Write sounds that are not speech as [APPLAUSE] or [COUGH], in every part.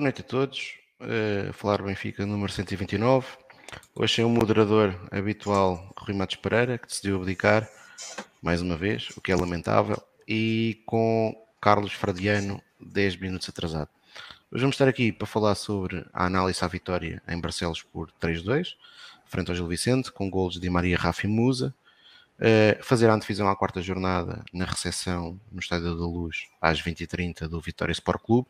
Boa noite a todos. Uh, falar Benfica número 129. Hoje é o moderador habitual Rui Matos Pereira, que decidiu abdicar mais uma vez, o que é lamentável, e com Carlos Fradiano, 10 minutos atrasado. Hoje vamos estar aqui para falar sobre a análise à vitória em Barcelos por 3-2, frente ao Gil Vicente, com golos de Maria Rafa e Musa. Uh, fazer a antevisão à quarta jornada na recepção no Estádio da Luz às 20h30 do Vitória Sport Clube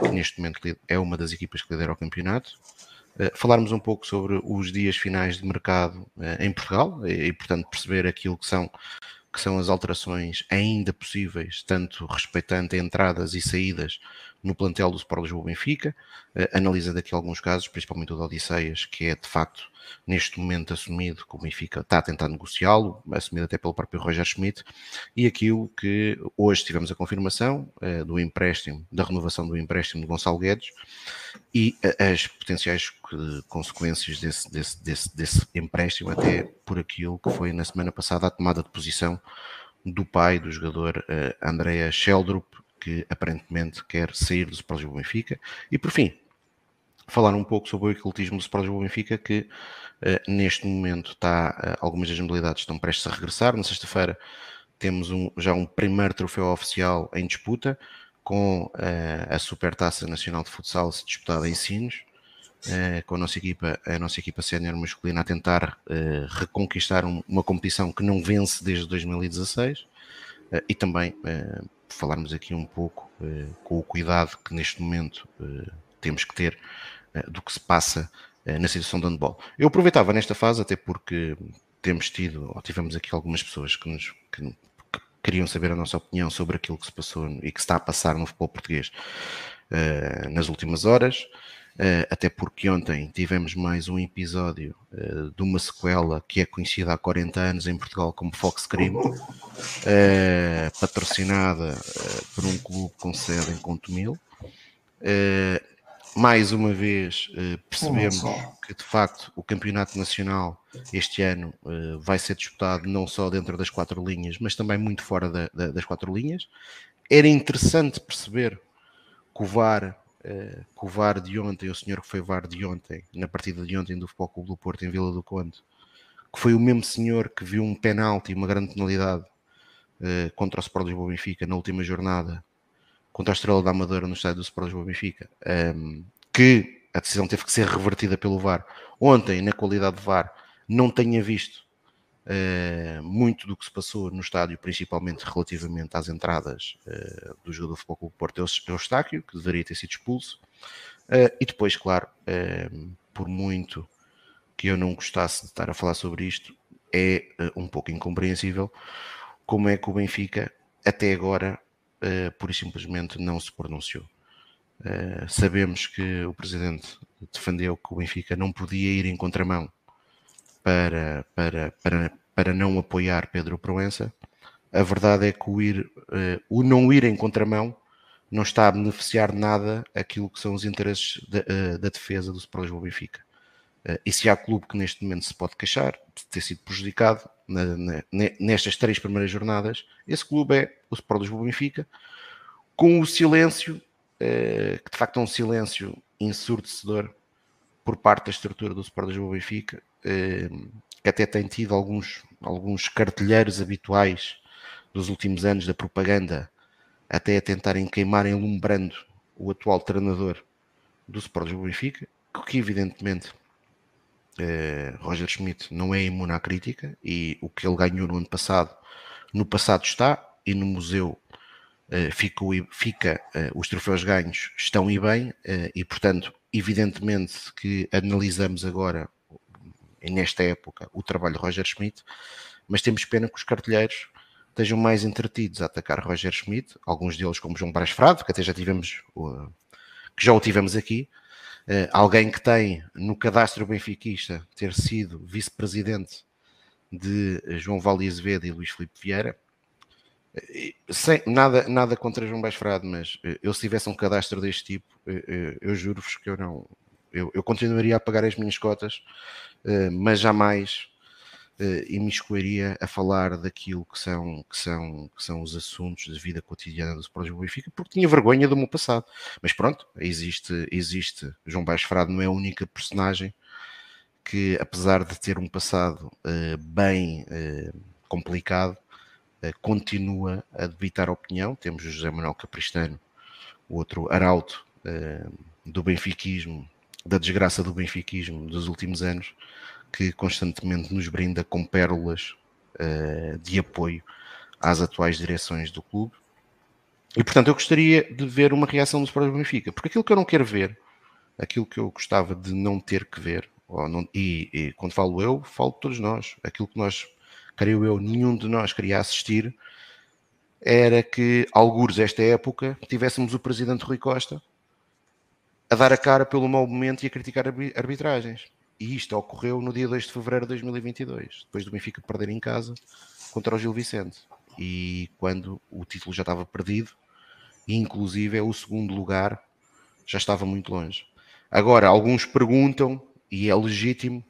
que neste momento é uma das equipas que lidera o campeonato. Uh, falarmos um pouco sobre os dias finais de mercado uh, em Portugal e, portanto, perceber aquilo que são, que são as alterações ainda possíveis, tanto respeitando entradas e saídas no plantel do Sport Lisboa Benfica, uh, analisando aqui alguns casos, principalmente o de Odisseias, que é de facto neste momento assumido como o Benfica está a tentar negociá-lo, assumido até pelo próprio Roger Schmidt, e aquilo que hoje tivemos a confirmação uh, do empréstimo, da renovação do empréstimo de Gonçalo Guedes e uh, as potenciais consequências desse, desse, desse, desse empréstimo, até por aquilo que foi na semana passada a tomada de posição do pai do jogador uh, Andrea Sheldrup, que aparentemente quer sair do Sport Lisboa Benfica. E por fim, falar um pouco sobre o ecletismo do Sport Lisboa Benfica, que uh, neste momento está, uh, algumas das modalidades estão prestes a regressar. Na sexta-feira temos um, já um primeiro troféu oficial em disputa, com uh, a Supertaça Nacional de Futsal disputada em Sinos, com a nossa equipa, a nossa equipa sénior masculina a tentar reconquistar um, uma competição que não vence desde 2016 e também falarmos aqui um pouco com o cuidado que neste momento temos que ter eh, do que se passa eh, na situação do handball. Eu aproveitava nesta fase, até porque temos tido, ou tivemos aqui algumas pessoas que nos que, que queriam saber a nossa opinião sobre aquilo que se passou e que está a passar no futebol português nas últimas horas. Uh, até porque ontem tivemos mais um episódio uh, de uma sequela que é conhecida há 40 anos em Portugal como Fox Crime, [LAUGHS] patrocinada por um clube com sede em Contumil mais uma vez percebemos que de facto o campeonato nacional este ano vai ser disputado não só dentro das quatro linhas, mas também muito fora da, da, das quatro linhas. Era interessante perceber que o VAR, uh, que o VAR de ontem, o senhor que foi VAR de ontem, na partida de ontem do Futebol Clube do Porto em Vila do Conde, que foi o mesmo senhor que viu um penalti, uma grande penalidade contra o Sport Lisboa Benfica na última jornada contra a Estrela da Amadora no estádio do Sport Lisboa Benfica, um, ehm, que a decisão teve que ser revertida pelo VAR. Ontem, na qualidade de VAR, não tenha visto uh, muito do que se passou no estádio, principalmente relativamente às entradas uh, do jogador do Futebol Clube Porto Eustáquio, que deveria ter sido expulso. Uh, e depois, claro, por muito que eu não gostasse de estar a falar sobre isto, é um pouco incompreensível como é que o Benfica até agora uh, pura e simplesmente não se pronunciou. Sabemos que o presidente defendeu que o Benfica não podia ir em contramão para, para, para, para não apoiar Pedro Proença. A verdade é que o, ir, uh, o não ir em contramão não está a beneficiar nada aquilo que são os interesses da, uh, da defesa do Sport Lisboa Benfica. Uh, e se há clube que neste momento se pode queixar de ter sido prejudicado na, na, nestas três primeiras jornadas, esse clube é o Sport Lisboa Benfica, com o silêncio, que de facto é um silêncio ensurdecedor por parte da estrutura do Sport Lisboa Benfica, que até tem tido alguns, alguns cartelheiros habituais dos últimos anos da propaganda, até a tentarem queimar enlumbrando o atual treinador do Sport Lisboa Benfica, que evidentemente Uh, Roger Schmidt não é imune à crítica e o que ele ganhou no ano passado, no passado está e no museu uh, fica, fica uh, os troféus ganhos estão e bem e portanto evidentemente que analisamos agora nesta época o trabalho de Roger Schmidt, mas temos pena que os cartelheiros estejam mais entretidos a atacar Roger Schmidt, alguns deles como João Brás Frado, que até já tivemos que já o tivemos aqui, Uh, alguém que tem no cadastro benfiquista ter sido vice-presidente de João Vale Azevedo e Luís Filipe Vieira. Uh, sem, nada, nada contra João Basfrado, mas uh, eu se tivesse um cadastro deste tipo, eu juro-vos que eu não. Eu, eu, continuaria a pagar as minhas cotas, mas jamais uh, imiscuiria a falar daquilo que são, que, são, que são os assuntos da vida cotidiana do Sporting Benfica, porque tinha vergonha do meu passado. Mas pronto, existe, existe. João Baixo Frado não é a única personagem que, apesar de ter um passado uh, bem uh, complicado, continua a debitar opinião. Temos o José Manuel Capristano, o outro arauto do benfiquismo, da desgraça do benfiquismo dos últimos anos, que constantemente nos brinda com pérolas uh, de apoio às atuais direções do clube. E portanto eu gostaria de ver uma reação do Sporting Benfica, porque aquilo que eu não quero ver, aquilo que eu gostava de não ter que ver, não, e, e, quando falo eu, falo de todos nós, aquilo que nós, creio eu, nenhum de nós queria assistir, era que, alguns esta época, tivéssemos o presidente Rui Costa a dar a cara pelo mau momento e a criticar arbitragens. E isto ocorreu no dia 2 de fevereiro de 2022, depois do Benfica perder em casa contra o Gil Vicente. E quando o título já estava perdido, e inclusive é o segundo lugar já estava muito longe. Agora, alguns perguntam, e é legítimo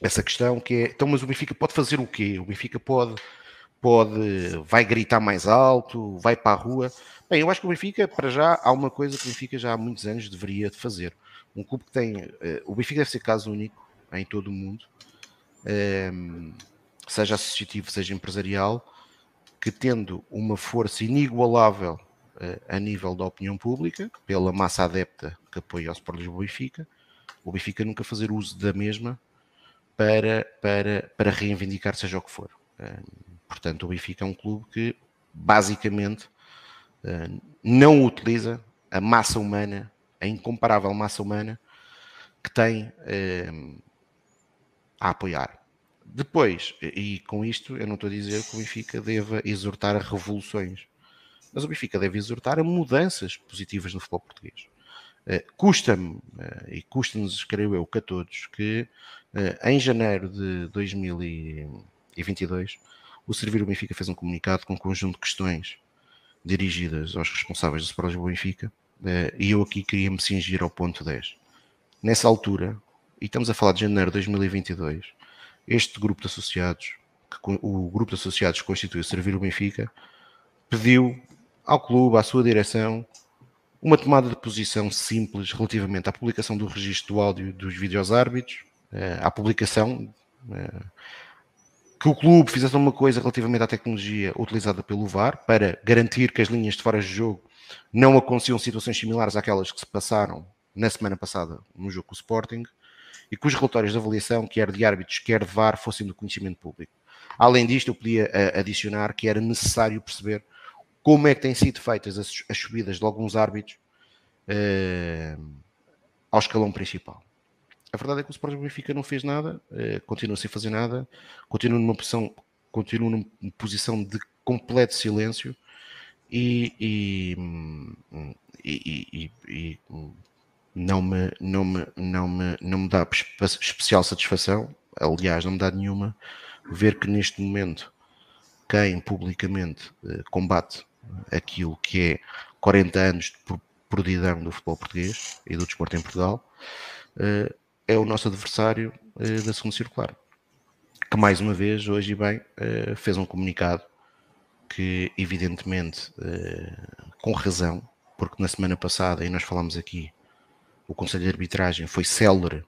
essa questão, que é, então, mas o Benfica pode fazer o quê? O Benfica pode, pode, vai gritar mais alto, vai para a rua. Bem, eu acho que o Benfica, para já, há uma coisa que o Benfica já há muitos anos deveria fazer um clube que tem. Uh, o Benfica deve ser caso único em todo o mundo, um, ehm, seja associativo, seja empresarial, que tendo uma força inigualável uh, a nível da opinião pública, pela massa adepta que apoia o Sport Lisboa Benfica, o Benfica nunca fazer uso da mesma para, para, para reivindicar seja o que for. Uh, portanto, o Benfica é um clube que basicamente uh, não utiliza a massa humana a incomparável massa humana que tem eh, a apoiar. Depois, e com isto eu não estou a dizer que o Benfica deva exortar a revoluções, mas o Benfica deve exortar a mudanças positivas no futebol português. Uh, custa-me, e custa-nos, creio eu, que a todos, que em janeiro de 2022 o Servir Benfica fez um comunicado com um conjunto de questões dirigidas aos responsáveis do Sport Benfica eh, e eu aqui queria me cingir ao ponto 10. Nessa altura, e estamos a falar de janeiro de 2022, este grupo de associados, que, o grupo de associados que constitui o Servir o Benfica, pediu ao clube, à sua direção, uma tomada de posição simples relativamente à publicação do registro do áudio dos vídeos árbitros, eh, à publicação eh, que o clube fizesse uma coisa relativamente à tecnologia utilizada pelo VAR para garantir que as linhas de fora de jogo não aconteciam situações similares àquelas que se passaram na semana passada no jogo com o Sporting e que os relatórios de avaliação, quer de árbitros, quer de VAR, fossem do conhecimento público. Além disto, eu podia eh, adicionar que era necessário perceber como é que têm sido feitas as, as subidas de alguns árbitros uh, ao escalão principal. A verdade é que o Sporting Benfica não fez nada, uh, continua sem fazer nada, continua numa posição, continua numa posição de completo silêncio e, e, e, e não, me, não, me, não, me, não me dá especial satisfação, aliás, não me dá nenhuma, ver que neste momento quem publicamente eh, combate aquilo que é 40 anos de prodidão do futebol português e do desporto em Portugal eh, é o nosso adversário eh, da segunda circular que mais uma vez, hoje e bem, fez um comunicado que, evidentemente, eh, com razão, porque na semana passada, e nós falamos aqui, o Conselho de Arbitragem foi célere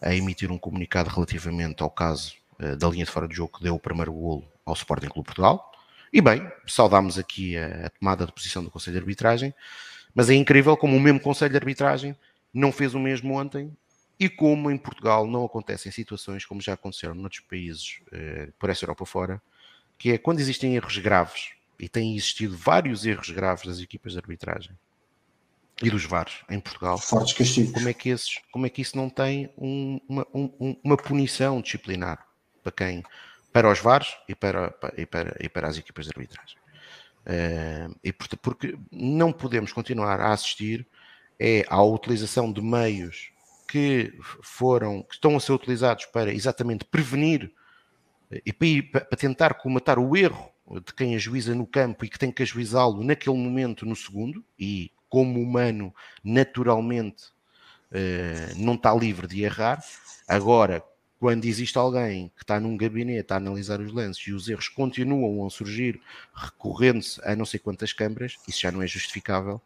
a emitir um comunicado relativamente ao caso eh, da linha de fora de jogo que deu o primeiro golo ao Sporting Clube Portugal. E bem, saudámos aqui a, a, tomada de posição do Conselho de Arbitragem, mas é incrível como o mesmo Conselho de Arbitragem não fez o mesmo ontem e como em Portugal não acontecem situações como já aconteceram noutros países eh, por essa Europa fora, que é quando existem erros graves, e têm existido vários erros graves das equipas de arbitragem e dos VARs em Portugal, Fortes castigos. Como, é que esses, como é que isso não tem um, uma, um, uma punição disciplinar para quem? Para os VARs e para, e para, e para as equipas de arbitragem. Uh, e porque não podemos continuar a assistir é à utilização de meios que foram que estão a ser utilizados para exatamente prevenir e para, tentar comatar o erro de quem ajuiza no campo e que tem que ajuizá-lo naquele momento, no segundo, e como humano, naturalmente, uh, não está livre de errar. Agora, quando existe alguém que está num gabinete a analisar os lances e os erros continuam a surgir recorrendo-se a não sei quantas câmaras, isso já não é justificável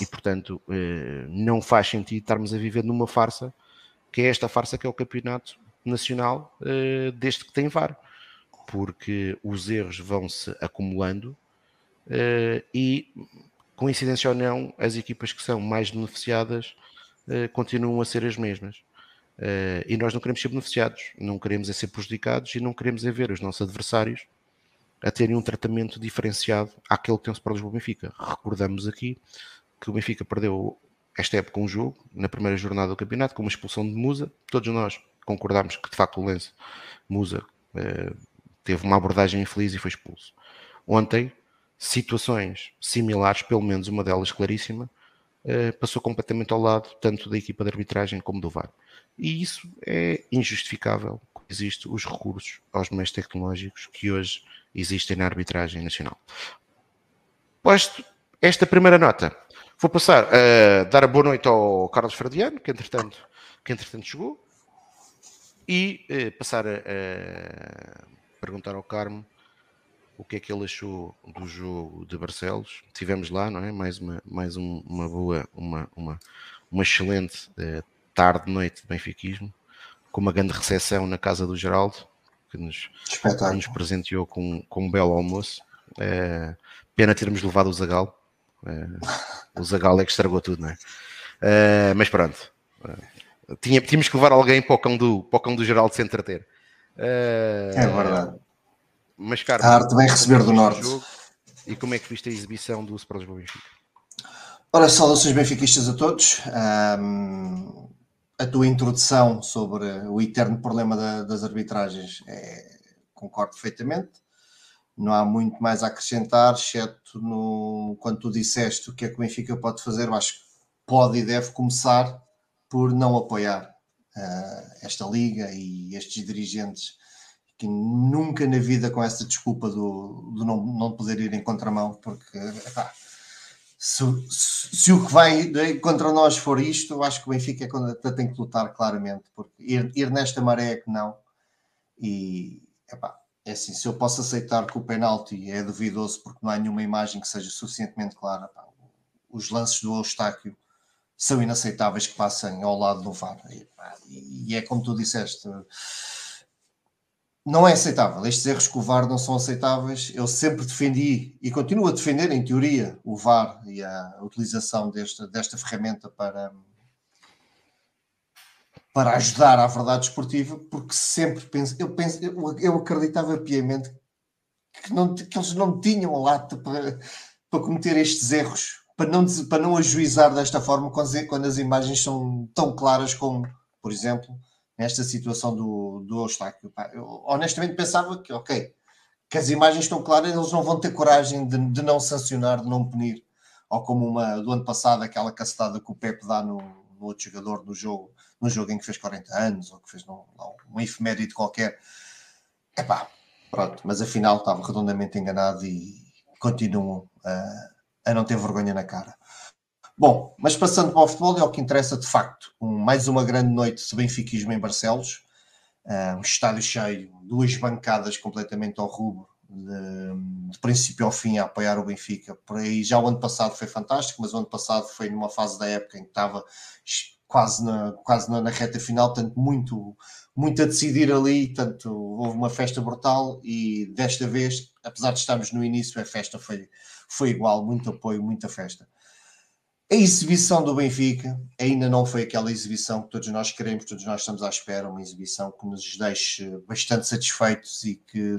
e, portanto, uh, não faz sentido estarmos a viver numa farsa que é esta farsa que é o campeonato nacional uh, desde que tem VAR, porque os erros vão-se acumulando e, coincidência ou não, as equipas que são mais beneficiadas continuam a ser as mesmas. E nós não queremos ser beneficiados, não queremos é ser prejudicados e não queremos é ver os nossos adversários a terem um tratamento diferenciado àquele que tem o Sport Lisboa Benfica. Recordamos aqui que o Benfica perdeu esta época um jogo na primeira jornada do campeonato com uma expulsão de Musa. Todos nós concordámos que de facto o Lenço Musa uh, teve uma abordagem infeliz e foi expulso. Ontem, situações similares, pelo menos uma delas claríssima, uh, passou completamente ao lado tanto da equipa de arbitragem como do VAR. E isso é injustificável. Existem os recursos aos meios tecnológicos que hoje existem na arbitragem nacional. Posto esta primeira nota, vou passar a dar a boa noite ao Carlos Fradiano, que entretanto, que entretanto chegou, e eh, passar a, a, perguntar ao Carmo o que é que ele achou do jogo de Barcelos. Tivemos lá, não é? Mais uma, mais um, uma boa, uma, uma, uma excelente eh, tarde, noite de benfiquismo, com uma grande recepção na casa do Geraldo, que nos, que nos presenteou com, com um belo almoço. É, pena termos levado o Zagal. É, o Zagal é que estragou tudo, não é? é mas pronto. É, tinha, tínhamos que levar alguém para o cão do, para o cão do Geraldo se entreter. É, é verdade. Mas, Carlos, a arte vem receber do Norte. E como é que viste a exibição do Super Lisboa Benfica? Ora, saudações benfiquistas a todos. Um, a tua introdução sobre o eterno problema da, das arbitragens é, concordo perfeitamente. Não há muito mais a acrescentar, exceto no, quando tu disseste o que é que o Benfica pode fazer. Eu acho que pode e deve começar por não apoiar uh, esta liga e estes dirigentes que nunca na vida com essa desculpa do, do não, não poder ir em contramão, porque epá, se, se, o que vai contra nós for isto, eu acho que o Benfica é tem que lutar claramente, porque ir, ir nesta maré é que não. E epá, é assim, se eu posso aceitar que o penalti é duvidoso porque não há nenhuma imagem que seja suficientemente clara, epá, os lances do Eustáquio são inaceitáveis que passem ao lado do VAR. E, epá, e é como tu disseste não é aceitável. Estes erros com o VAR não são aceitáveis. Eu sempre defendi e continuo a defender, em teoria, o VAR e a utilização desta, desta ferramenta para, para ajudar à verdade esportiva, porque sempre penso, eu, penso, eu, eu acreditava piamente que, não, que eles não tinham lata para, para cometer estes erros, para não, para não ajuizar desta forma quando, as imagens são tão claras como, por exemplo, nesta situação do, do Eustáquio. Eu honestamente pensava que, ok, que as imagens estão claras, eles não vão ter coragem de, de não sancionar, de não punir. Ou como uma do ano passado, aquela cacetada que o Pepe dá no, no outro jogador no jogo, no jogo em que fez 40 anos, ou que fez no, um efeméride qualquer. Epá, pronto, mas afinal estava redondamente enganado e continuam a, a não ter vergonha na cara. Bom, mas passando para o futebol, é o que interessa de facto. Um, mais uma grande noite de benfiquismo em Barcelos. Uh, um estádio cheio, duas bancadas completamente ao rubro, de, de, princípio ao fim a apoiar o Benfica. Por aí já o ano passado foi fantástico, mas o ano passado foi numa fase da época em que estava quase na, quase na, na reta final, tanto muito, muito a decidir ali, tanto houve uma festa brutal e desta vez, apesar de estarmos no início, a festa foi, foi igual, muito apoio, muita festa. A exibição do Benfica ainda não foi aquela exibição que todos nós queremos, todos nós estamos à espera, uma exibição que nos deixe bastante satisfeitos e, que,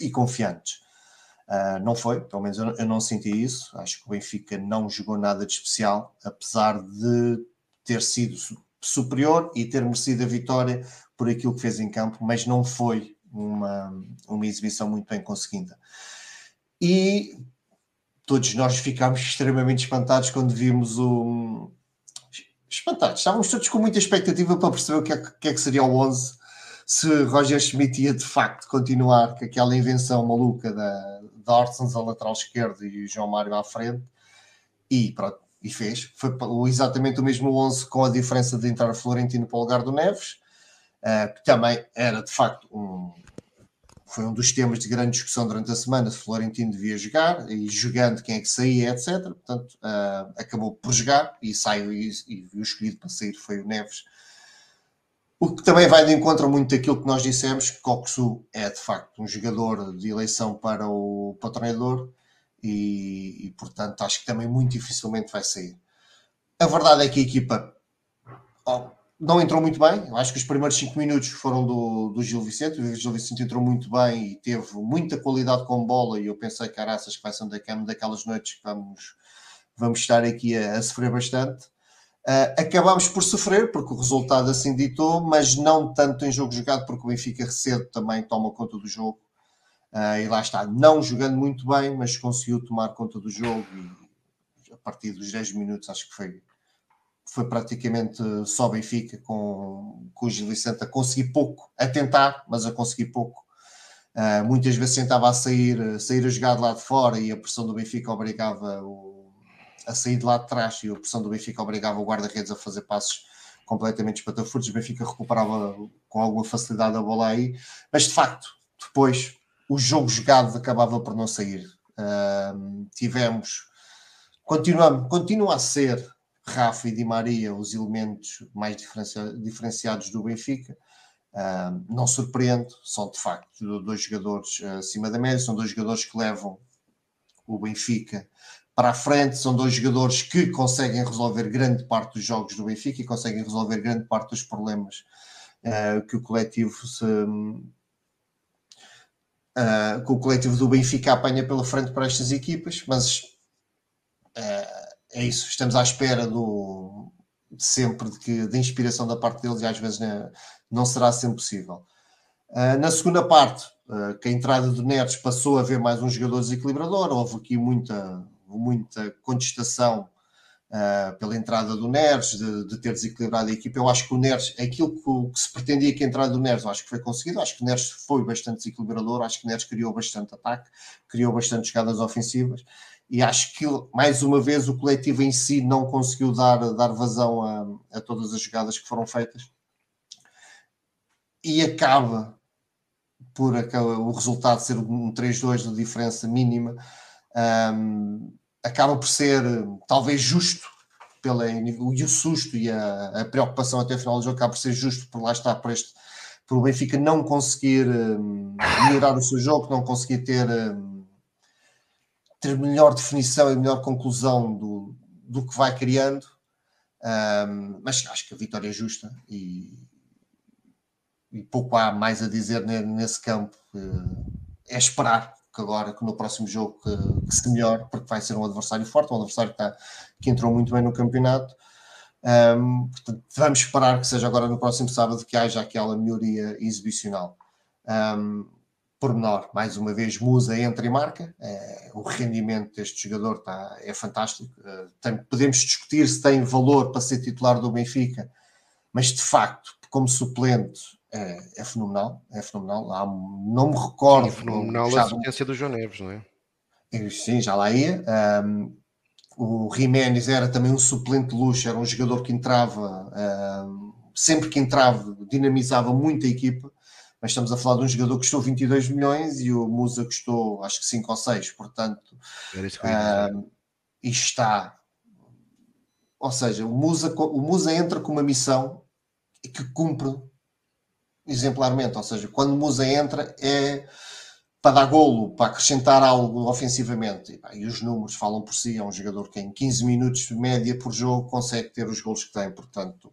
e confiantes. Uh, não foi, pelo menos eu, eu, não senti isso. Acho que o Benfica não jogou nada de especial, apesar de ter sido superior e ter merecido a vitória por aquilo que fez em campo, mas não foi uma, uma exibição muito bem conseguida. E todos nós ficámos extremamente espantados quando vimos o. Espantados, estávamos todos com muita expectativa para perceber o que é que, é que seria o 11 se Roger Schmidt ia de facto continuar com aquela invenção maluca da, da Orsens a lateral esquerdo e o João Mário à frente. E pronto, e fez. Foi exatamente o mesmo 11 com a diferença de entrar Florentino para o lugar do Neves. uh, que também era de facto um, foi um dos temas de grande discussão durante a semana se Florentino devia jogar e jogando quem é que saía, etc. Portanto, uh, acabou por jogar e saiu e, e, o escolhido para sair foi o Neves. O que também vai de encontro muito daquilo que nós dissemos, que Coxu é de facto um jogador de eleição para o, para o treinador e, e, portanto acho que também muito dificilmente vai sair. A verdade é que a equipa oh, não entrou muito bem. Eu acho que os primeiros 5 minutos foram do, do Gil Vicente. O Gil Vicente entrou muito bem e teve muita qualidade com bola. E eu pensei, caraças, que vai ser uma daquelas noites que vamos, vamos estar aqui a, a sofrer bastante. Uh, por sofrer, porque o resultado assim ditou, mas não tanto em jogo jogado, porque o Benfica cedo também toma conta do jogo. Uh, e lá está, não jogando muito bem, mas conseguiu tomar conta do jogo. E a partir dos 10 minutos, acho que foi foi praticamente só Benfica, com, com o Gil Vicente a conseguir pouco, a tentar, mas a conseguir pouco. Uh, muitas vezes tentava a sair, sair a jogar de lá de fora e a pressão do Benfica obrigava o, a sair de lá de trás e a pressão do Benfica obrigava o guarda-redes a fazer passos completamente espatafurtos. O Benfica recuperava com alguma facilidade a bola aí, mas de facto, depois o jogo jogado acabava por não sair. Uh, tivemos, continuamos, continua a ser Rafa e Di Maria, os elementos mais diferenciados do Benfica. Uh, não surpreende, são de facto dois jogadores acima da média, são dois jogadores que levam o Benfica para a frente, são dois jogadores que conseguem resolver grande parte dos jogos do Benfica e conseguem resolver grande parte dos problemas uh, que o coletivo se, uh, que o coletivo do Benfica apanha pela frente para estas equipas, mas uh, é isso, estamos à espera do sempre de que de inspiração da parte deles e às vezes né, não será sempre possível. Uh, na segunda parte, uh, que a entrada do Neres passou a ver mais um jogador desequilibrador, houve aqui muita, muita contestação uh, pela entrada do Neres, de, de, ter desequilibrado a equipa. Eu acho que o Neres, aquilo que, que, se pretendia que a entrada do Neres, acho que foi conseguido. Acho que o Neres foi bastante desequilibrador, acho que o Neres criou bastante ataque, criou bastante jogadas ofensivas e acho que mais uma vez o coletivo em si não conseguiu dar, dar vazão a, a todas as jogadas que foram feitas e acaba por o resultado ser um 3-2 de diferença mínima um, acaba por ser talvez justo pela, e o susto e a, a, preocupação até o final do jogo acaba por ser justo por lá estar por este por o Benfica não conseguir um, melhorar o seu jogo, não conseguir ter um, ter melhor definição e melhor conclusão do, do que vai criando. Um, mas acho que a vitória é justa e, e pouco há mais a dizer nesse campo. É esperar que agora, que no próximo jogo, que, que se melhore, porque vai ser um adversário forte, um adversário que, está, que entrou muito bem no campeonato. Um, portanto, vamos esperar que seja agora no próximo sábado que haja aquela melhoria exibicional. Um, pormenor, mais uma vez, Musa entra e marca. É, o rendimento deste jogador está, é fantástico. É, tem, podemos discutir se tem valor para ser titular do Benfica, mas de facto, como suplente, é, é fenomenal. É fenomenal. Há, não me recordo. É fenomenal já, a assistência do João Neves, não é? Sim, já lá ia. Um, o Jiménez era também um suplente de luxo, era um jogador que entrava, um, sempre que entrava, dinamizava muito a equipa mas estamos a falar de um jogador que custou 22 milhões e o Musa custou acho que 5 ou 6, portanto, e está. Ou seja, o Musa, o Musa entra com uma missão que cumpre exemplarmente, ou seja, quando Musa entra é para dar golo, para acrescentar algo ofensivamente. E, e, os números falam por si, é um jogador que em 15 minutos de média por jogo consegue ter os golos que tem, portanto,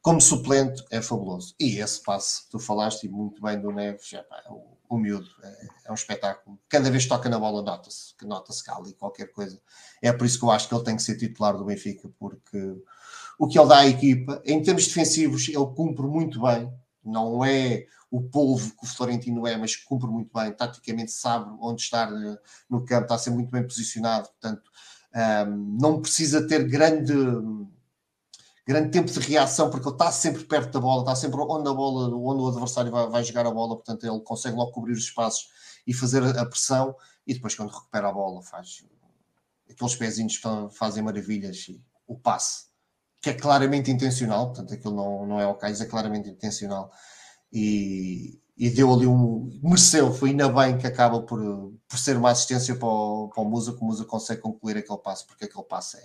como suplente é fabuloso. E esse passe, tu falaste muito bem do Neves, é, pá, o, o miúdo, é, é, um espetáculo. Cada vez que toca na bola, nota-se, que nota-se cá ali qualquer coisa. É por isso que eu acho que ele tem que ser titular do Benfica, porque o que ele dá à equipa, em termos defensivos, ele cumpre muito bem. Não é o polvo que o Florentino é, mas cumpre muito bem. Taticamente sabe onde estar eh, no campo, está a ser muito bem posicionado. Portanto, ehm, não precisa ter grande grande tempo de reação, porque ele está sempre perto da bola, está sempre onde a bola, onde o adversário vai, vai jogar a bola, portanto ele consegue logo cobrir os espaços e fazer a pressão, e depois quando recupera a bola faz aqueles pezinhos fazem maravilhas e o passe, que é claramente intencional, portanto aquilo não, não é o caso, é claramente intencional. e, e deu ali um. mereceu, foi ainda bem que acaba por, por ser uma assistência para o, para o Musa, que o Musa consegue concluir aquele passo, porque aquele passo é,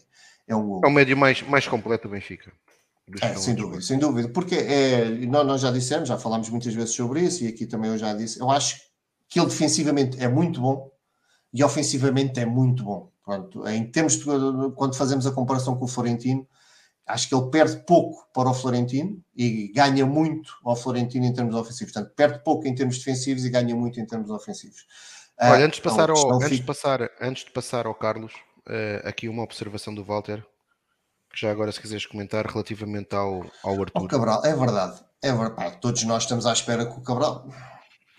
é um gol. É o médio mais, mais completo do Benfica. É, sem dúvida, sem dúvida, porque é, nós, nós já dissemos, já falámos muitas vezes sobre isso, e aqui também eu já disse, eu acho que ele defensivamente é muito bom e ofensivamente é muito bom. Pronto, em termos de quando fazemos a comparação com o Florentino, acho que ele perde pouco para o Florentino e ganha muito ao Florentino em termos ofensivos. Portanto, perde pouco em termos defensivos e ganha muito em termos ofensivos. Olha, antes de passar, ao, antes de passar, antes de passar ao Carlos, uh, aqui uma observação do Walter, que já agora se quiseres comentar relativamente ao, ao Arthur. O Cabral, é verdade. É verdade. Todos nós estamos à espera que o Cabral...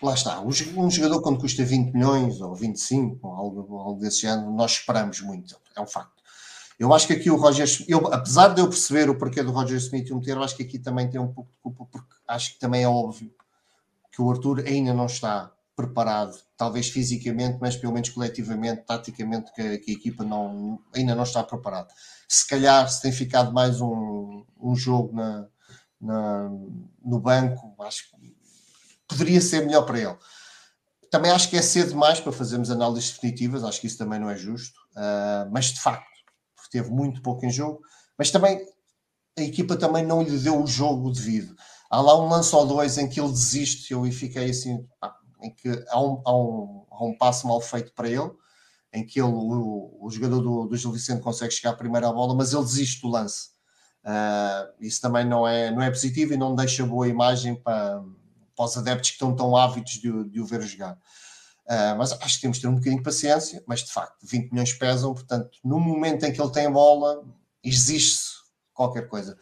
Lá está. Um jogador quando custa 20 milhões ou 25 ou algo, algo desse ano, nós esperamos muito. É um facto. Eu acho que aqui o Roger, eu, apesar de eu perceber o porquê do Roger Smith o meter, eu acho que aqui também tem um pouco de culpa, porque acho que também é óbvio que o Arthur ainda não está preparado, talvez fisicamente, mas pelo menos coletivamente, taticamente, que, que a equipa não, ainda não está preparada. Se calhar, se tem ficado mais um, um jogo na, na, no banco, acho que poderia ser melhor para ele. Também acho que é cedo demais para fazermos análises definitivas, acho que isso também não é justo, uh, mas de facto, teve muito pouco em jogo, mas também a equipa também não lhe deu o jogo devido. Há lá um lance ou dois em que ele desiste, eu fiquei assim, em que há um, há, um, há um passo mal feito para ele, em que ele, o, o jogador do, do Gil Vicente consegue chegar à primeira bola, mas ele desiste do lance. Uh, isso também não é, não é positivo e não deixa boa imagem para, para os adeptos que estão tão ávidos de, de o ver jogar. Uh, mas acho que temos de ter um bocadinho de paciência, mas de facto, 20 milhões pesam, portanto, no momento em que ele tem a bola, existe qualquer coisa.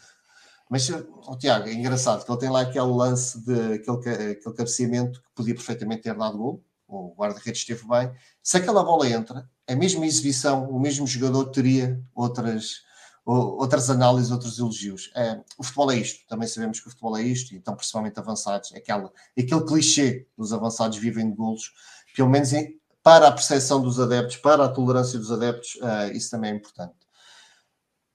Mas, oh, Tiago, é engraçado que ele tem lá aquele lance de aquele, aquele cabeceamento que podia perfeitamente ter dado gol, o guarda-redes esteve bem. Se aquela bola entra, a mesma exibição, o mesmo jogador teria outras, outras análises, outros elogios. É, o futebol é isto, também sabemos que o futebol é isto, então principalmente avançados, aquela, aquele clichê dos avançados vivem de golos pelo menos para a percepção dos adeptos, para a tolerância dos adeptos, uh, isso também é importante.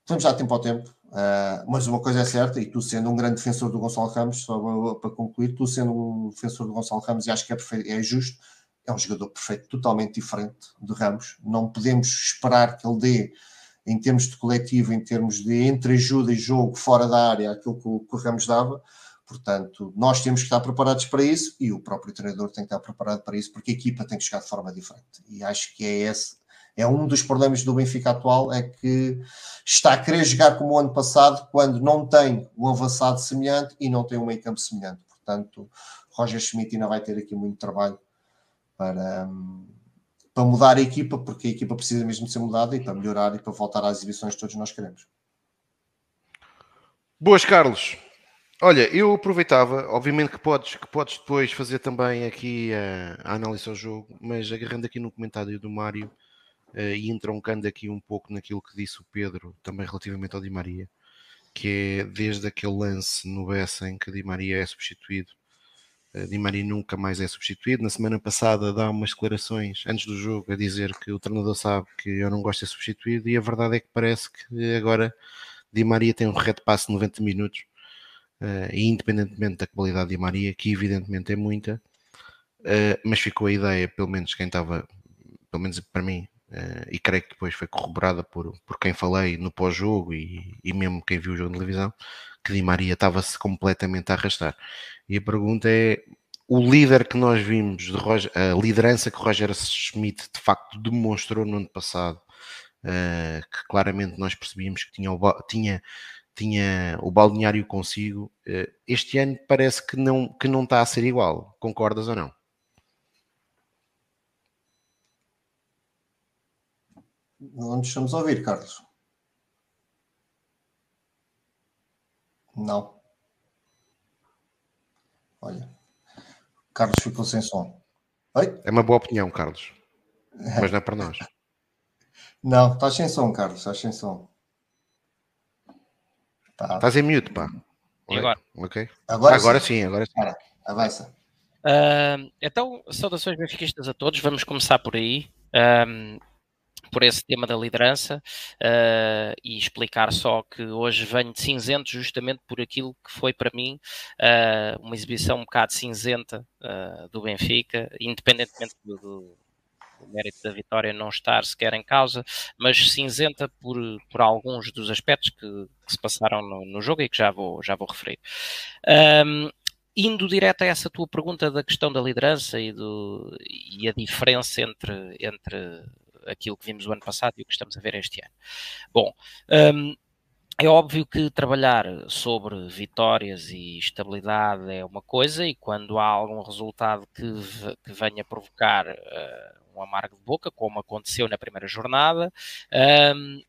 Vamos dar tempo ao tempo, uh, mas uma coisa é certa, e tu sendo um grande defensor do Gonçalo Ramos, só para concluir, tu sendo um defensor do Gonçalo Ramos, e acho que é, perfeito, é justo, é um jogador perfeito, totalmente diferente de Ramos. Não podemos esperar que ele dê, em termos de coletivo, em termos de entreajuda e jogo fora da área, aquilo que o, que o Ramos dava Portanto, nós temos que estar preparados para isso e o próprio treinador tem que estar preparado para isso, porque a equipa tem que chegar de forma diferente. E acho que é esse, é um dos problemas do Benfica atual, é que está a querer jogar como o ano passado, quando não tem um avançado semelhante e não tem um meio campo semelhante. Portanto, Roger Schmidt ainda vai ter aqui muito trabalho para, para mudar a equipa, porque a equipa precisa mesmo ser mudada e para melhorar e para voltar às exibições que todos nós queremos. Boas, Carlos. Olha, eu aproveitava, obviamente que podes, que podes depois fazer também aqui a, análise ao jogo, mas agarrando aqui no comentário do Mário uh, e entroncando aqui um pouco naquilo que disse o Pedro, também relativamente ao Di Maria, que é desde aquele lance no Bessa em que Di Maria é substituído, uh, Di Maria nunca mais é substituído. Na semana passada dá umas declarações antes do jogo a dizer que o treinador sabe que eu não gosto de ser substituído e a verdade é que parece que agora Di Maria tem um red passe de 90 minutos uh, e independentemente da qualidade de Maria, que evidentemente é muita, uh, mas ficou a ideia, pelo menos quem estava, pelo menos para mim, uh, e creio que depois foi corroborada por, por quem falei no pós-jogo e, e mesmo quem viu o jogo na televisão, que Di Maria estava-se completamente a arrastar. E a pergunta é: o líder que nós vimos, de Roger, a liderança que Roger Schmidt de facto demonstrou no ano passado, uh, que claramente nós percebíamos que tinha, tinha tinha o balneário consigo. Eh, este ano parece que não, que não está a ser igual. Concordas ou não? Não nos estamos a ouvir, Carlos. Não. Olha, Carlos ficou sem som. Oi? É uma boa opinião, Carlos. Mas não é para nós. [LAUGHS] Não, estás sem som, Carlos, estás sem som. Tá. Estás em mute, pá. E agora? Ok. Agora, agora sim. sim, agora sim. Cara, avança. Uh, então, saudações benfiquistas a todos. Vamos começar por aí. Um, por esse tema da liderança uh, e explicar só que hoje venho de cinzento justamente por aquilo que foi para mim uh, uma exibição um bocado cinzenta uh, do Benfica, independentemente do, do, do, mérito da vitória não estar sequer em causa, mas cinzenta por, por alguns dos aspectos que, que se passaram no, no, jogo e que já vou, já vou referir. Um, indo direto a essa tua pergunta da questão da liderança e, do, e a diferença entre, entre aquilo que vimos o ano passado e o que estamos a ver este ano. Bom, um, é óbvio que trabalhar sobre vitórias e estabilidade é uma coisa, e quando há algum resultado que, que venha provocar uh, um amargo de boca, como aconteceu na primeira jornada, um,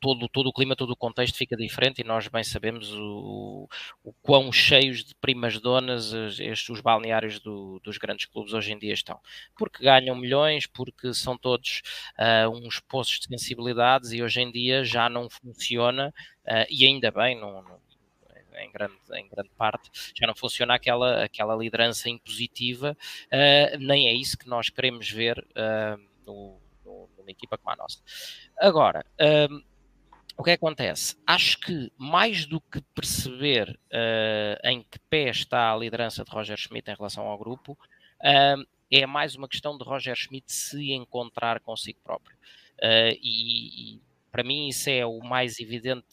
todo, todo o clima, todo o contexto fica diferente e nós bem sabemos o, o quão cheios de primas donas estes, os balneários do, dos grandes clubes hoje em dia estão. Porque ganham milhões, porque são todos uh, uns poços de sensibilidades e hoje em dia já não funciona, uh, e ainda bem, não, não em grande, em grande parte, já não funciona aquela, aquela liderança impositiva, uh, nem é isso que nós queremos ver uh, no, no, numa equipa como a nossa. Agora, uh, o que acontece? Acho que mais do que perceber uh, em que pé está a liderança de Roger Schmidt em relação ao grupo, uh, é mais uma questão de Roger Schmidt se encontrar consigo próprio. Uh, e, e, para mim isso é o mais evidente,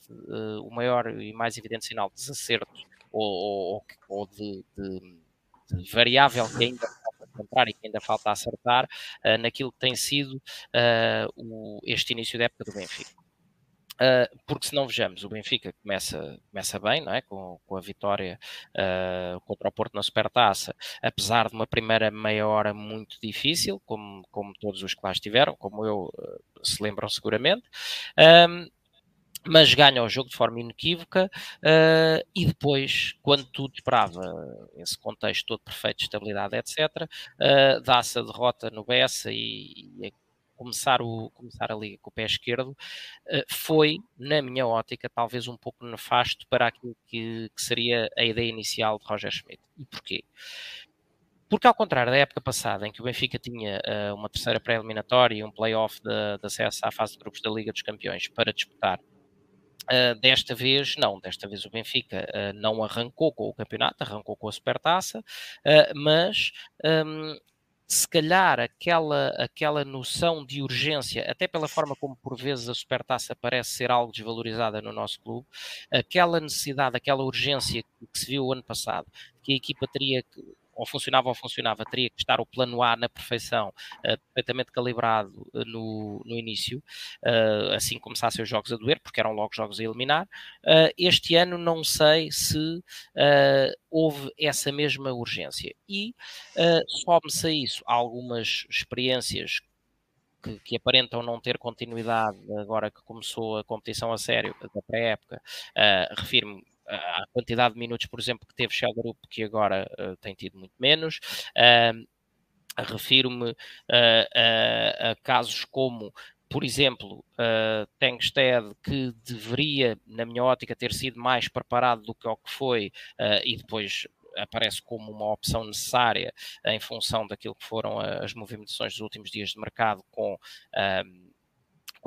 o maior e mais evidente sinal de desacerto ou, ou, ou de, de, de, variável que ainda falta encontrar e que ainda falta acertar naquilo que tem sido o, este início da época do Benfica. Uh, porque se não vejamos, o Benfica começa, começa bem, não é? com, com a vitória uh, contra o Porto na Supertaça, apesar de uma primeira meia hora muito difícil, como, como todos os que lá estiveram, como eu uh, se lembram seguramente. Mas ganha o jogo de forma inequívoca uh, e depois, quando tudo esperava esse contexto todo perfeito de estabilidade, etc., uh, dá-se a derrota no Bessa e, e começar, o, começar a liga com o pé esquerdo, uh, foi, na minha ótica, talvez um pouco nefasto para aquilo que, que seria a ideia inicial de Roger Schmidt. E porquê? Porque, ao contrário da época passada, em que o Benfica tinha uh, uma terceira pré-eliminatória e um play-off de, de acesso à fase de grupos da Liga dos Campeões para disputar, uh, desta vez não. Desta vez o Benfica uh, não arrancou com o campeonato, arrancou com a supertaça, mas um, se calhar aquela, aquela noção de urgência, até pela forma como por vezes a supertaça parece ser algo desvalorizada no nosso clube, aquela necessidade, aquela urgência que se viu o ano passado, que a equipa teria ou funcionava ou funcionava, teria que estar o plano A na perfeição, uh, perfeitamente calibrado uh, no, no início, uh, assim começassem os jogos a doer, porque eram logo jogos a eliminar. este ano não sei se houve essa mesma urgência. E só-me-se a isso algumas experiências que, que, aparentam não ter continuidade agora que começou a competição a sério da pré-época. Refiro-me a quantidade de minutos, por exemplo, que teve Shell Group, que agora uh, tem tido muito menos. Uh, Refiro-me uh, a, casos como por exemplo, uh, Tengsted, que deveria, na minha ótica, ter sido mais preparado do que o que foi, e depois aparece como uma opção necessária em função daquilo que foram as movimentações dos últimos dias de mercado com.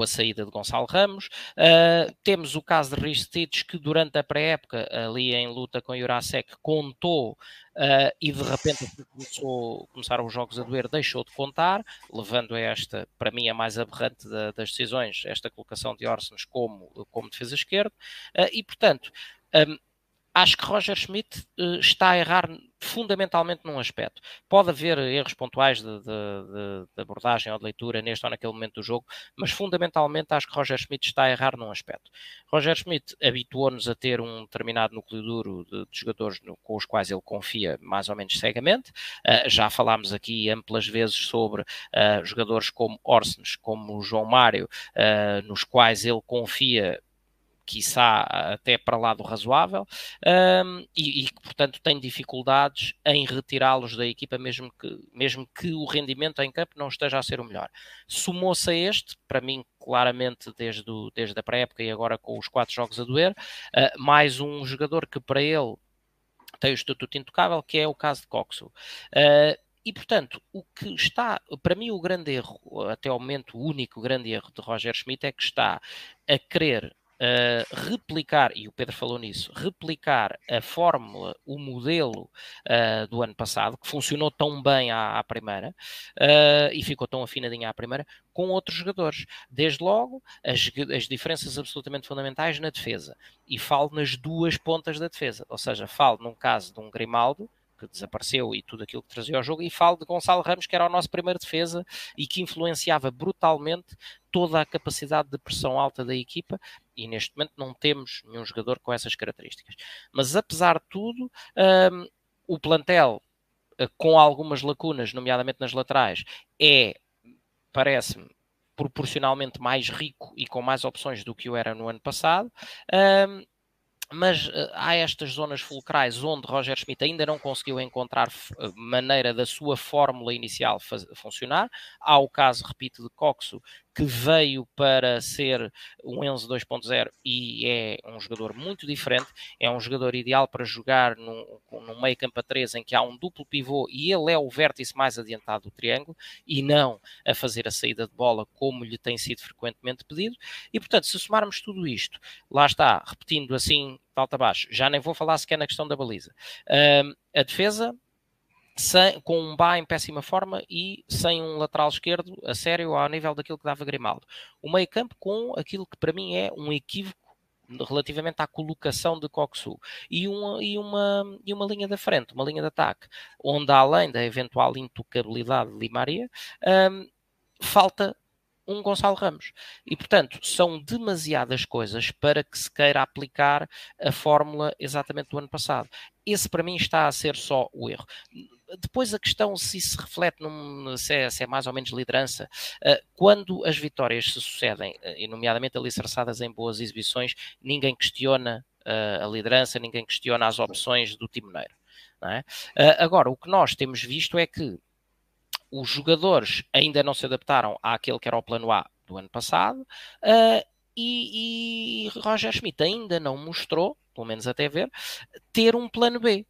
Com a saída de Gonçalo Ramos. Uh, temos o caso de Ristich, que durante a pré-época, ali em luta com Jurasek, contou uh, e de repente começou, começaram os jogos a doer, deixou de contar, levando a esta, para mim, a mais aberrante da, das decisões, esta colocação de Orsens como, como defesa esquerda. Uh, e, portanto, um, acho que Roger Schmidt está a errar fundamentalmente num aspecto. Pode haver erros pontuais de, de, de, de, abordagem ou de leitura neste ou naquele momento do jogo, mas fundamentalmente acho que Roger Schmidt está a errar num aspecto. Roger Schmidt habituou-nos a ter um determinado núcleo duro de, jogadores no, com os quais ele confia mais ou menos cegamente. Uh, já falámos aqui amplas vezes sobre uh, jogadores como Orsens, como João Mário, nos quais ele confia quiçá até para lá do razoável, um, e, que, portanto, tem dificuldades em retirá-los da equipa, mesmo que, mesmo que o rendimento em campo não esteja a ser o melhor. Sumou-se a este, para mim, claramente, desde, o, desde a pré-época e agora com os quatro jogos a doer, uh, mais um jogador que para ele tem o estatuto intocável, que é o caso de Coxo. Uh, e, portanto, o que está, para mim, o grande erro, até ao momento, o único grande erro de Roger Schmidt é que está a querer Uh, replicar, e o Pedro falou nisso, replicar a fórmula, o modelo uh, do ano passado, que funcionou tão bem à, à primeira uh, e ficou tão afinadinha à primeira, com outros jogadores. Desde logo, as, as diferenças absolutamente fundamentais na defesa. E falo nas duas pontas da defesa, ou seja, falo num caso de um Grimaldo que desapareceu e tudo aquilo que trazia ao jogo, e falo de Gonçalo Ramos, que era o nosso primeiro defesa e que influenciava brutalmente toda a capacidade de pressão alta da equipa, e neste momento não temos nenhum jogador com essas características. Mas apesar de tudo, um, o plantel, uh, com algumas lacunas, nomeadamente nas laterais, é, parece-me, proporcionalmente mais rico e com mais opções do que o era no ano passado. Um, mas uh, há estas zonas fulcrais onde Roger Schmidt ainda não conseguiu encontrar uh, maneira da sua fórmula inicial funcionar. Há o caso, repito, de Coxo, que veio para ser um Enzo 2.0 e é um jogador muito diferente, é um jogador ideal para jogar num, meio campo a 3 em que há um duplo pivô e ele é o vértice mais adiantado do triângulo e não a fazer a saída de bola como lhe tem sido frequentemente pedido. E portanto se somarmos tudo isto, lá está, repetindo assim de alta baixo, já nem vou falar sequer na questão da baliza, a defesa sem, com um Bá em péssima forma e sem um lateral esquerdo a sério ao nível daquilo que dava Grimaldo. O meio campo com aquilo que para mim é um equívoco relativamente à colocação de Coxu e uma, e, uma, e uma linha da frente, uma linha de ataque, onde além da eventual intocabilidade de Di Maria, um, falta um Gonçalo Ramos. E, portanto, são demasiadas coisas para que se queira aplicar a fórmula exatamente do ano passado. Esse, para mim, está a ser só o erro. Depois a questão se isso se reflete, num, se, é, se, é, mais ou menos liderança, uh, quando as vitórias se sucedem, uh, e nomeadamente alicerçadas em boas exibições, ninguém questiona uh, a liderança, ninguém questiona as opções do timoneiro. É? agora, o que nós temos visto é que os jogadores ainda não se adaptaram àquele que era o plano A do ano passado e, e Roger Schmidt ainda não mostrou, pelo menos até ver, ter um plano B.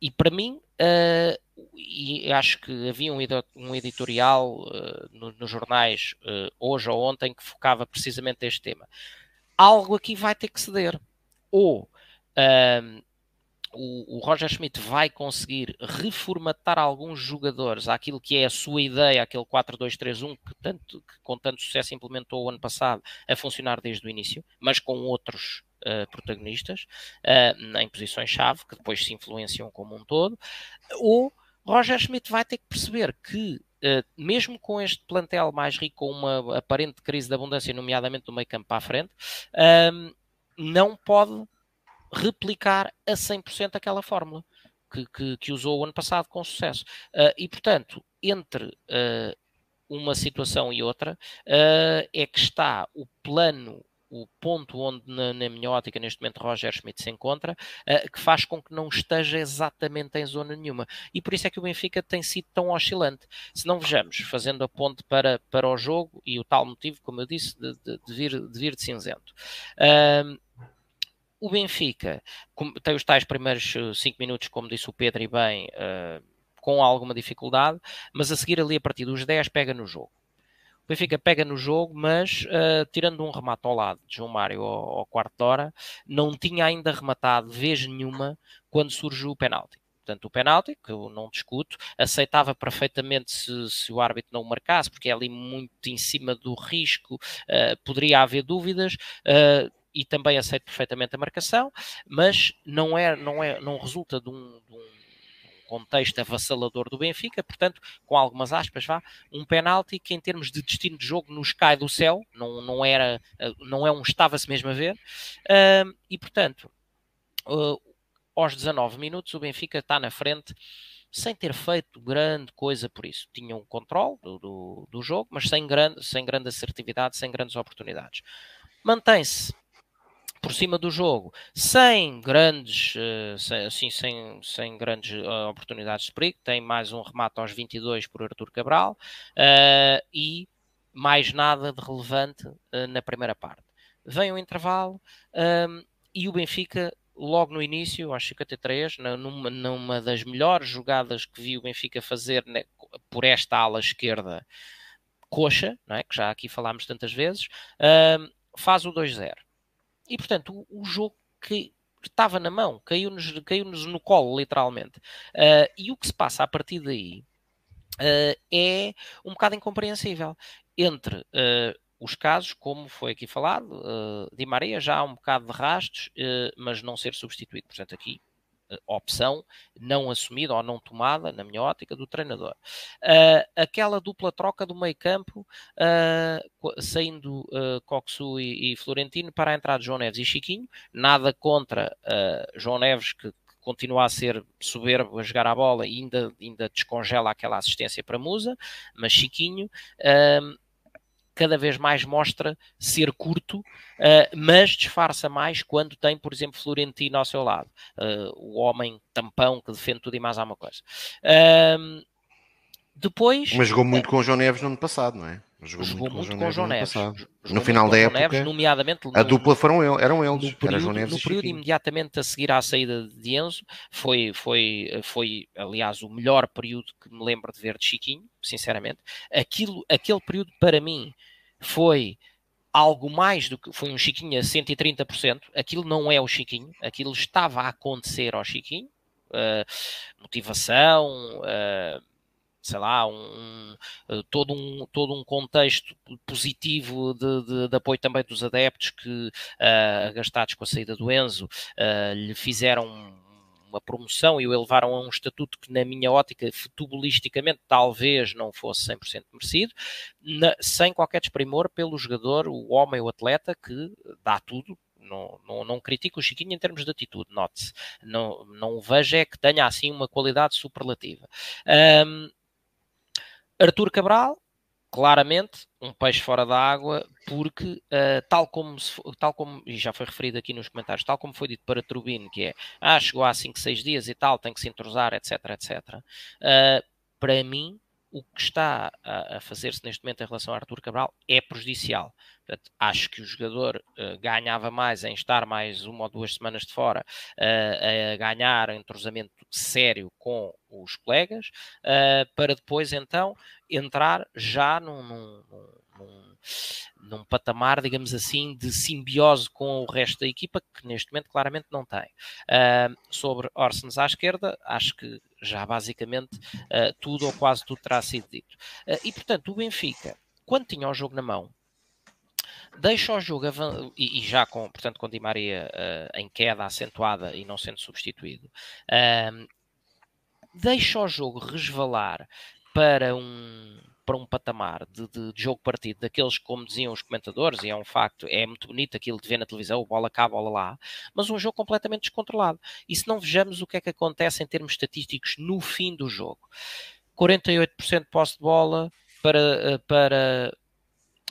E para mim, uh, e acho que havia um, um editorial uh, no, nos jornais uh, hoje ou ontem que focava precisamente este tema. Algo aqui vai ter que ceder. Ou o, o, Roger Schmidt vai conseguir reformatar alguns jogadores àquilo que é a sua ideia, aquele 4-2-3-1 que, tanto, que com tanto sucesso implementou o ano passado a funcionar desde o início, mas com outros uh, protagonistas uh, em posições-chave que depois se influenciam como um todo, ou Roger Schmidt vai ter que perceber que Uh, mesmo com este plantel mais rico, com uma aparente crise de abundância, nomeadamente no meio campo para a frente, uh, não pode replicar a 100% aquela fórmula que, que, que, usou o ano passado com sucesso. Uh, e, portanto, entre uma situação e outra, é que está o plano o ponto onde, na, na, minha ótica, neste momento, Roger Schmidt se encontra, uh, que faz com que não esteja exatamente em zona nenhuma. E por isso é que o Benfica tem sido tão oscilante. Se não vejamos, fazendo a ponte para, para o jogo e o tal motivo, como eu disse, de, de, de vir, de vir de cinzento. Uh, o Benfica tem os tais primeiros 5 minutos, como disse o Pedro e bem, uh, com alguma dificuldade, mas a seguir ali a partir dos 10 pega no jogo. Benfica pega no jogo, mas uh, tirando um remate ao lado de João Mário ao, ao quarto de hora, não tinha ainda rematado vez nenhuma quando surgiu o penalti. Portanto, o penalti, que eu não discuto, aceitava perfeitamente se, se, o árbitro não o marcasse, porque é ali muito em cima do risco, uh, poderia haver dúvidas. Uh, e também aceito perfeitamente a marcação, mas não é, não é, não resulta de um, de um contexto avassalador do Benfica, portanto, com algumas aspas, vá, um penalti que em termos de destino de jogo nos cai do céu, não, não era, não é um estava-se mesmo a ver, uh, e portanto, uh, aos 19 minutos o Benfica está na frente sem ter feito grande coisa por isso. Tinha um controle do, do, do jogo, mas sem grande, sem grande assertividade, sem grandes oportunidades. Mantém-se por cima do jogo, sem grandes, uh, sem, assim, sem, sem grandes uh, oportunidades de perigo. Tem mais um remate aos 22 por Artur Cabral uh, e mais nada de relevante na primeira parte. Vem o intervalo um, e o Benfica logo no início, aos 53, numa, numa das melhores jogadas que vi o Benfica fazer né, por esta ala esquerda, coxa, é? que já aqui falámos tantas vezes, uh, faz o 2-0. E portanto, o, o, jogo que estava na mão, caiu-nos caiu no colo, literalmente. Uh, e o que se passa a partir daí uh, é um bocado incompreensível entre os casos, como foi aqui falado, uh, Di Maria já há um bocado de rastos, uh, mas não ser substituído. Portanto, aqui, uh, opção não assumida ou não tomada, na minha ótica, do treinador. Uh, aquela dupla troca do meio campo, saindo uh, Coxu e, e, Florentino para a entrada de João Neves e Chiquinho, nada contra João Neves, que continua a ser soberbo a jogar a bola e ainda, ainda descongela aquela assistência para Musa, mas Chiquinho uh, cada vez mais mostra ser curto, uh, mas disfarça mais quando tem, por exemplo, Florentino ao seu lado, uh, o homem tampão que defende tudo e mais alguma coisa. Uh, depois. Mas jogou muito com o João Neves no ano passado, não é? Jogou, jogou muito, muito, com o João Neves. No, Neves. no final da época, Neves, nomeadamente a dupla foram ele, eram eles. No período, no período imediatamente a seguir à saída de Enzo, foi, foi, foi, aliás, o melhor período que me lembro de ver de Chiquinho, sinceramente. Aquilo, aquele período, para mim, foi algo mais do que foi um Chiquinho a 130%. Aquilo não é o Chiquinho, aquilo estava a acontecer ao Chiquinho. Uh, motivação, uh, sei lá, um, uh, todo, um, todo um contexto positivo de, de, de apoio também dos adeptos que, agastados com a saída do Enzo, lhe fizeram uma promoção e o elevaram a um estatuto que, na minha ótica, futebolisticamente, talvez não fosse 100% merecido, na, sem qualquer desprimor pelo jogador, o homem, o atleta, que dá tudo, não, não, não, critico o Chiquinho em termos de atitude, note-se. Não, não vejo é que tenha assim uma qualidade superlativa. Um, Arthur Cabral, claramente um peixe fora da água, porque uh, tal como tal como e já foi referido aqui nos comentários, tal como foi dito para Turbine, que é ah, chegou há 5, 6 dias e tal, tem que se entrosar, etc, etc. Uh, para mim, o que está a, a fazer-se neste momento em relação a Artur Cabral é prejudicial. Portanto, acho que o jogador uh, ganhava mais em estar mais uma ou duas semanas de fora uh, a ganhar entrosamento sério com os colegas, uh, para depois então entrar já num, num, num, patamar, digamos assim, de simbiose com o resto da equipa, que neste momento claramente não tem. sobre Orsens à esquerda, acho que já basicamente uh, tudo ou quase tudo terá sido dito. Uh, e portanto, o Benfica, quando tinha o jogo na mão, deixa o jogo e, e, já com, portanto, com Di Maria uh, em queda acentuada e não sendo substituído, deixa o jogo resvalar para um para um patamar de, de, de, jogo partido, daqueles como diziam os comentadores, e é um facto, é muito bonito aquilo de ver na televisão, bola cá, bola lá, mas um jogo completamente descontrolado. E se não vejamos o que é que acontece em termos estatísticos no fim do jogo. 48% de posse de bola para, eh, para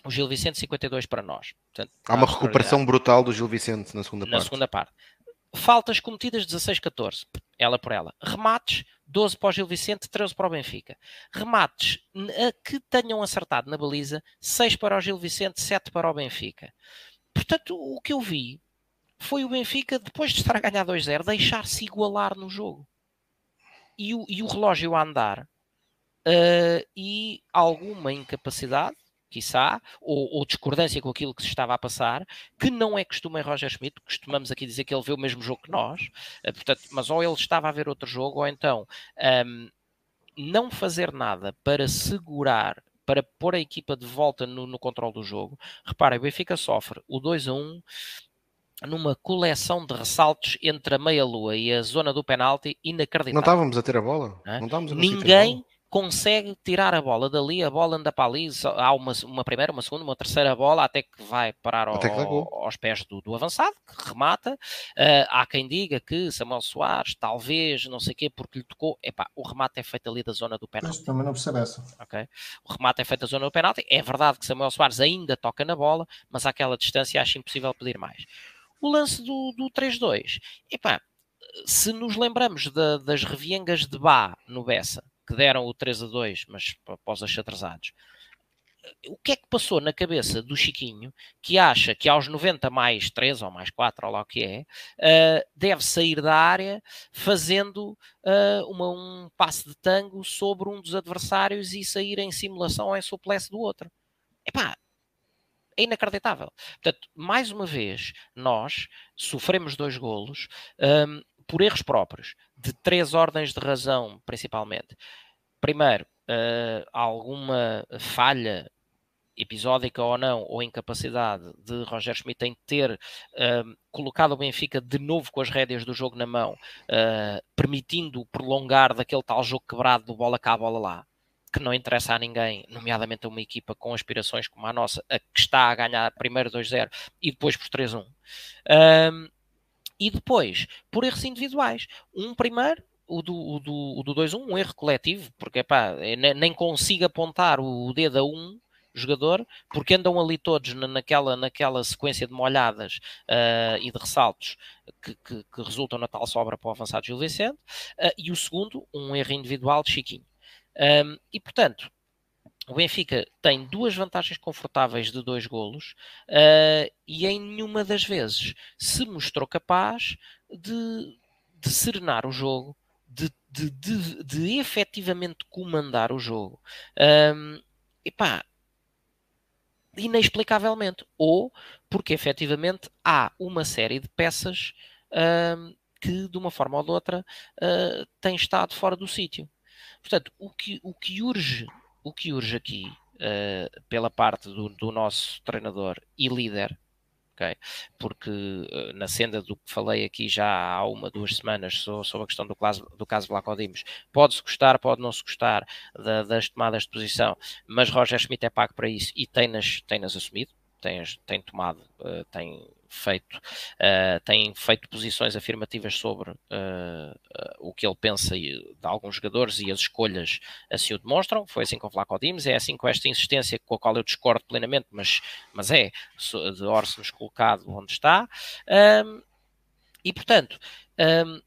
o Gil Vicente, 52% para nós. Portanto, Há uma recuperação brutal do Gil Vicente na segunda na parte. Na segunda parte. Faltas cometidas 16-14, ela por ela. Remates 12 para o Gil Vicente, 13 para o Benfica. Remates que tenham acertado na baliza, 6 para o Gil Vicente, 7 para o Benfica. Portanto, o que eu vi foi o Benfica, depois de estar a ganhar 2-0, deixar-se igualar no jogo. E o, e o relógio a andar. Uh, e alguma incapacidade quiçá, ou, ou, discordância com aquilo que se estava a passar, que não é costume em Roger Schmidt, costumamos aqui dizer que ele vê o mesmo jogo que nós, uh, portanto, mas ou ele estava a ver outro jogo, ou então um, não fazer nada para segurar, para pôr a equipa de volta no, no controle do jogo. Reparem, o Benfica sofre o 2 a 1 numa coleção de ressaltos entre a meia-lua e a zona do penalti inacreditável. Não estávamos a ter a bola? Não estávamos a Ninguém consegue tirar a bola dali, a bola anda para ali, há uma, uma primeira, uma segunda, uma terceira bola, até que vai parar ao, aos pés do, do, avançado, que remata. Uh, há quem diga que Samuel Soares, talvez, não sei o quê, porque lhe tocou. Epá, o remate é feito ali da zona do penalti. também não percebe essa. Okay? O remate é feito da zona do penalti. É verdade que Samuel Soares ainda toca na bola, mas àquela distância acho impossível pedir mais. O lance do, do 3-2, epá, se nos lembramos de, das reviengas de Bá no Bessa, que deram o 3 a 2, mas para os achatrazados. o que é que passou na cabeça do Chiquinho que acha que aos 90 mais 3 ou mais 4, ou lá o que é, uh, deve sair da área fazendo uh, uma, um passe de tango sobre um dos adversários e sair em simulação ou em suplesse do outro? Epá, é inacreditável. Portanto, mais uma vez, nós sofremos dois golos um, por erros próprios, de três ordens de razão, principalmente. Primeiro, uh, alguma falha episódica ou não, ou incapacidade de Roger Schmidt em ter uh, colocado o Benfica de novo com as rédeas do jogo na mão, uh, permitindo o prolongar daquele tal jogo quebrado do bola cá, bola lá, que não interessa a ninguém, nomeadamente a uma equipa com aspirações como a nossa, a que está a ganhar primeiro 2-0 e depois por 3-1. Um, e depois, por erros individuais. Um primeiro, o do, o do, o do 2-1, um erro coletivo, porque pá, nem consigo apontar o dedo a um jogador, porque andam ali todos naquela, naquela sequência de molhadas uh, e de ressaltos que, que, que, resultam na tal sobra para o avançado Gil Vicente, uh, e o segundo, um erro individual de Chiquinho. Um, e portanto, o Benfica tem duas vantagens confortáveis de dois golos uh, e em nenhuma das vezes se mostrou capaz de, de serenar o jogo, de, de, de, de efetivamente comandar o jogo. Um, epá, inexplicavelmente. Ou porque efetivamente há uma série de peças um, que, de uma forma ou de outra, uh, têm estado fora do sítio. Portanto, o que, o que urge, o que urge aqui, uh, pela parte do, do, nosso treinador e líder, okay? porque uh, na senda do que falei aqui já há uma, duas semanas sobre, a questão do, caso, do caso Vlaco pode-se gostar, pode não se gostar da, das tomadas de posição, mas Roger Schmidt é pago para isso e tem-nas tem assumido, tem, tem tomado, uh, tem feito, uh, tem feito posições afirmativas sobre uh, o que ele pensa de alguns jogadores e as escolhas assim o demonstram. Foi assim com o Flaco Dimes, é assim com esta insistência com a qual eu discordo plenamente, mas, mas é de Orson colocado onde está. Um, e portanto, um,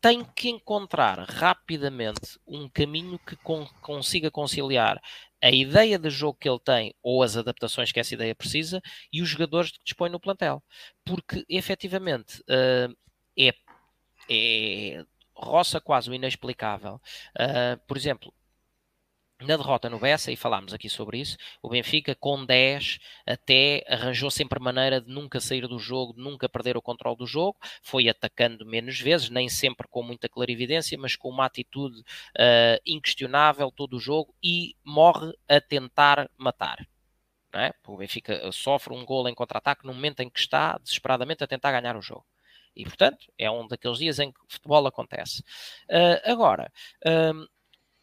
tem que encontrar rapidamente um caminho que con consiga conciliar a ideia de jogo que ele tem ou as adaptações que essa ideia precisa e os jogadores que dispõe no plantel. Porque efetivamente uh, é, é roça quase o inexplicável. Uh, por exemplo, na derrota no Bessa, e falámos aqui sobre isso, o Benfica com 10 até arranjou sempre maneira de nunca sair do jogo, de nunca perder o controle do jogo, foi atacando menos vezes, nem sempre com muita clarividência, mas com uma atitude uh, inquestionável todo o jogo e morre a tentar matar. É? O Benfica sofre um gol em contra-ataque no momento em que está desesperadamente a tentar ganhar o jogo. E, portanto, é um daqueles dias em que o futebol acontece. Uh, agora, uh,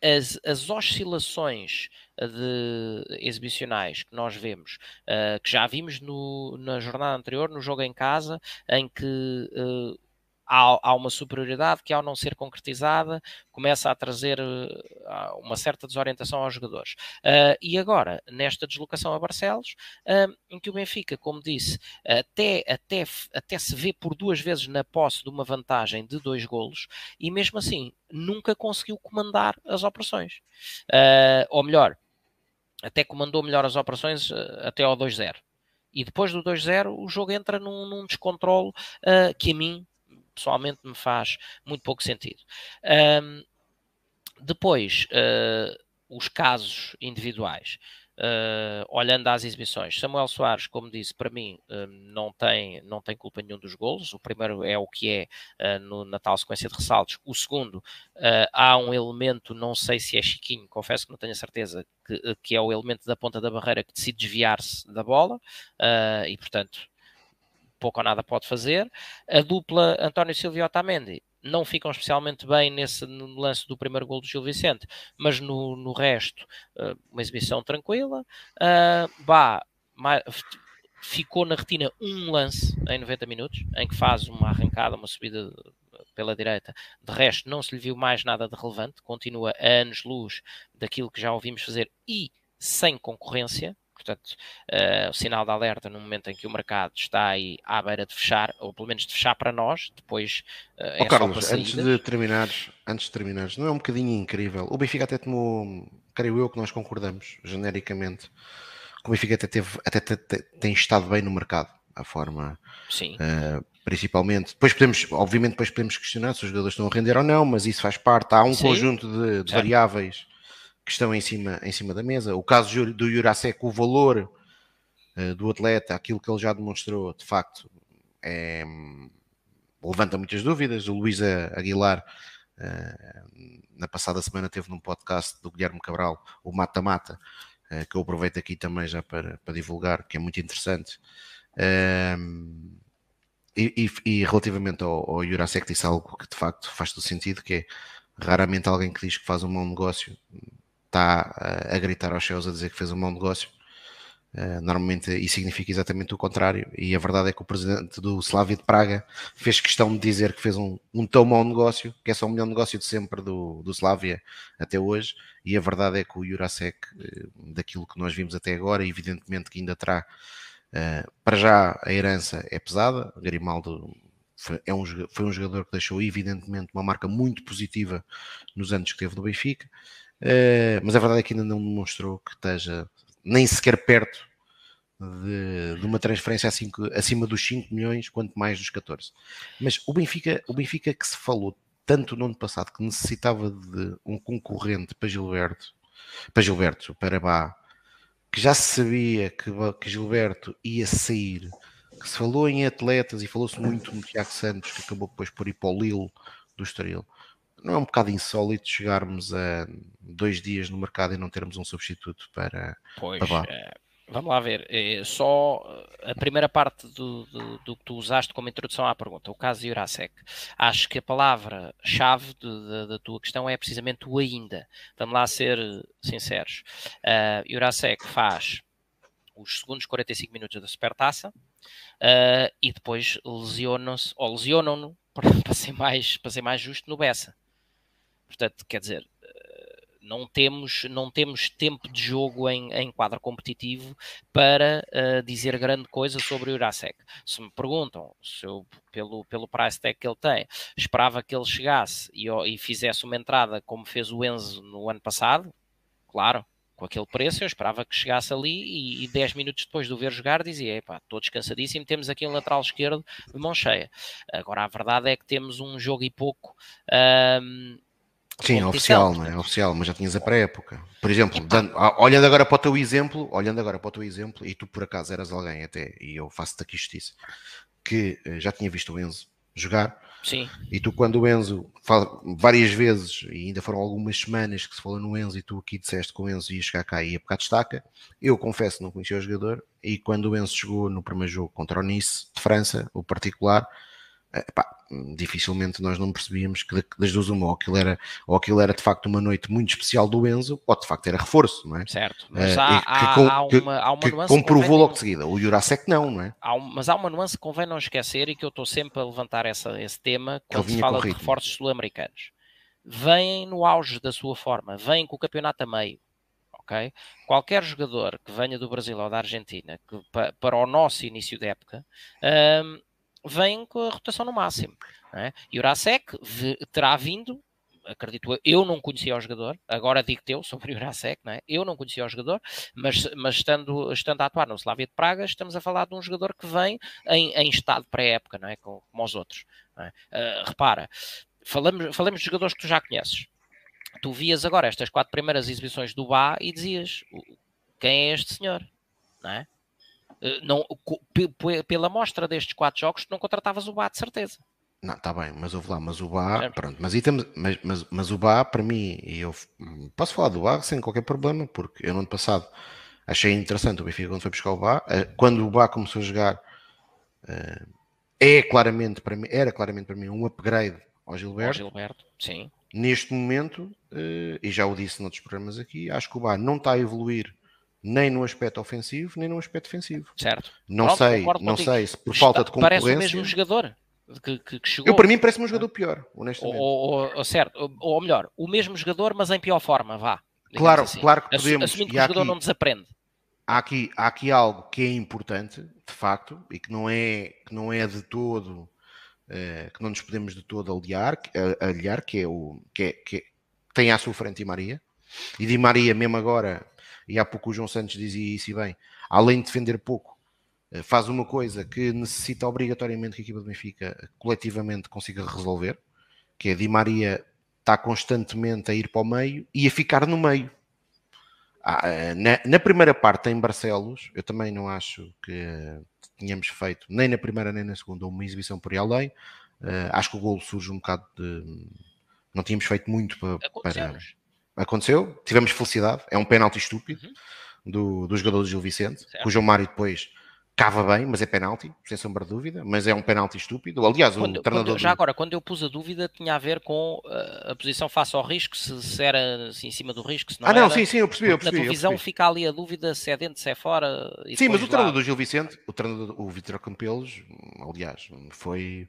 as, as oscilações eh, de exibicionais que nós vemos, uh, que já vimos no, na jornada anterior, no jogo em casa, em que uh, há, há, uma superioridade que, ao não ser concretizada, começa a trazer uh, uma certa desorientação aos jogadores. Uh, e agora, nesta deslocação a Barcelos, uh, em que o Benfica, como disse, até, até, até se vê por duas vezes na posse de uma vantagem de dois golos, e mesmo assim nunca conseguiu comandar as operações. ou melhor, até comandou melhor as operações até ao 2-0. E depois do 2-0, o jogo entra num, num descontrole que a mim pessoalmente me faz muito pouco sentido. Um, depois, uh, os casos individuais. Uh, olhando às exibições, Samuel Soares, como disse, para mim uh, não, tem, não tem culpa nenhum dos golos. O primeiro é o que é uh, no, na tal sequência de ressaltos. O segundo, há um elemento, não sei se é Chiquinho, confesso que não tenho a certeza, que, que é o elemento da ponta da barreira que decide desviar-se da bola e, portanto, pouco ou nada pode fazer. A dupla António Silva e Otamendi não ficam especialmente bem nesse lance do primeiro gol do Gil Vicente, mas no, no resto, uh, uma exibição tranquila. Uh, bah, ficou na retina um lance em 90 minutos, em que faz uma arrancada, uma subida pela direita. De resto, não se lhe viu mais nada de relevante, continua a anos-luz daquilo que já ouvimos fazer e sem concorrência Portanto, uh, o sinal de alerta no momento em que o mercado está aí à beira de fechar, ou pelo menos de fechar para nós, depois uh, é oh, Carlos, antes de terminares, antes de terminares, não é um bocadinho incrível? O Benfica até tomou, creio eu que nós concordamos, genericamente, que o Benfica até, teve, até, até tem estado bem no mercado, a forma Sim. Uh, principalmente. Depois podemos, obviamente, depois podemos questionar se os jogadores estão a render ou não, mas isso faz parte. Há um Sim. conjunto de, de variáveis que estão em cima, em cima da mesa. O caso do Jurasek, o valor uh, do atleta, aquilo que ele já demonstrou, de facto, é, levanta muitas dúvidas. O Luís Aguilar, uh, na passada semana, teve num podcast do Guilherme Cabral, o Mata Mata, uh, que eu aproveito aqui também já para, para divulgar, que é muito interessante. Um, e, e, e, relativamente ao, ao Jurasek disse algo que de facto faz todo sentido, que é raramente alguém que diz que faz um mau negócio está a, gritar aos céus a dizer que fez um mau negócio. Uh, normalmente isso significa exatamente o contrário, e a verdade é que o presidente do Slavia de Praga fez questão de dizer que fez um, um tão mau negócio, que é só o melhor negócio de sempre do, do Slavia até hoje, e a verdade é que o Jurasek, uh, daquilo que nós vimos até agora, evidentemente que ainda terá Uh, para já a herança é pesada, Grimaldo foi, é um, foi um jogador que deixou evidentemente uma marca muito positiva nos anos que teve no Benfica, uh, mas a verdade é que ainda não demonstrou que esteja nem sequer perto de, de uma transferência assim, acima dos 5 milhões, quanto mais dos 14. Mas o Benfica, o Benfica que se falou tanto no ano passado que necessitava de um concorrente para Gilberto, para Gilberto, para Bá, que já se sabia que, que Gilberto ia sair, que se falou em atletas e falou-se muito no Tiago Santos, que acabou depois por ir para o Lille do Estoril. Não é um bocado insólito chegarmos a dois dias no mercado e não termos um substituto para, pois, para é, Vamos lá ver. É só a primeira parte do, do, do, que tu usaste como introdução à pergunta, o caso de Jurasek. Acho que a palavra-chave da tua questão é precisamente o ainda. Vamos lá ser sinceros. Uh, Jurasek faz os segundos 45 minutos da supertaça uh, e depois lesionam-se, ou lesionam-no, [LAUGHS] para, ser mais, para ser mais justo, no Bessa. Portanto, quer dizer, não temos, não temos tempo de jogo em, em quadro competitivo para uh, dizer grande coisa sobre o Jurasek. Se me perguntam se eu, pelo, pelo price tag que ele tem, esperava que ele chegasse e, e fizesse uma entrada como fez o Enzo no ano passado, claro, com aquele preço, eu esperava que chegasse ali e, e 10 minutos depois de o ver jogar dizia, epá, estou descansadíssimo, temos aqui um lateral esquerdo de mão cheia. Agora a verdade é que temos um jogo e pouco um, Sim, é oficial, não é? oficial, mas já tinhas a pré-época. Por exemplo, dando, olhando agora para o teu exemplo, olhando agora para o teu exemplo, e tu por acaso eras alguém até, e eu faço-te aqui justiça, que eh, já tinha visto o Enzo jogar. Sim. E tu, quando o Enzo, fala, várias vezes, e ainda foram algumas semanas que se falou no Enzo, e tu aqui disseste que o Enzo ia chegar cá e ia pegar destaca, eu confesso não conhecia o jogador, e quando o Enzo chegou no primeiro jogo contra o Nice de França, o particular, epá, dificilmente nós não percebíamos que das duas uma, ou aquilo, era, ou aquilo era de facto uma noite muito especial do Enzo, ou de facto era reforço, não é? Certo, mas uh, há, que, há, há, uma, há uma que nuance comprovou logo de seguida, o Jurasek não, não é? Há um, mas há uma nuance que convém não esquecer e que eu estou sempre a levantar essa, esse tema quando se fala de reforços sul-americanos. Vêm no auge da sua forma, vêm com o campeonato a meio, ok? Qualquer jogador que venha do Brasil ou da Argentina que, para, para o nosso início de época um, vem com a rotação no máximo. É? E o Urasek terá vindo, acredito eu, eu não conhecia o jogador, agora digo-te eu [LAUGHS] sobre o Urasek, é? eu não conhecia o jogador, mas, mas estando, estando a atuar no Slavia de Praga, estamos a falar de um jogador que vem em, em estado pré-época, não é? como, como os outros. Uh, repara, falamos, falamos de jogadores que tu já conheces. Tu vias agora estas quatro primeiras exibições do Bá e dizias quem é este senhor, não é? Eh, não, pela mostra destes quatro jogos, não contratavas o Bá de certeza. Não, está bem, mas houve lá, mas o Bá, pronto, mas, temos, mas, mas, mas o Bá, para mim, e eu posso falar do Bá sem qualquer problema, porque eu no ano passado achei interessante o Benfica quando foi buscar o Bá, eh, quando o Bá começou a jogar, eh, é claramente para mim, era claramente para mim um upgrade ao Gilberto. Ao Gilberto, sim. Neste momento, e já o disse noutros programas aqui, acho que o Bá não está a evoluir nem no aspecto ofensivo, nem no aspecto defensivo. Certo. Não Pronto, sei, não sei se por falta de concorrência... Parece o mesmo jogador que, que, que chegou. Eu, para mim, parece-me um jogador pior, honestamente. Ou, ou, certo, ou, ou, melhor, o mesmo jogador, mas em pior forma, vá. Claro, assim. claro que podemos. Assumindo que o jogador aqui... não desaprende. há aqui, há aqui algo que é importante, de facto, e que não é, que não é de todo, uh, que não nos podemos de todo aliar, aliar que é o que, é, que é, tem à sua frente Di Maria, e Di Maria, mesmo agora, e há pouco o João Santos dizia isso e bem, além de defender pouco, uh, faz uma coisa que necessita obrigatoriamente que a equipa do Benfica coletivamente consiga resolver, que é Di Maria está constantemente a ir para o meio e a ficar no meio ah, eh, na, na, primeira parte em Barcelos, eu também não acho que tínhamos feito, nem na primeira nem na segunda, uma exibição por aí além. Acho que o golo surge um bocado de. Não tínhamos feito muito para. para... Aconteceu, tivemos felicidade, é um pênalti estúpido uhum. do, do jogador do Gil Vicente, certo. cujo Mário depois cava bem, mas é penalti, sem sombra de dúvida, mas é um penalti estúpido. Aliás, quando, o treinador. Quando, já agora, quando eu pus a dúvida, tinha a ver com uh, a posição face ao risco, se, se era assim, em cima do risco, se não Ah, não, era, sim, sim, eu percebi. Eu percebi na televisão fica ali a dúvida se é dentro, se é fora. sim, mas o treinador lá... do Gil Vicente, o treinador, o Vitor Campelos, aliás, foi.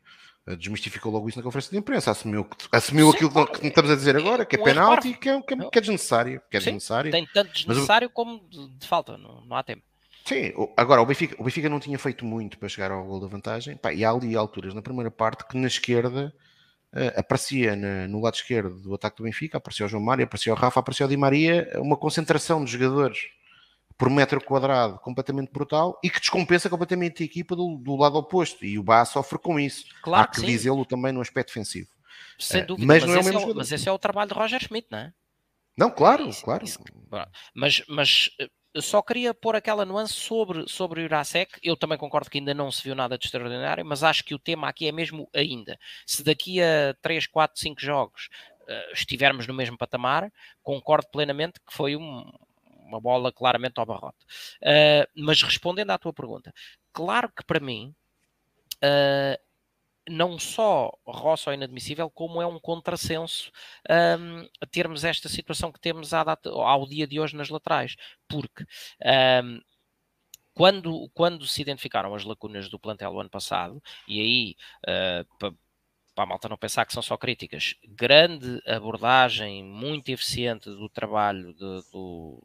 Desmistificou logo isso na conferência de imprensa, assumiu, assumiu sim, aquilo claro, que estamos a dizer agora, que é um penalti, que é, que, é, que é desnecessário. Que é sim, desnecessário. Tem tanto desnecessário mas, como de, de falta, não, não há tempo. Sim, agora o Benfica, o Benfica não tinha feito muito para chegar ao gol da vantagem. Pá, e há ali alturas na primeira parte que na esquerda uh, aparecia na, no lado esquerdo do ataque do Benfica, aparecia o João Mário, aparecia o Rafa, aparecia o Di Maria, uma concentração de jogadores por metro quadrado completamente brutal e que descompensa completamente a equipa do, do lado oposto. E o Bá sofre com isso. Claro Há que, que dizê-lo também no aspecto defensivo. Sem uh, dúvida, mas, mas, não é esse é o, mas esse é o trabalho de Roger Schmidt, não é? Não, claro, isso, claro. Isso, mas, mas só queria pôr aquela nuance sobre, sobre o Irasek. Eu também concordo que ainda não se viu nada de extraordinário, mas acho que o tema aqui é mesmo ainda. Se daqui a 3, 4, 5 jogos uh, estivermos no mesmo patamar, concordo plenamente que foi um, uma bola claramente ao barrote. Uh, mas respondendo à tua pergunta, claro que para mim uh, não só roça ao inadmissível, como é um contrassenso um, termos esta situação que temos data, ao dia de hoje nas laterais, porque um, quando, quando se identificaram as lacunas do plantel o ano passado, e aí uh, para, para a malta não pensar que são só críticas, grande abordagem, muito eficiente do trabalho de, do,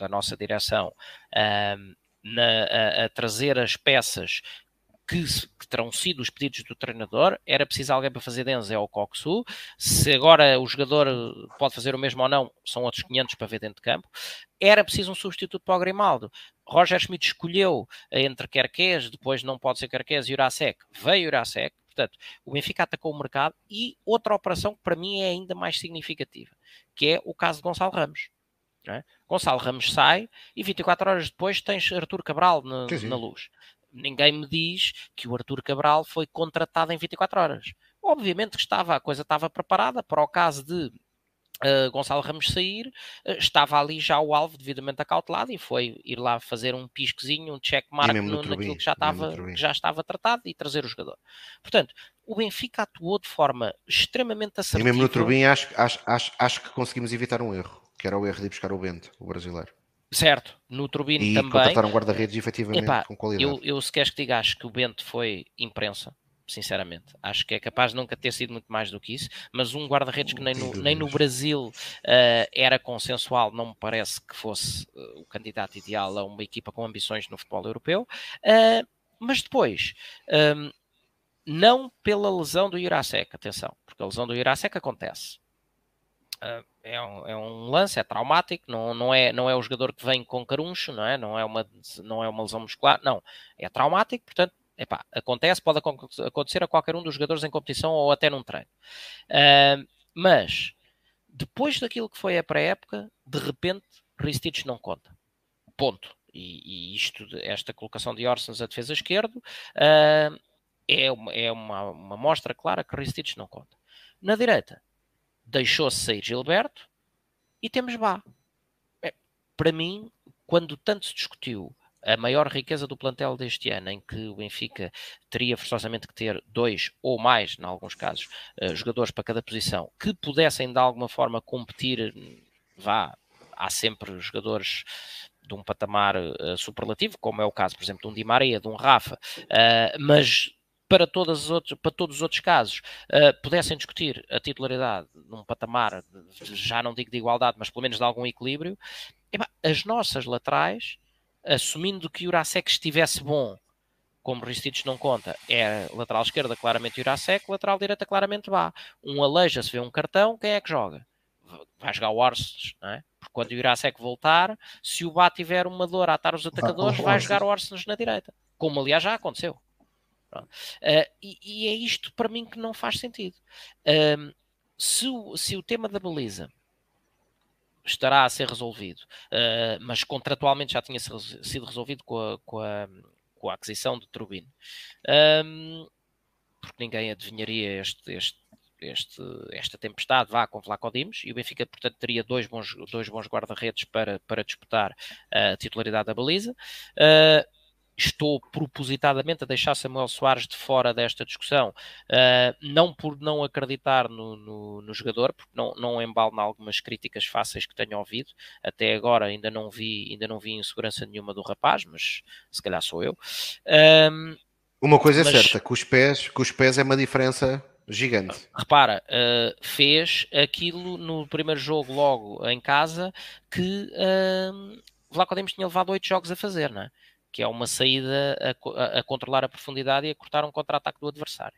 da nossa direção na, a, a trazer as peças que, que, terão sido os pedidos do treinador, era preciso alguém para fazer Denzel ou Coxu, se agora o jogador pode fazer o mesmo ou não, são outros 500 para ver dentro de campo, era preciso um substituto para o Grimaldo. Roger Schmidt escolheu entre Kerkez, depois não pode ser Kerkez e Urasek, veio Urasek, portanto, o Benfica atacou o mercado e outra operação que para mim é ainda mais significativa, que é o caso de Gonçalo Ramos. É? Gonçalo Ramos sai e 24 horas depois tens Artur Cabral na, na luz ninguém me diz que o Arthur Cabral foi contratado em 24 horas. Obviamente que estava, a coisa estava preparada para o caso de Uh, Gonçalo Ramos sair, uh, estava ali já o alvo devidamente acautelado e foi ir lá fazer um pisquezinho, um checkmark no, naquilo que já, estava, que já estava tratado e trazer o jogador. Portanto, o Benfica atuou de forma extremamente assertiva. E mesmo no Turbin acho, acho, acho, acho que conseguimos evitar um erro, que era o erro de buscar o Bento, o brasileiro. Certo, no Turbine e também. E contrataram guarda-redes efetivamente Epá, com qualidade. Eu, eu, se queres que diga, acho que o Bento foi imprensa, sinceramente. Acho que é capaz de nunca ter sido muito mais do que isso, mas um guarda-redes que nem no, nem no Brasil uh, era consensual, não me parece que fosse uh, o candidato ideal a uma equipa com ambições no futebol europeu. Uh, mas depois, um, não pela lesão do Irasek, atenção, porque a lesão do Irasek acontece. É um, é um, lance, é traumático, não, não, é, não é o jogador que vem com caruncho, não é? Não é uma, não é uma lesão muscular, não. É traumático, portanto, epá, acontece, pode acontecer a qualquer um dos jogadores em competição ou até num treino. Uh, mas, depois daquilo que foi a pré-época, de repente, Ristich não conta. Ponto. E, e, isto, esta colocação de Orsens a defesa esquerdo, uh, é, uma, é uma mostra clara que Ristich não conta. Na direita, deixou-se sair Gilberto e temos Bá. É, para mim, quando tanto se discutiu a maior riqueza do plantel deste ano, em que o Benfica teria forçosamente que ter dois ou mais, em alguns casos, uh, jogadores para cada posição, que pudessem de alguma forma competir, vá, há sempre jogadores de um patamar uh, superlativo, como é o caso, por exemplo, de um Di Maria, de um Rafa, uh, mas para, todas as outras, para todos os outros casos uh, pudessem discutir a titularidade num patamar, já não digo de igualdade, mas pelo menos de algum equilíbrio, as nossas laterais assumindo que o Jurasek estivesse bom, como Ristich não conta, é lateral esquerda claramente Jurasek, lateral direita claramente Bá. Um aleija se vê um cartão, quem é que joga? Vai jogar o Arsens, não é? Porque quando o Jurasek voltar, se o Bá tiver uma dor a atar os atacadores, vai, jogar o Arsens na direita. Como aliás já aconteceu. Uh, e, e, é isto para mim que não faz sentido. Uh, se, o, se o tema da baliza estará a ser resolvido, uh, mas contratualmente já tinha sido resolvido com a, com a, com a aquisição de Turbine, porque ninguém adivinharia este, este, este, esta tempestade vá com Vlaco Dimos, e o Benfica, portanto, teria dois bons, dois bons guarda-redes para, para disputar a titularidade da baliza. Uh, estou propositadamente a deixar Samuel Soares de fora desta discussão, uh, não por não acreditar no, no, no, jogador, porque não, não embalo em algumas críticas fáceis que tenho ouvido, até agora ainda não vi, ainda não vi insegurança nenhuma do rapaz, mas se calhar sou eu. Um, uma coisa é mas, é certa, que os pés, que os pés é uma diferença gigante. Repara, uh, fez aquilo no primeiro jogo logo em casa que uh, Vlaco Demos tinha levado oito jogos a fazer, não é? Que é uma saída a, a, controlar a profundidade e a cortar um contra-ataque do adversário.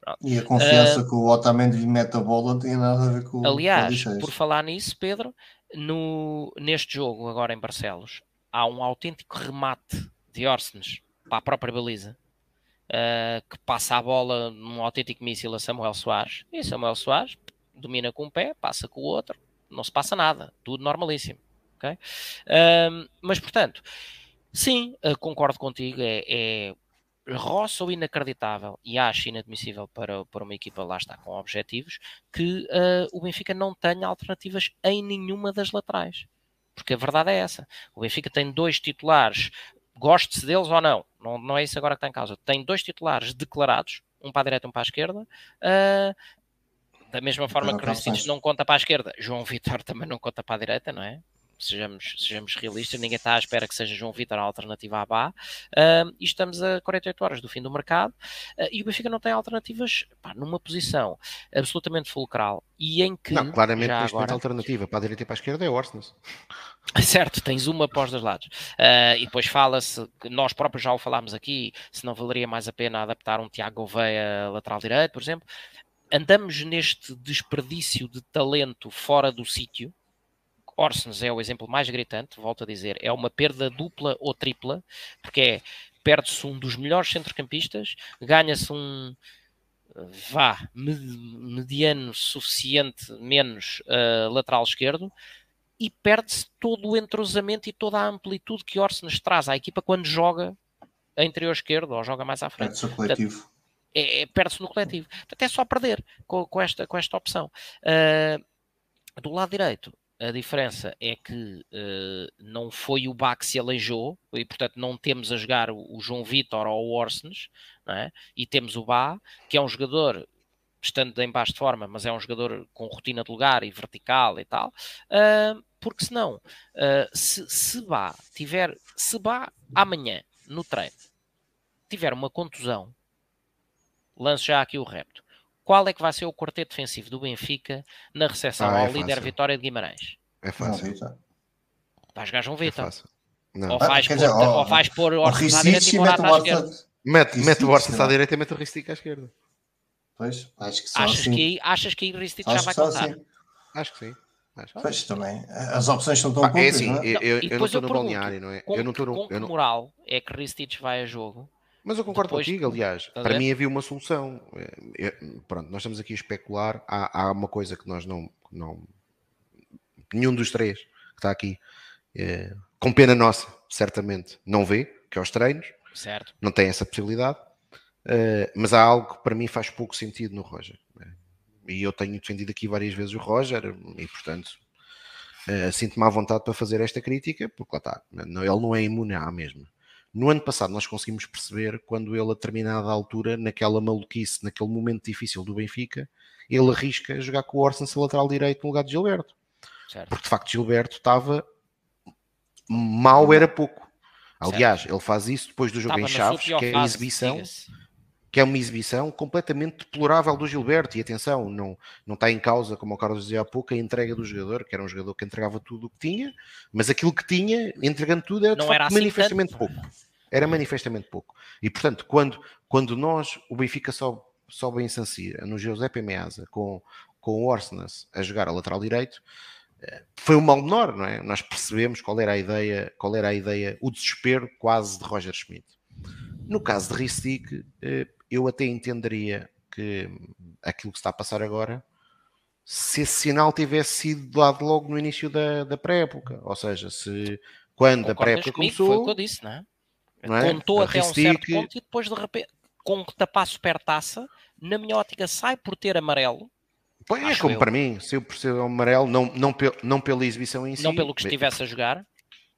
Pronto. E a confiança uh, que o Otamendi lhe mete a bola não tem nada a ver com Aliás, por falar nisso, Pedro, no, neste jogo, agora em Barcelos, há um autêntico remate de Orsnes para a própria baliza. Uh, que passa a bola num autêntico míssil a Samuel Soares e Samuel Soares domina com um pé, passa com o outro, não se passa nada, tudo normalíssimo. Okay? Uh, mas portanto, Sim, uh, concordo contigo. É, é roça ou inacreditável e acho inadmissível para, para uma equipa lá está com objetivos que uh, o Benfica não tenha alternativas em nenhuma das laterais. Porque a verdade é essa. O Benfica tem dois titulares, goste-se deles ou não, não, não é isso agora que está em causa. Tem dois titulares declarados, um para a direita e um para a esquerda. Uh, da mesma forma que o Recites não conta para a esquerda, João Vitor [LAUGHS] também não conta para a direita, não é? Sejamos, sejamos realistas, ninguém está à espera que seja João Vitor a alternativa à Bá, uh, e estamos a 48 horas do fim do mercado, uh, e o Benfica não tem alternativas pá, numa posição absolutamente fulcral, e em que... Não, claramente já agora... alternativa para a direita e para a esquerda é o Orsnes. [LAUGHS] Certo, tens uma após dois lados. Uh, e depois fala-se, nós próprios já o falámos aqui, se não valeria mais a pena adaptar um Tiago Gouveia lateral direito, por exemplo. Andamos neste desperdício de talento fora do sítio, Orsens é o exemplo mais gritante, volto a dizer, é uma perda dupla ou tripla, porque é perde-se um dos melhores centrocampistas, ganha-se um vá, mediano suficiente menos uh, lateral esquerdo e perde-se todo o entrosamento e toda a amplitude que Orsens traz à equipa quando joga a interior esquerdo ou joga mais à frente. Perde-se o coletivo. é, é perde-se no coletivo. Portanto, é só perder com, com, esta, com esta opção. Uh, do lado direito, a diferença é que uh, não foi o Bá que se aleijou e, portanto, não temos a jogar o, o João Vitor ou o Orsnes, é? e temos o Bá, que é um jogador, estando em baixo de forma, mas é um jogador com rotina de lugar e vertical e tal, uh, porque senão, uh, se, se Bá tiver, se Bá amanhã no treino tiver uma contusão, lance já aqui o repto qual é que vai ser o quarteto defensivo do Benfica na recepção ah, é ao líder Vitória de Guimarães? É fácil. Vais jogar João Vitor. É ou, vais ah, pôr, ou vais pôr o Ortiz à direita e Morata à esquerda. Mete, mete o Ortiz à direita e mete o Ristic à esquerda. Pois, acho que só achas assim. Que, achas que o Ristic já vai contar? Assim. Acho que sim. Acho. Pois também, as opções são tão ah, poucas, é assim, não é? Eu, eu, eu não estou no balneário, não é? Com, eu não estou no, com que moral é que Ristich vai a jogo mas eu concordo Depois, contigo, aliás. Para mim havia uma solução. É, é, pronto, nós estamos aqui a especular. Há, há uma coisa que nós não, não. Nenhum dos três que está aqui, é, com pena nossa, certamente, não vê, que é os treinos. Certo. Não tem essa possibilidade. Uh, mas há algo que para mim faz pouco sentido no Roger. E eu tenho defendido aqui várias vezes o Roger, e portanto uh, sinto-me à vontade para fazer esta crítica, porque lá está, ele não é imune à mesma. No ano passado nós conseguimos perceber quando ele a determinada altura, naquela maluquice, naquele momento difícil do Benfica, ele arrisca jogar com o Orsens lateral direito no lugar de Gilberto. Certo. Porque de facto Gilberto estava mal era pouco. Aliás, certo. ele faz isso depois do jogo estava em Chaves, que é a exibição. Que é uma exibição completamente deplorável do Gilberto. E atenção, não, não está em causa, como o Carlos dizia há pouco, a entrega do jogador, que era um jogador que entregava tudo o que tinha, mas aquilo que tinha, entregando tudo, era, de facto, era assim manifestamente tanto. pouco. Era manifestamente pouco. E portanto, quando, quando nós, o Benfica só sobe em San Siro, no Giuseppe Meazza, com, com o Orsnes a jogar a lateral direito, eh, foi um mal menor, não é? Nós percebemos qual era a ideia, qual era a ideia, o desespero quase de Roger Schmidt. No caso de Ristic, eu até entenderia que aquilo que está a passar agora, se esse sinal tivesse sido dado logo no início da, da pré-época, ou seja, se quando a pré-época começou. Foi o que eu disse, não é? Não é? Contou até um certo ponto e depois de repente, com que tapar supertaça, na minha ótica sai por ter amarelo. Pois é, como eu. para mim, se eu por ser amarelo, não, não, não pela exibição em si. Não pelo que estivesse a jogar.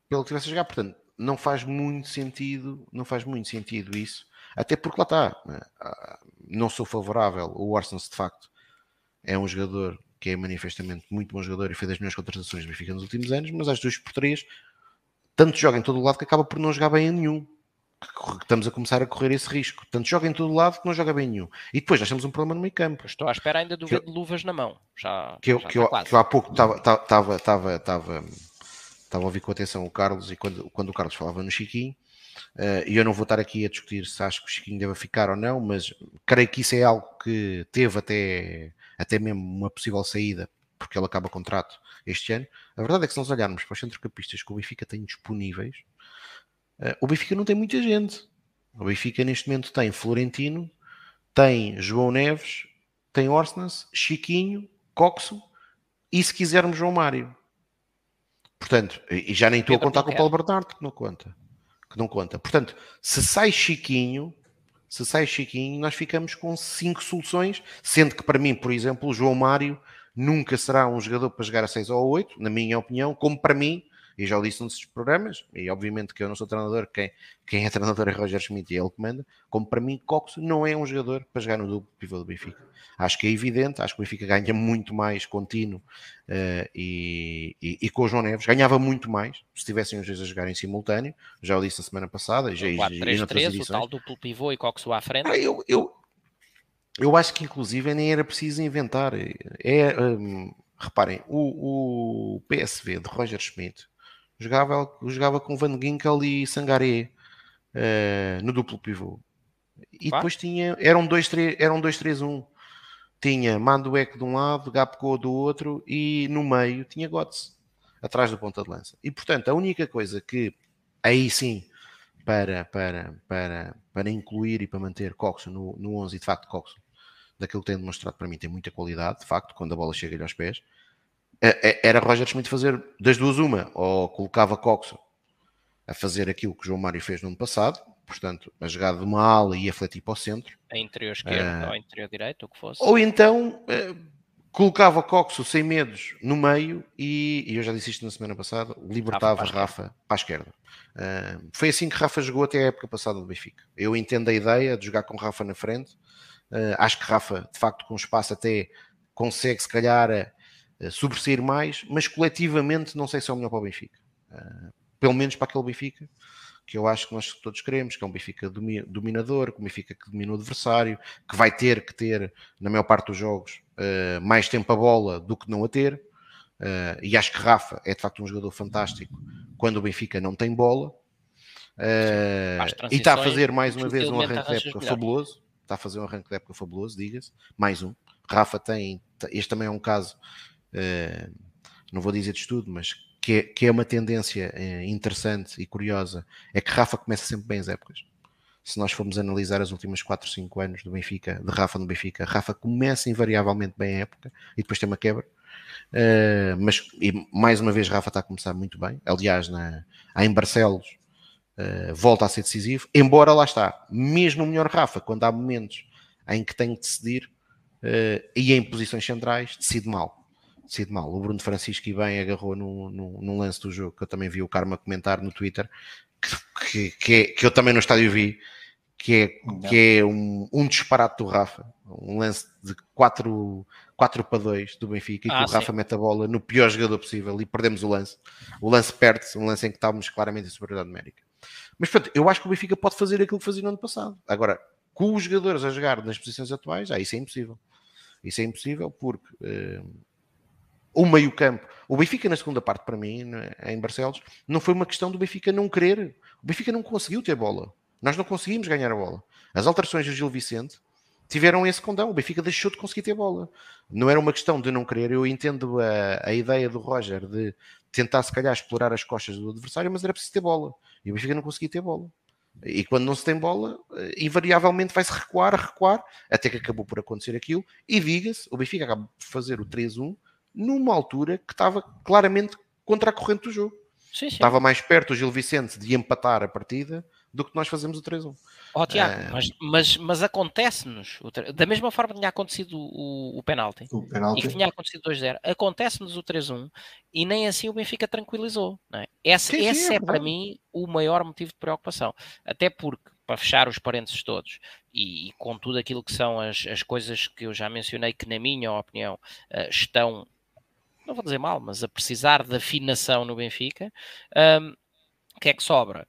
Pelo que estivesse a jogar, portanto, não faz muito sentido, não faz muito sentido isso até porque lá está, né? ah, não sou favorável. O Arsenal, de facto, é um jogador que é manifestamente muito bom jogador e fez as melhores contratações do Benfica nos últimos anos, mas às duas por três, tanto joga em todo o lado que acaba por não jogar bem em nenhum. Estamos a começar a correr esse risco. Tanto joga em todo o lado que não joga bem nenhum. E depois nós temos um problema no meio campo. Estou à espera ainda do de luvas na mão. Já, que eu, já que, eu, que eu há pouco estava estava estava estava a ouvir com atenção o Carlos e quando, quando o Carlos falava no Chiquinho, e eu não vou estar aqui a discutir se acho que o Chiquinho deve ficar ou não, mas creio que isso é algo que teve até, até mesmo uma possível saída, porque ele acaba contrato este ano. A verdade é que se nós olharmos para os centrocampistas que o Benfica tem disponíveis, uh, o Benfica não tem muita gente. O Benfica neste momento tem Florentino, tem João Neves, tem Orsnas, Chiquinho, Coxo e se quisermos João Mário. Portanto, e já nem estou a contar com o Paulo Bernardo, que não conta que não conta. Portanto, se sai Chiquinho, se sai Chiquinho, nós ficamos com cinco soluções, sendo que para mim, por exemplo, o João Mário nunca será um jogador para jogar a 6 ou 8, na minha opinião, como para mim, e já o disse nesses programas, e obviamente que eu não sou treinador, quem, quem é treinador é Roger Schmidt e ele que manda, como para mim, Coxo não é um jogador para jogar no duplo pivô do Benfica. Acho que é evidente, acho que o Benfica ganha muito mais contínuo uh, e, e, e, com o João Neves ganhava muito mais se estivessem os dois a jogar em simultâneo, já o disse na semana passada, já, 4, 3, e 3, o tal duplo pivô e Coxo à frente. Ah, eu, eu, eu acho que inclusive nem era preciso inventar. É, um, reparem, o, o PSV de Roger Schmidt jogava, jogava com Van Ginkel e Sangaré uh, no duplo pivô. E depois tinha, eram 2-3-1. Eram dois, três, um. Tinha Manduek de um lado, Gapco do outro e no meio tinha Götze, atrás do ponta de lança. E portanto, a única coisa que aí sim para, para, para, para incluir e para manter Coxo no, no 11 e de facto Coxo daquilo que tem demonstrado para mim tem muita qualidade, de facto, quando a bola chega-lhe aos pés era Roger Schmidt fazer das duas uma, ou colocava Coxo a fazer aquilo que o João Mário fez no ano passado, portanto, a jogada de uma ala e a fletir para o centro. A interior esquerdo uh, ou a interior direito, o que fosse. Ou então uh, colocava Coxo sem medos no meio e, e, eu já disse isto na semana passada, libertava Rafa, Rafa para a esquerda. Uh, foi assim que Rafa jogou até a época passada do Benfica. Eu entendo a ideia de jogar com Rafa na frente. acho que Rafa, de facto, com espaço até consegue se calhar sobressair mais, mas coletivamente não sei se é o melhor para o Benfica. Uh, pelo menos para aquele Benfica que eu acho que nós todos queremos, que é um Benfica dominador, que um Benfica que domina o adversário, que vai ter que ter, na maior parte dos jogos, uh, mais tempo a bola do que não a ter. E acho que Rafa é de facto um jogador fantástico quando o Benfica não tem bola. E está a fazer mais uma vez um arranque de época fabuloso. Está a fazer um arranque de época fabuloso, diga-se. Mais um. Rafa tem. Este também é um caso eh, não vou dizer de estudo, mas que é, que é uma tendência eh, interessante e curiosa, é que Rafa começa sempre bem as épocas. Se nós formos analisar as últimas 4, 5 anos do Benfica, de Rafa no Benfica, Rafa começa invariavelmente bem a época e depois tem uma quebra. Uh, mas mais uma vez Rafa está a começar muito bem. Aliás, na, em Barcelos uh, volta a ser decisivo, embora lá está, mesmo o melhor Rafa, quando há momentos em que tem que decidir uh, e em posições centrais, decide mal sido mal. O Bruno Francisco e bem agarrou num, num, lance do jogo que eu também vi o Karma comentar no Twitter, que, que, é, que eu também no estádio vi, que é, que é um, um disparate do Rafa, um lance de 4, 4 para 2 do Benfica, e ah, que o Rafa sim. mete a bola no pior jogador possível e perdemos o lance. O lance perde-se, um lance em que estávamos claramente em superioridade numérica. Mas pronto, eu acho que o Benfica pode fazer aquilo que fazia no ano passado. Agora, Com os jogadores a jogar nas posições atuais, ah, isso é impossível. Isso é impossível porque uh, o meio-campo, o Benfica na segunda parte, para mim, né, em Barcelos, não foi uma questão do Benfica não querer. O Benfica não conseguiu ter bola. Nós não conseguimos ganhar a bola. As alterações do Gil Vicente tiveram esse condão. O Benfica deixou de conseguir ter bola. Não era uma questão de não querer. Eu entendo a, a ideia do Roger de tentar, se calhar, explorar as costas do adversário, mas era preciso ter bola. E o Benfica não conseguia ter bola. E quando não se tem bola, eh, invariavelmente vai-se recuar, recuar, até que acabou por acontecer aquilo. E diga-se, o Benfica acaba por fazer o 3-1 numa altura que estava claramente contra a corrente do jogo. Sim, sim. Estava mais perto o Gil Vicente de empatar a partida do que nós fazemos o 3-1. Oh, Tiago, uh... mas, mas, mas acontece-nos, da mesma forma que tinha acontecido o, o, penalti, o penalti, e que tinha acontecido 2-0, acontece-nos o 3-1 e nem assim o Benfica tranquilizou. É? Esse, sim, esse é, é para mim o maior motivo de preocupação. Até porque, para fechar os parênteses todos, e, e com tudo aquilo que são as, as coisas que eu já mencionei, que na minha opinião uh, estão não vou dizer mal, mas a precisar de afinação no Benfica, um, o que é que sobra?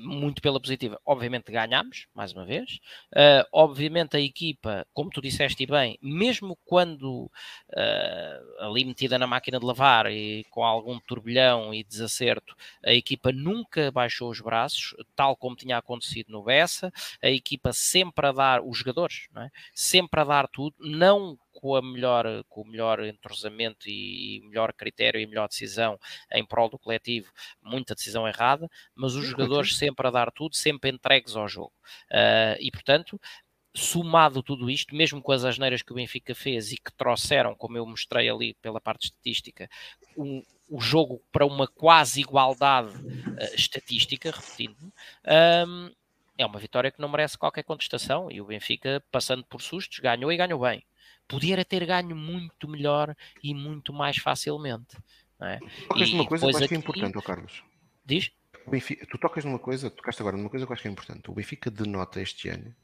muito pela positiva. Obviamente ganhamos, mais uma vez. Uh, obviamente a equipa, como tu disseste bem, mesmo quando uh, ali metida na máquina de lavar e com algum turbilhão e desacerto, a equipa nunca baixou os braços, tal como tinha acontecido no Bessa. A equipa sempre a dar, os jogadores, é? sempre a dar tudo, não com, a melhor, com o melhor entrosamento e melhor critério e melhor decisão em prol do coletivo, muita decisão errada, mas os jogadores sempre a dar tudo, sempre entregues ao jogo. Uh, e portanto, somado tudo isto, mesmo com as asneiras que o Benfica fez e que trouxeram, como eu mostrei ali pela parte estatística, um, o jogo para uma quase igualdade uh, estatística, repetindo, um, é uma vitória que não merece qualquer contestação e o Benfica, passando por sustos, ganhou e ganhou bem podia ter ganho muito melhor e muito mais facilmente. Não é? Tocas numa coisa que eu acho que é importante, oh Carlos. Diz? Benfica, tu tocas numa coisa, tocaste agora numa coisa que eu acho que é importante. O Benfica denota este ano,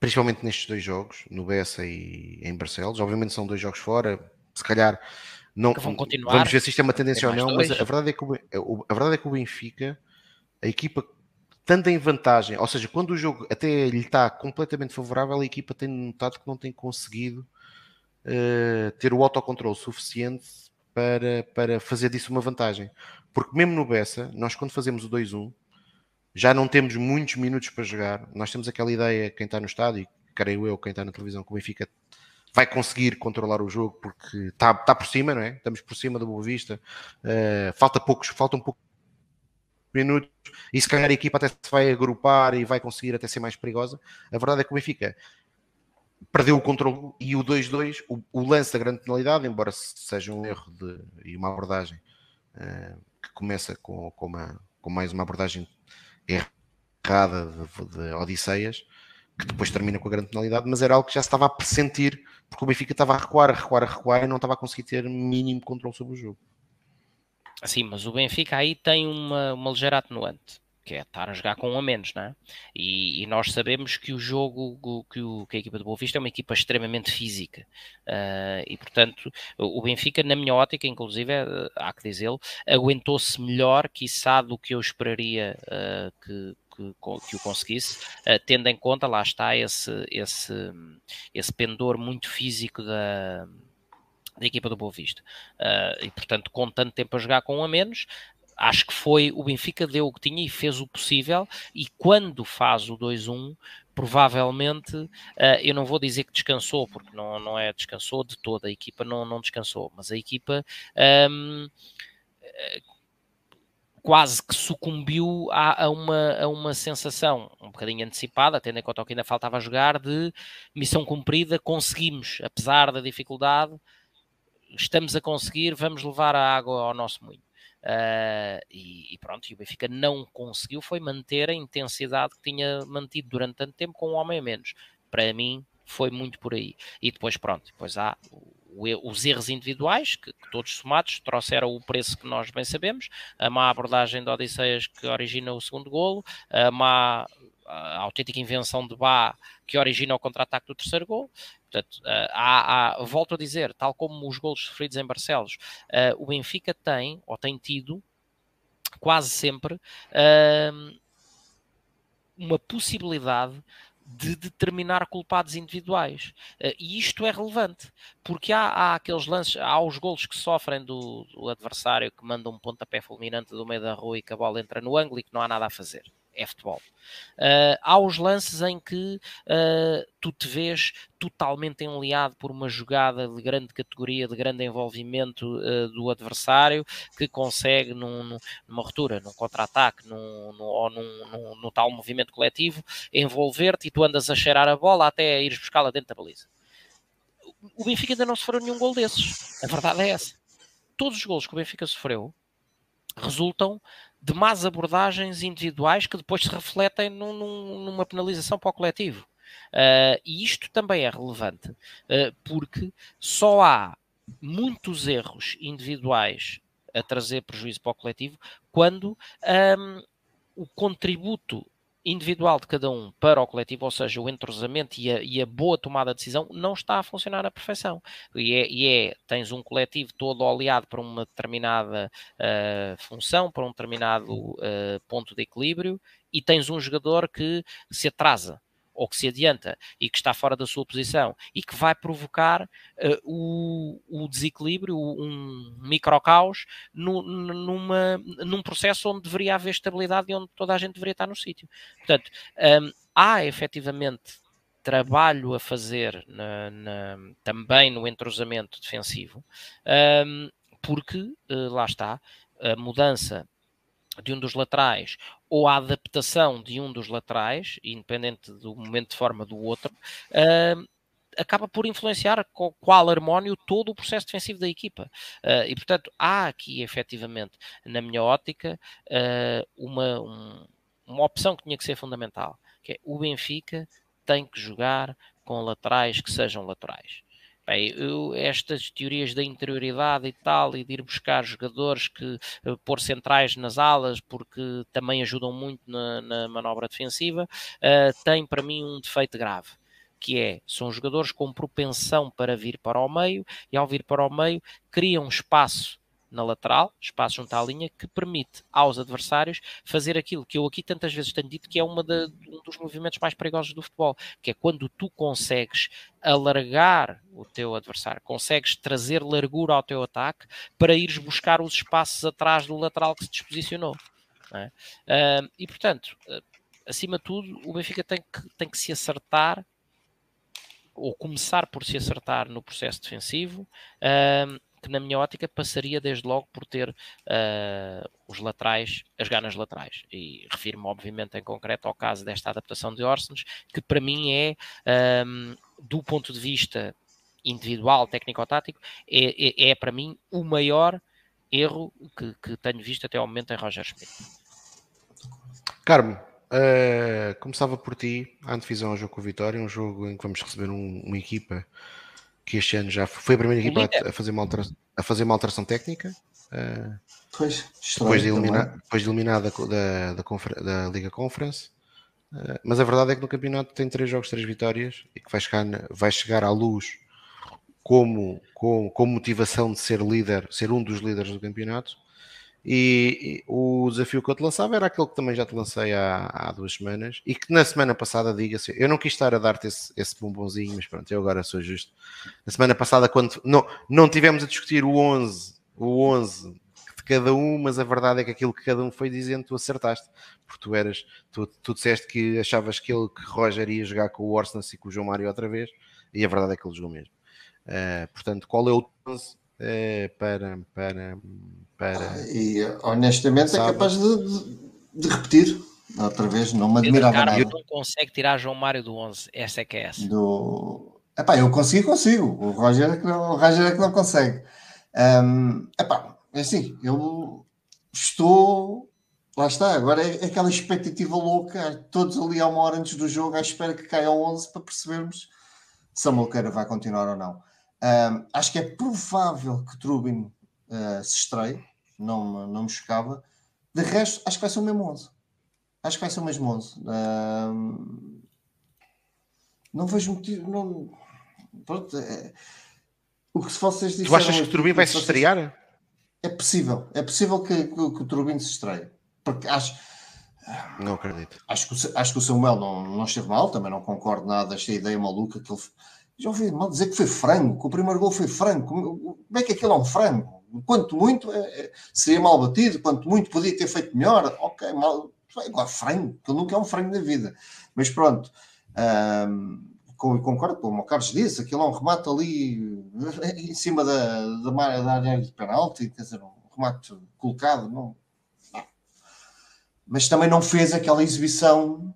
principalmente nestes dois jogos, no Bessa e em Barcelos. Obviamente são dois jogos fora, se calhar não vamos ver se isto é uma tendência ou não, dois. mas a verdade, é que o, a verdade é que o Benfica, a equipa estando em vantagem, ou seja, quando o jogo até lhe está completamente favorável, a equipa tem notado que não tem conseguido uh, ter o autocontrole suficiente para, para fazer disso uma vantagem. Porque mesmo no Bessa, nós quando fazemos o 2-1, já não temos muitos minutos para jogar. Nós temos aquela ideia, quem está no estádio, creio eu, quem está na televisão, que o Benfica vai conseguir controlar o jogo porque está, está por cima, não é? Estamos por cima da Boa Vista. Uh, falta poucos, faltam poucos minutos e se calhar a equipa até se vai agrupar e vai conseguir até ser mais perigosa. A verdade é que o Benfica perdeu o controle e o 2-2, o, o, lance da grande penalidade, embora seja um erro de, e uma abordagem uh, que começa com, com, uma, com, mais uma abordagem errada de, de, Odisseias, que depois termina com a grande penalidade, mas era algo que já se estava a pressentir, porque o Benfica estava a recuar, a recuar, a recuar e não estava a conseguir ter mínimo controle sobre o jogo. Sim, mas o Benfica aí tem uma, uma ligeira atenuante que é estar a jogar com um a menos, não é? E, e nós sabemos que o jogo, que, o, que a equipa do Boa Vista é uma equipa extremamente física uh, e, portanto, o Benfica, na minha ótica, inclusive, uh, há que dizê-lo, aguentou-se melhor, quiçá, do que eu esperaria uh, que, que, o conseguisse, tendo em conta, lá está, esse, esse, esse pendor muito físico da, da equipa do Boa Vista. E, portanto, com tanto tempo a jogar com um a menos, acho que foi o Benfica deu o que tinha e fez o possível e quando faz o 2-1 provavelmente uh, eu não vou dizer que descansou porque não, não é descansou de toda a equipa não, não descansou mas a equipa um, quase que sucumbiu a, a, uma, a uma sensação um bocadinho antecipada, tendo em conta que ainda faltava jogar, de missão cumprida, conseguimos, apesar da dificuldade, estamos a conseguir, vamos levar a água ao nosso moinho. Uh, e, e, pronto, e o Benfica não conseguiu foi manter a intensidade que tinha mantido durante tanto tempo com um homem a menos. Para mim, foi muito por aí. E depois, pronto, depois há os erros individuais, que, que, todos somados trouxeram o preço que nós bem sabemos, a má abordagem de Odisseias que origina o segundo golo, a má a autêntica invenção de Bá que origina o contra-ataque do terceiro gol. Portanto, uh, há, há, volto a dizer, tal como os golos sofridos em Barcelos, uh, o Benfica tem, ou tem tido, quase sempre, uh, uma possibilidade de determinar culpados individuais. Uh, e isto é relevante, porque há, há, aqueles lances, há os golos que sofrem do, do, adversário que manda um pontapé fulminante do meio da rua e que a bola entra no ângulo e que não há nada a fazer é futebol. Uh, há os lances em que uh, tu te vês totalmente enleado por uma jogada de grande categoria, de grande envolvimento uh, do adversário, que consegue num, num, numa ruptura, num contra-ataque num, num, ou num, no tal movimento coletivo, envolver-te e tu andas a cheirar a bola até ires buscá-la dentro da baliza. O Benfica ainda não sofreu nenhum gol desses. A verdade é essa. Todos os gols que o Benfica sofreu resultam de más abordagens individuais que depois se refletem num, num, numa penalização para o coletivo. Uh, e isto também é relevante, uh, porque só há muitos erros individuais a trazer prejuízo para o coletivo quando um, o contributo individual de cada um para o coletivo, ou seja, o entrosamento e a, e a boa tomada de decisão, não está a funcionar à perfeição. E é, e é tens um coletivo todo oleado para uma determinada uh, função, para um determinado uh, ponto de equilíbrio, e tens um jogador que se atrasa ou que se adianta e que está fora da sua posição e que vai provocar uh, o, o, desequilíbrio, um microcaos num processo onde deveria haver estabilidade e onde toda a gente deveria estar no sítio. Portanto, um, há efetivamente trabalho a fazer na, na, também no entrosamento defensivo, um, porque uh, lá está, a mudança de um dos laterais ou a adaptação de um dos laterais, independente do momento de forma do outro, uh, acaba por influenciar com qual harmónio todo o processo defensivo da equipa. Uh, e, portanto, há aqui, efetivamente, na minha ótica, uh, uma, um, uma opção que tinha que ser fundamental, que é o Benfica tem que jogar com laterais que sejam laterais. Bem, eu, estas teorias da interioridade e tal, e de ir buscar jogadores que uh, pôr centrais nas alas, porque também ajudam muito na, na manobra defensiva, uh, tem para mim um defeito grave que é, são jogadores com propensão para vir para o meio e ao vir para o meio criam espaço na lateral, espaço junto à linha, que permite aos adversários fazer aquilo que eu aqui tantas vezes tenho dito que é uma um dos movimentos mais perigosos do futebol, que é quando tu consegues alargar o teu adversário, consegues trazer largura ao teu ataque para ires buscar os espaços atrás do lateral que se disposicionou. É? Uh, e portanto, uh, acima de tudo, o Benfica tem que, tem que se acertar ou começar por se acertar no processo defensivo. Que na minha ótica passaria desde logo por ter uh, os laterais, as ganas laterais. E refiro-me, obviamente, em concreto ao caso desta adaptação de Orsens, que para mim é, um, do ponto de vista individual, técnico-tático, é, é, é, para mim o maior erro que, que, tenho visto até ao momento em Roger Schmidt. Carmo, uh, começava por ti, a antevisão ao jogo com o Vitória, um jogo em que vamos receber um, uma equipa que este ano já foi a primeira equipa a, fazer uma alteração, a fazer uma alteração técnica. Uh, pois, depois de, eliminar, depois de eliminada da, da, da, Liga Conference. Uh, mas a verdade é que no campeonato tem três jogos, três vitórias e que vai chegar, vai chegar à luz como, com, com motivação de ser líder, ser um dos líderes do campeonato e, o desafio que eu te lançava era aquele que também já te lancei há, há duas semanas e que na semana passada, diga-se, eu não quis estar a dar-te esse, esse bombonzinho, mas pronto, eu agora sou justo. Na semana passada, quando não, não tivemos a discutir o 11, o 11 de cada um, mas a verdade é que aquilo que cada um foi dizendo, tu acertaste, porque tu eras, tu, tu disseste que achavas que ele, que Roger ia jogar com o Orsnas e com o João Mário outra vez, e a verdade é que ele jogou mesmo. Uh, portanto, qual é o 11 eh, para, para, para. E honestamente é capaz de, de, repetir outra vez, não me admirava Pedro nada. não consegue tirar João Mário do 11, essa é que é essa. Do... Epá, eu consegui, consigo. O Roger é que não, o Roger é que não consegue. Um, epá, é assim, eu estou. Lá está, agora é, é aquela expectativa louca, todos ali a uma hora antes do jogo, à espera que caia o 11 para percebermos se a Molqueira vai continuar ou não. Um, acho que é provável que Trubin uh, se estreie, não, não me chocava. De resto, acho que vai ser o mesmo 11. Acho que vai ser o mesmo 11. Uh, não vejo motivo. Não, pronto, é, o que se vocês disseram. Tu achas que o Turbin vai se estrear? É possível. É possível que, que, que o Turbin se estreie. Porque acho. Não acredito. Acho que, acho que o Samuel não, não esteve mal, também não concordo nada desta ideia maluca que ele. Já ouvi mal dizer que foi frango, que o primeiro gol foi frango. Como é que aquilo é um frango? Quanto muito é, é, seria mal batido, quanto muito podia ter feito melhor. Ok, mal. Agora, frango, que nunca é um frango na vida. Mas pronto, um, concordo com o Carlos disse, aquilo é um remate ali em cima da, da, da área de penalti, quer dizer, um remate colocado, não, mas também não fez aquela exibição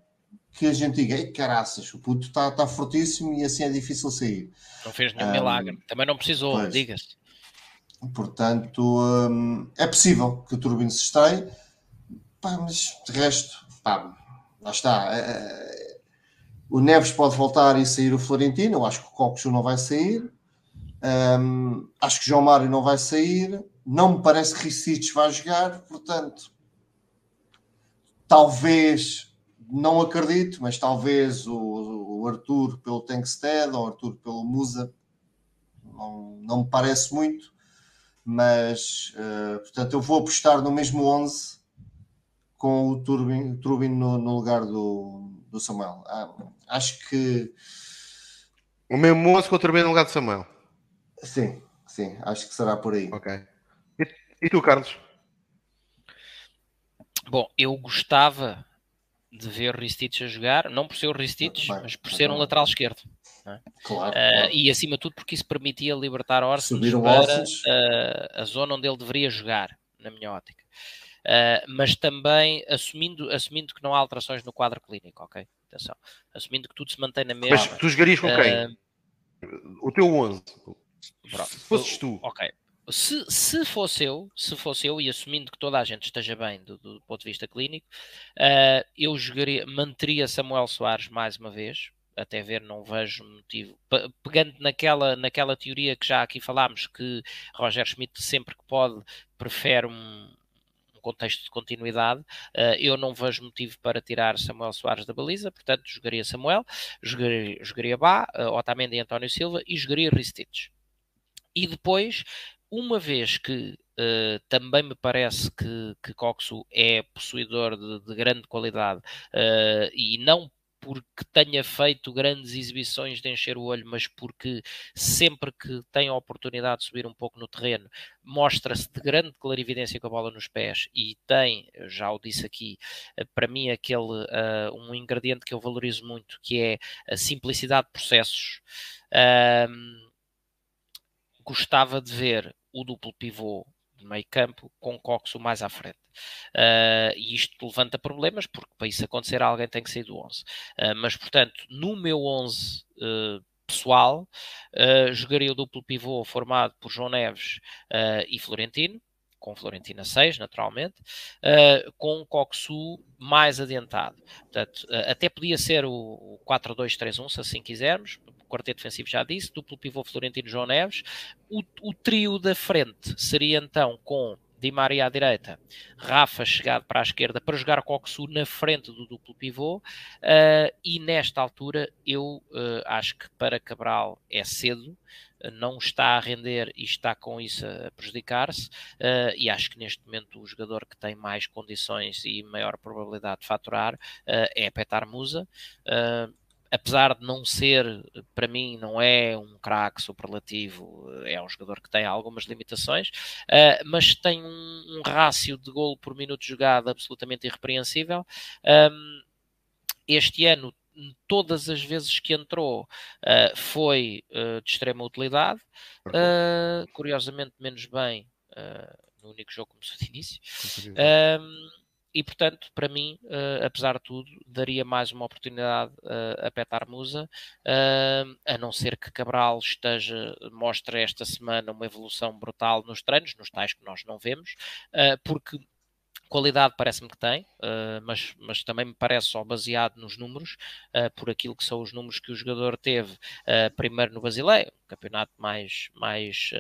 que a gente diga, caraças, o puto está tá fortíssimo e assim é difícil sair. Não fez nenhum um, milagre, também não precisou, diga-se. Portanto, um, é possível que o Turbino se estreie, pá, mas de resto, pá, lá está. É, o Neves pode voltar e sair o Florentino, eu acho que o Coxo não vai sair, um, acho que João Mário não vai sair, não me parece que Ricic vai jogar, portanto, talvez, não acredito, mas talvez o, o Arthur pelo Tankstead ou o Arthur pelo Musa, não, não me parece muito, mas uh, portanto eu vou apostar no mesmo 11 com o Turbin, Turbin no, no lugar do, do Samuel. Ah, acho que o mesmo 11 com o Turbin no lugar do Samuel. Sim, sim, acho que será por aí. Ok. E, e tu, Carlos? Bom, eu gostava de ver o Ristich a jogar, não por ser o Ristich, mas por ser um lateral esquerdo. É? Claro, uh, claro, E acima de tudo porque isso permitia libertar Orsens para uh, a zona onde ele deveria jogar, na minha ótica. Uh, mas também assumindo, assumindo que não há alterações no quadro clínico, ok? Atenção. Assumindo que tudo se mantém na mesma. Mas tu jogarias com quem? O teu 11. Pronto. Se fosses tu. Ok se, se fosse eu, se fosse eu, e assumindo que toda a gente esteja bem do, do ponto de vista clínico, uh, eu jogaria, manteria Samuel Soares mais uma vez, até ver não vejo motivo. Pegando naquela, naquela teoria que já aqui falámos, que Roger Schmidt sempre que pode prefere um, contexto de continuidade, uh, eu não vejo motivo para tirar Samuel Soares da baliza, portanto jogaria Samuel, jogaria, jogaria Bá, uh, Otamendi e António Silva e jogaria Ristich. E depois uma vez que uh, também me parece que, que Coxo é possuidor de, de grande qualidade uh, e não porque tenha feito grandes exibições de encher o olho, mas porque sempre que tem a oportunidade de subir um pouco no terreno, mostra-se de grande clarividência com a bola nos pés e tem, já o disse aqui, eh, para mim aquele uh, um ingrediente que eu valorizo muito, que é a simplicidade de processos. Uh, gostava de ver o duplo pivô de meio campo com Coxo mais à frente. Uh, e isto levanta problemas, porque para isso acontecer alguém tem que sair do 11. Uh, ah, mas, portanto, no meu 11 uh, ah, pessoal, jogaria o duplo pivô formado por João Neves e Florentino, com Florentina 6, naturalmente, uh, com o Coxu mais adiantado. Portanto, uh, até podia ser o 4-2-3-1, se assim quisermos, quarteto defensivo já disse, duplo pivô Florentino João Neves. O, o trio da frente seria então com Di Maria à direita, Rafa chegado para a esquerda para jogar Coxu na frente do duplo pivô. Uh, e nesta altura eu uh, acho que para Cabral é cedo, uh, não está a render e está com isso a prejudicar-se. E acho que neste momento o jogador que tem mais condições e maior probabilidade de faturar é Petar Musa apesar de não ser, para mim, não é um craque superlativo, é um jogador que tem algumas limitações, uh, mas tem um, um rácio de golo por minuto jogado absolutamente irrepreensível. Um, este ano todas as vezes que entrou uh, foi uh, de extrema utilidade, uh, curiosamente menos bem no único jogo começou de início. Um, e portanto, para mim, uh, apesar de tudo, daria mais uma oportunidade uh, a Petar Musa, uh, a não ser que Cabral esteja, mostre esta semana uma evolução brutal nos treinos, nos tais que nós não vemos, porque qualidade parece-me que tem, uh, mas, mas também me parece só baseado nos números, uh, por aquilo que são os números que o jogador teve uh, primeiro no Basileia, um campeonato mais, mais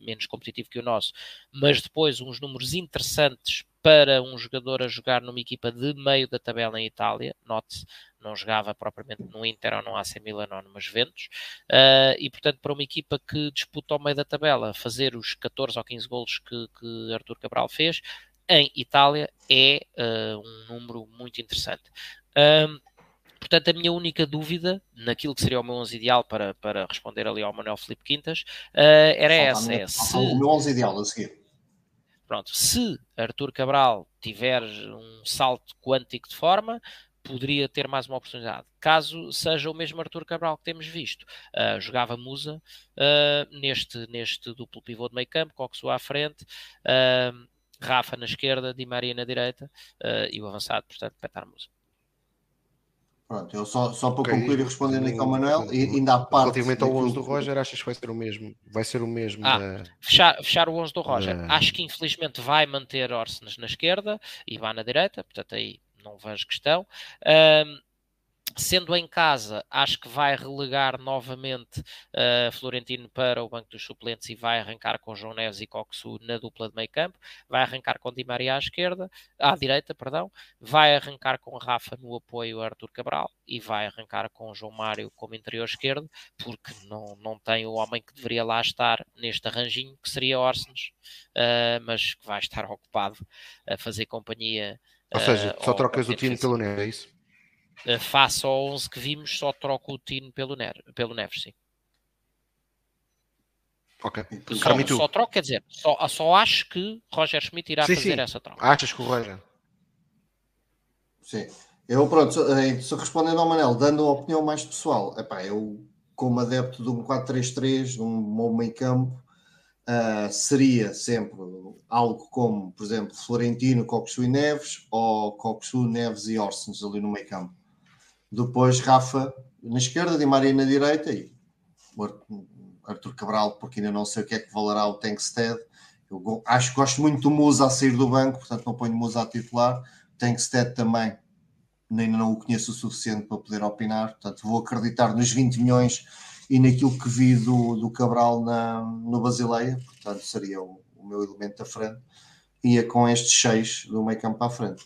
menos competitivo que o nosso, mas depois uns números interessantes para um jogador a jogar numa equipa de meio da tabela em Itália, note-se, não jogava propriamente no Inter ou no AC Milan ou no Juventus, uh, e portanto para uma equipa que disputa ao meio da tabela, fazer os 14 ou 15 golos que, que Artur Cabral fez, em Itália é uh, um número muito interessante. Um, portanto, a minha única dúvida naquilo que seria o meu 11 ideal para, para responder ali ao Manuel Felipe Quintas uh, era essa: é, se... o meu 11 ideal a seguir. Pronto, se Arthur Cabral tiver um salto quântico de forma, poderia ter mais uma oportunidade. Caso seja o mesmo Arthur Cabral que temos visto, uh, jogava Musa uh, neste, neste duplo pivô de meio campo, Coxo à frente, uh, Rafa na esquerda, Di Maria na direita e o avançado, portanto, Petar Musa. Pronto, eu só, só para okay. concluir e responder aqui ao Manuel, e ainda há parte. Relativamente ao 11 do Roger, achas que vai ser o mesmo? Vai ser o mesmo. Ah, da... fechar, fechar o 11 do Roger. Acho que infelizmente vai manter Orsens na esquerda e vai na direita, portanto aí não vejo questão. Um, Sendo em casa, acho que vai relegar novamente uh, Florentino para o banco dos suplentes e vai arrancar com João Neves e Coxu na dupla de meio campo. Vai arrancar com Di Maria à esquerda, à direita, perdão. Vai arrancar com Rafa no apoio a Artur Cabral e vai arrancar com João Mário como interior esquerdo, porque não, não tem o homem que deveria lá estar neste arranjinho, que seria Orsens, uh, mas que vai estar [LAUGHS] ocupado a fazer companhia. Ou seja, uh, só trocas o time pelo Neves, é isso? Uh, face ao 11 que vimos, só troco o Tino pelo, Ner, pelo Neves, sim. Ok. Só, só troco, quer dizer, só, só acho que Roger Schmidt irá sim, fazer sim. essa troca. Achas que o Roger? Sim. Eu, pronto, se respondendo ao Manel, dando uma opinião mais pessoal, epá, eu, como adepto de um 4-3-3, de um meio campo, uh, seria sempre algo como, por exemplo, Florentino, Coxu e Neves, ou Coxu, Neves e Orsens ali no meio campo. Depois Rafa na esquerda, Di Maria na direita e Arthur Cabral, porque ainda não sei o que é que valerá o Tankstead. Eu acho que gosto muito do Musa a sair do banco, portanto não ponho Musa a titular. Tankstead também, ainda não o conheço o suficiente para poder opinar, portanto vou acreditar nos 20 milhões e naquilo que vi do, do Cabral na, no Basileia, portanto seria o, o meu elemento da frente, ia com estes seis do meio campo a frente.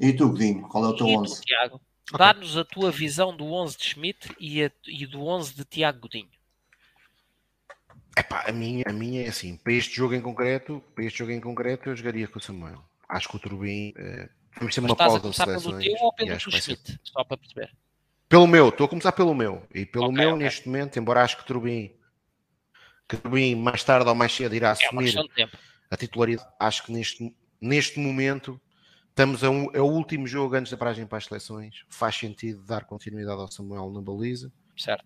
E tu, Godinho, qual é o teu 11? Tiago, dá-nos a tua visão do 11 de Schmidt e, a, e do 11 de Tiago Godinho. Epá, a minha, a minha é assim, para este jogo em concreto, para este jogo em concreto eu jogaria com o Samuel. Acho que o Turbin uh, vamos ter uma pausa de seleções. pelo teu ou pelo do Schmidt? Ser... Só para perceber. Pelo meu, estou a começar pelo meu. E pelo okay, meu, okay. neste momento, embora acho que Turbin, que Turbin mais tarde ou mais cedo irá é assumir é a titularidade, acho que neste, neste momento Estamos a um, é o último jogo antes da paragem para as seleções. Faz sentido dar continuidade ao Samuel na baliza. Certo.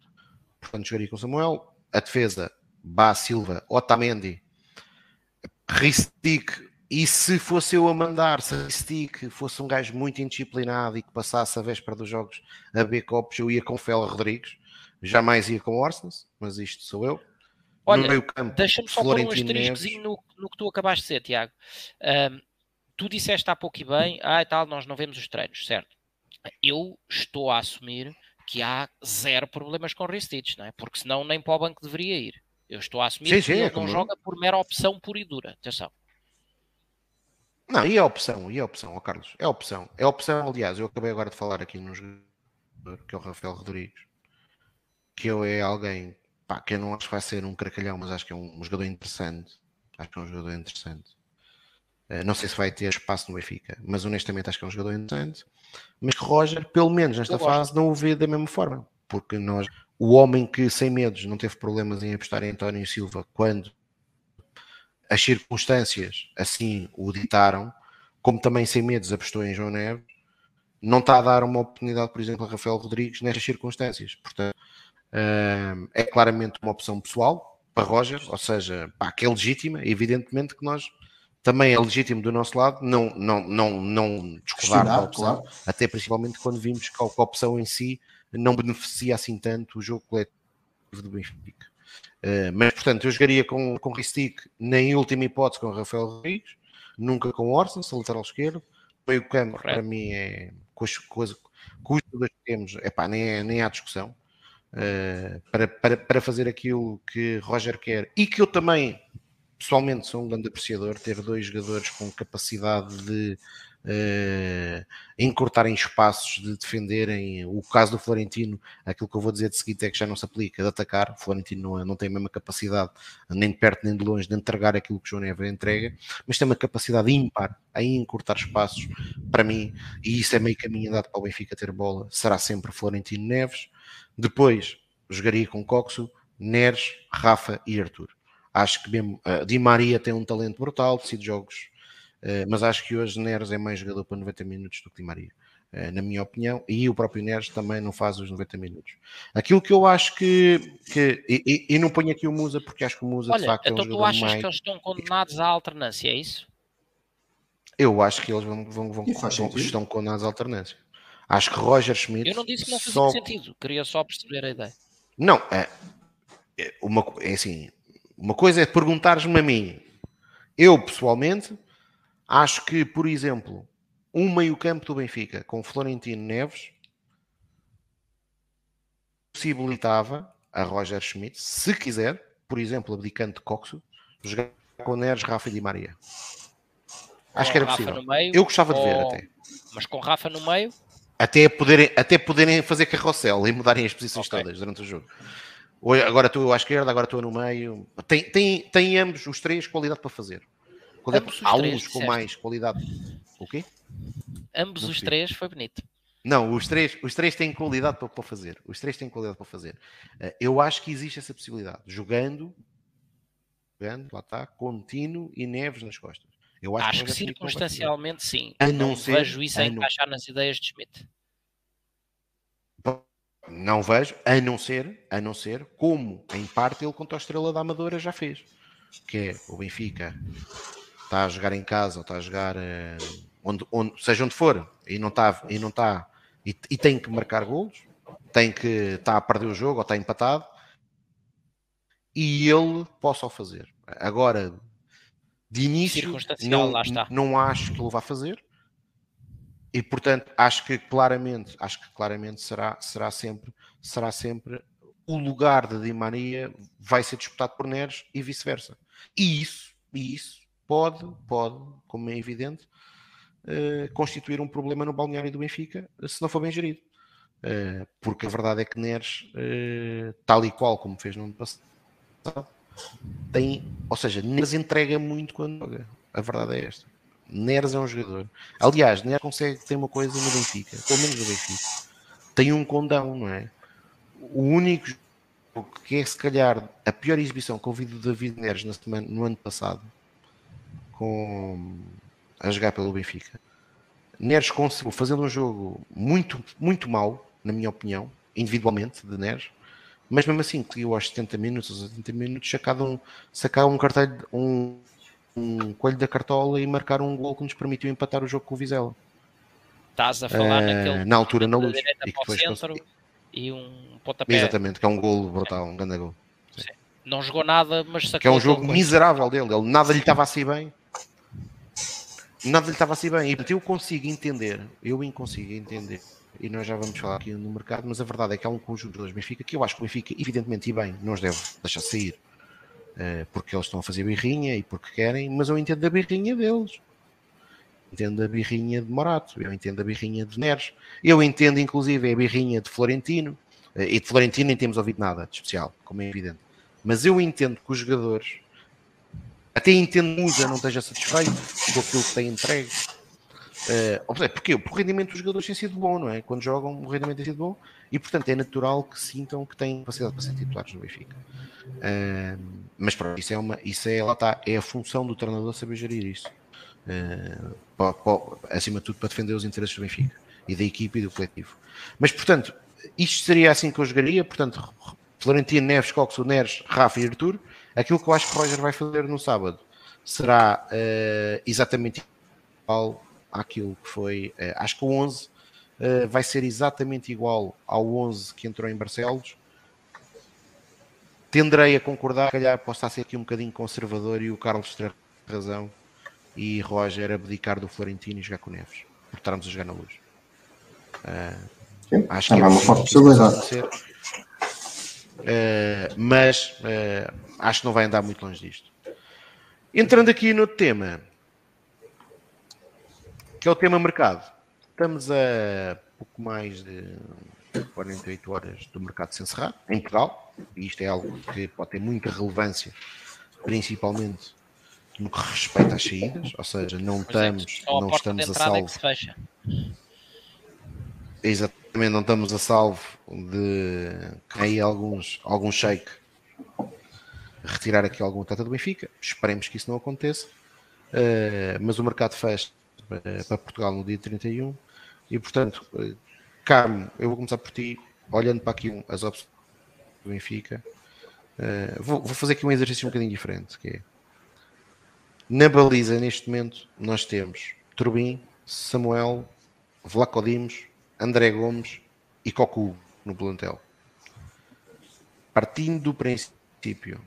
Portanto, jogaria com o Samuel. A defesa, Bá Silva, Otamendi, Ristic. E se fosse eu a mandar, se Ristic fosse um gajo muito indisciplinado e que passasse a véspera dos jogos a B copos, eu ia com Fela Rodrigues. Jamais ia com Orsens, mas isto sou eu. Olha, deixa-me só pôr um asteriscozinho no, no que tu acabaste de dizer, Tiago. Um, tu disseste há pouco e bem, ah e tal, nós não vemos os treinos, certo? Eu estou a assumir que há zero problemas com Ristich, não é? Porque senão nem para o banco deveria ir. Eu estou a assumir sim, que sim, ele é não joga por mera opção pura e dura. Atenção. Não, e é opção, e é opção, ó Carlos, é opção. É opção, aliás, eu acabei agora de falar aqui no jogador, que é o Rafael Rodrigues, que eu é alguém, pá, que eu não acho que vai ser um cracalhão, mas acho que é um, um jogador interessante. Acho que é um jogador interessante. Eh, não sei se vai ter espaço no Benfica, mas honestamente acho que é um jogador interessante. Mas que Roger, pelo menos nesta fase, não o vê da mesma forma. Porque nós, o homem que sem medos não teve problemas em apostar em António Silva quando as circunstâncias assim o ditaram, como também sem medos apostou em João Neves, não está a dar uma oportunidade, por exemplo, a Rafael Rodrigues nestas circunstâncias. Portanto, eh, é claramente uma opção pessoal para Roger, ou seja, pá, que é legítima, evidentemente que nós também é legítimo do nosso lado não, não, não, não discordar da opção, claro. até principalmente quando vimos que a opção em si não beneficia assim tanto o jogo coletivo do Benfica. Uh, mas, portanto, eu jogaria com, com Ristic, nem última hipótese com Rafael Rodrigues, nunca com Orson, lateral esquerdo. Meio campo, para mim, é coisas que temos, epá, nem, é, nem há discussão. Uh, para, para, para fazer aquilo que Roger quer e que eu também pessoalmente sou um grande apreciador ter dois jogadores com capacidade de uh, encurtarem espaços, de defenderem. O caso do Florentino, aquilo que eu vou dizer de seguinte é que já não se aplica, de atacar. O Florentino não, é, não tem a mesma capacidade, nem de perto nem de longe, de entregar aquilo que o João Neves entrega, mas tem uma capacidade ímpar em encurtar espaços, para mim, e isso é meio caminho dado para o Benfica ter bola, será sempre Florentino Neves. Depois, jogaria com Coxo, Neres, Rafa e Arthur. Acho que mesmo uh, Di Maria tem um talento brutal, decide jogos eh, mas acho que hoje Neres é mais jogador para 90 minutos do que Di Maria, uh, na minha opinião, e o próprio Neres também não faz os 90 minutos. Aquilo que eu acho que. que e, e, e não ponho aqui o Musa, porque acho que o Musa Olha, de facto então é um tu jogador achas mais... que eles estão condenados à alternância, é isso? Eu acho que eles vão, vão, vão, vão estão condenados à alternância. Acho que Roger Schmidt. Eu não disse que não fazia só... sentido, queria só perceber a ideia. Não, é, é, uma, é assim, uma coisa é perguntares-me a mim. Eu, pessoalmente, Acho que, por exemplo, um meio-campo do Benfica com Florentino Neves possibilitava a Roger Schmidt, se quiser, por exemplo, abdicando de Coxo, jogar com Neres, Rafa e Di Maria. Acho que era Rafa possível. meio, Eu gostava de ver até. Mas com Rafa no meio, Até poderem, até poderem fazer carrossel e mudarem as posições Ok. todas durante o jogo. Ou agora estou à esquerda, agora estou no meio. Tem, tem, tem ambos os três qualidade para fazer. Qualidade- Ambos os Há uns com mais qualidade. O quê? ambos Não os sei. três, foi bonito. Não, os três, os três têm qualidade para, para fazer. Os três têm qualidade para fazer. Eh, Eu acho que existe essa possibilidade. Jogando, jogando, lá está, contínuo e Neves nas costas. Eu acho, Acho que não fazer. circunstancialmente sim. A não ser- vejo isso a a não- encaixar nas ideias de Schmidt. Não vejo, a não ser, a não ser, como em parte ele contra a Estrela da Amadora já fez. Que é o Benfica está a jogar em casa ou está a jogar eh, onde, onde, seja onde for e não está e não está e, e tem que marcar golos, tem que está a perder o jogo ou está empatado e ele possa o fazer. Agora de início não, não acho que ele vá fazer e portanto acho que claramente acho que claramente será será sempre será sempre o lugar de Di Maria vai ser disputado por Neres e vice-versa. E isso e isso pode pode como é evidente eh, constituir um problema no balneário do Benfica se não for bem gerido. Eh, porque a verdade é que Neres eh, tal e qual como fez no ano passado tem ou seja Neres entrega muito quando joga. A verdade é esta Neres é um jogador. Aliás, Neres consegue ter uma coisa no Benfica, pelo menos no Benfica. Tem um condão, não é? O único que é, se calhar, a pior exibição que eu vi do David Neres na semana, no ano passado, com, a jogar pelo Benfica. Neres conseguiu fazer um jogo muito, muito mau, na minha opinião, individualmente, de Neres, mas mesmo assim, conseguiu aos 70 minutos, aos 80 minutos, sacar um, sacar um cartelho, um, um coelho da cartola e marcar um gol que nos permitiu empatar o jogo com o Vizela. Estás a falar Eh, naquele na altura, na luz. E que para o depois centro e um pontapé. Exatamente, que é um gol brutal, um grande gol. Não jogou nada, mas sacou Que é um jogo miserável dele. Ele nada lhe estava assim bem. Nada lhe estava assim bem. E eu consigo entender, eu consigo entender, e nós já vamos falar aqui no mercado, mas a verdade é que há um conjunto dos Benfica que eu acho que o Benfica, evidentemente, e bem, não os deve deixar sair. Eh, porque eles estão a fazer birrinha e porque querem, mas eu entendo a birrinha deles. Entendo a birrinha de Morato, eu entendo a birrinha de Neres, eu entendo inclusive a birrinha de Florentino, eh, e de Florentino nem temos ouvido nada de especial, como é evidente. Mas eu entendo que os jogadores, até entendo Musa não esteja satisfeito com aquilo que tem entregue. Porquê? Porque o rendimento dos jogadores tem sido bom, não é? Quando jogam, o rendimento tem sido bom e, portanto, é natural que sintam que têm capacidade para ser titulares no Benfica. Eh, mas pronto, isso é, uma, isso é, lá está, é a função do treinador saber gerir isso. Eh, pa- pa- acima de tudo, para defender os interesses do Benfica e da equipe e do coletivo. Mas, portanto, isto seria assim que eu jogaria. Portanto, Florentino, Neves, Cox, Neres, Rafa e Artur. Aquilo que eu acho que o Roger vai fazer no sábado será eh, exatamente igual àquilo que foi. eh, acho que o 11 eh, vai ser exatamente igual ao 11 que entrou em Barcelos. Tenderei a concordar, calhar posso estar a ser aqui um bocadinho conservador e o Carlos ter razão e Roger abdicar do Florentino e jogar com o Neves, por estarmos a jogar na luz. Sim, acho também é uma possível forte que possibilidade. Eh, mas eh, acho que não vai andar muito longe disto. Entrando aqui no tema, que é o tema mercado. Estamos a pouco mais de 48 horas do mercado se encerrar em Portugal, e isto é algo que pode ter muita relevância, principalmente no que respeita às saídas, ou seja, não estamos, Só a não de estamos a é salvo fecha. Exatamente, não estamos a salvo de cair alguns, algum shake retirar aqui alguma tata do Benfica. Esperemos que isso não aconteça. Uh, mas o mercado fecha para, Portugal no dia 31 e, portanto, Carmo, eu vou começar por ti, olhando para aqui as opções do Benfica. Uh, vou, vou, fazer aqui um exercício um bocadinho diferente, que é na baliza, neste momento, nós temos Turbin, Samuel, Vlaco Dimos, André Gomes e Cocu no plantel. Partindo do princípio,